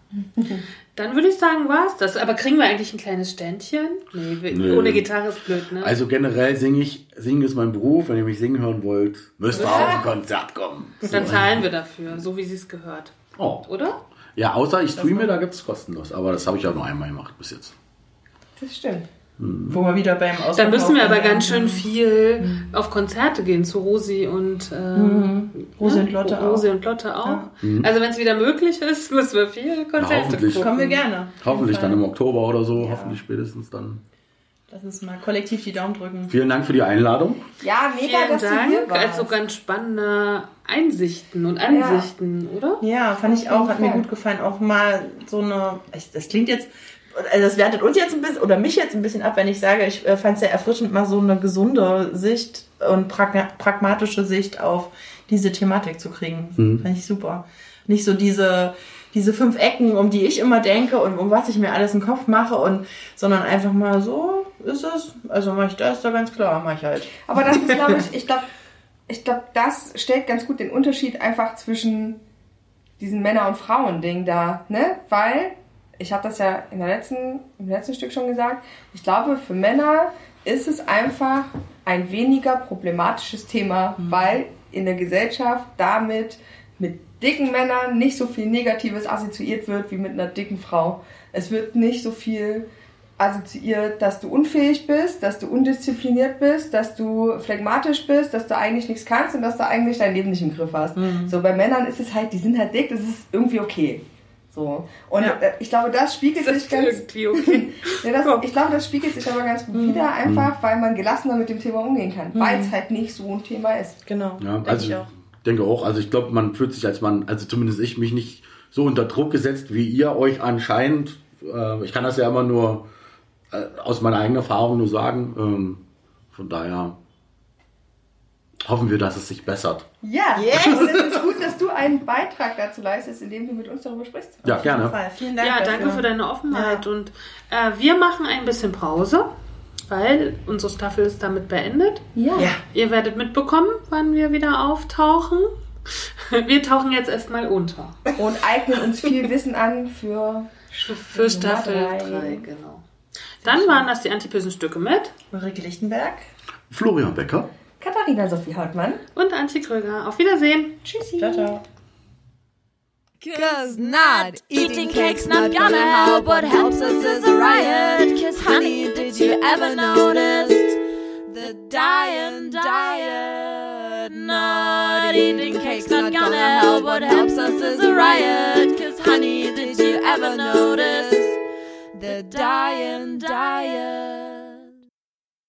Dann würde ich sagen, war's das. Aber kriegen wir eigentlich ein kleines Ständchen? Nee, Nö. ohne Gitarre ist blöd, ne? Also generell singe ich, singen ist mein Beruf. Wenn ihr mich singen hören wollt, müsst ihr auf ein Konzert kommen. Dann zahlen wir dafür, so wie sie es gehört. Oh. Oder? Ja, außer ich streame, da gibt es kostenlos. Aber das habe ich auch nur einmal gemacht bis jetzt. Das stimmt. Wo wir wieder beim Ausverkauf Dann müssen wir aber ganz schön viel auf Konzerte gehen, zu Rosi und ähm, Rosi ne? und Lotte auch. Rosi und Lotte auch. Also wenn es wieder möglich ist, müssen wir viel Konzerte hoffentlich. gucken. Kommen wir gerne. Hoffentlich dann im Oktober oder so, Ja. hoffentlich spätestens dann. Lass uns mal kollektiv die Daumen drücken. Vielen Dank für die Einladung. Ja, mega, Vielen dass du hier Dank. warst. Also ganz spannende Einsichten und Ansichten, oder? Ja, fand ich auch, hat mir gut gefallen. Auch mal so eine, das klingt jetzt, also das wertet uns jetzt ein bisschen, oder mich jetzt ein bisschen ab, wenn ich sage, ich äh, fand es sehr erfrischend, mal so eine gesunde Sicht und pragma pragmatische Sicht auf diese Thematik zu kriegen. Fand ich super. Nicht so diese, diese fünf Ecken, um die ich immer denke und um was ich mir alles im Kopf mache und, sondern einfach mal so ist es. Also mach ich das da ganz klar, mach ich halt. Aber das ist, glaube ich, ich glaube, ich glaube, das stellt ganz gut den Unterschied einfach zwischen diesem Männer- und Frauen-Ding da, ne? Weil, ich habe das ja in der letzten, im letzten Stück schon gesagt, ich glaube, für Männer ist es einfach ein weniger problematisches Thema, weil in der Gesellschaft damit mit dicken Männern nicht so viel Negatives assoziiert wird wie mit einer dicken Frau. Es wird nicht so viel assoziiert, dass du unfähig bist, dass du undiszipliniert bist, dass du phlegmatisch bist, dass du eigentlich nichts kannst und dass du eigentlich dein Leben nicht im Griff hast. So bei Männern ist es halt, die sind halt dick, das ist irgendwie okay. So. Und Ja. äh, ich glaube, das spiegelt Das sich ganz. irgendwie okay. Ja, das, ich glaube, das spiegelt sich aber ganz gut wieder, einfach weil man gelassener mit dem Thema umgehen kann, weil es halt nicht so ein Thema ist. Genau. Ja, also ich auch. Denke auch. Also ich glaube, man fühlt sich als Mann, also zumindest ich, mich nicht so unter Druck gesetzt, wie ihr euch anscheinend. Äh, ich kann das ja immer nur äh, aus meiner eigenen Erfahrung nur sagen. Ähm, von daher hoffen wir, dass es sich bessert. Ja, Yes. es ist gut, dass du einen Beitrag dazu leistest, indem du mit uns darüber sprichst. Ja, Auf jeden gerne. Fall. Vielen Dank. Ja, dafür. danke für deine Offenheit. Ja. Und äh, wir machen ein bisschen Pause, weil unsere Staffel ist damit beendet. Ja. Ja. Ihr werdet mitbekommen, wann wir wieder auftauchen. Wir tauchen jetzt erstmal unter. Und eignen uns viel Wissen an für Für, für Staffel drei. 3, genau. Dann waren das die antipösen Stücke mit Ulrike Lichtenberg. Florian Becker. Katharina Sophie Hautmann. und Antje Kröger. Auf Wiedersehen. Tschüssi. Ciao, ciao. Cause not eating cake's not gonna help. What helps us is a riot. Cause honey, did you ever notice the dying diet? Not eating cake's not gonna help. What helps us is a riot. Cause honey, did you ever notice the dying diet?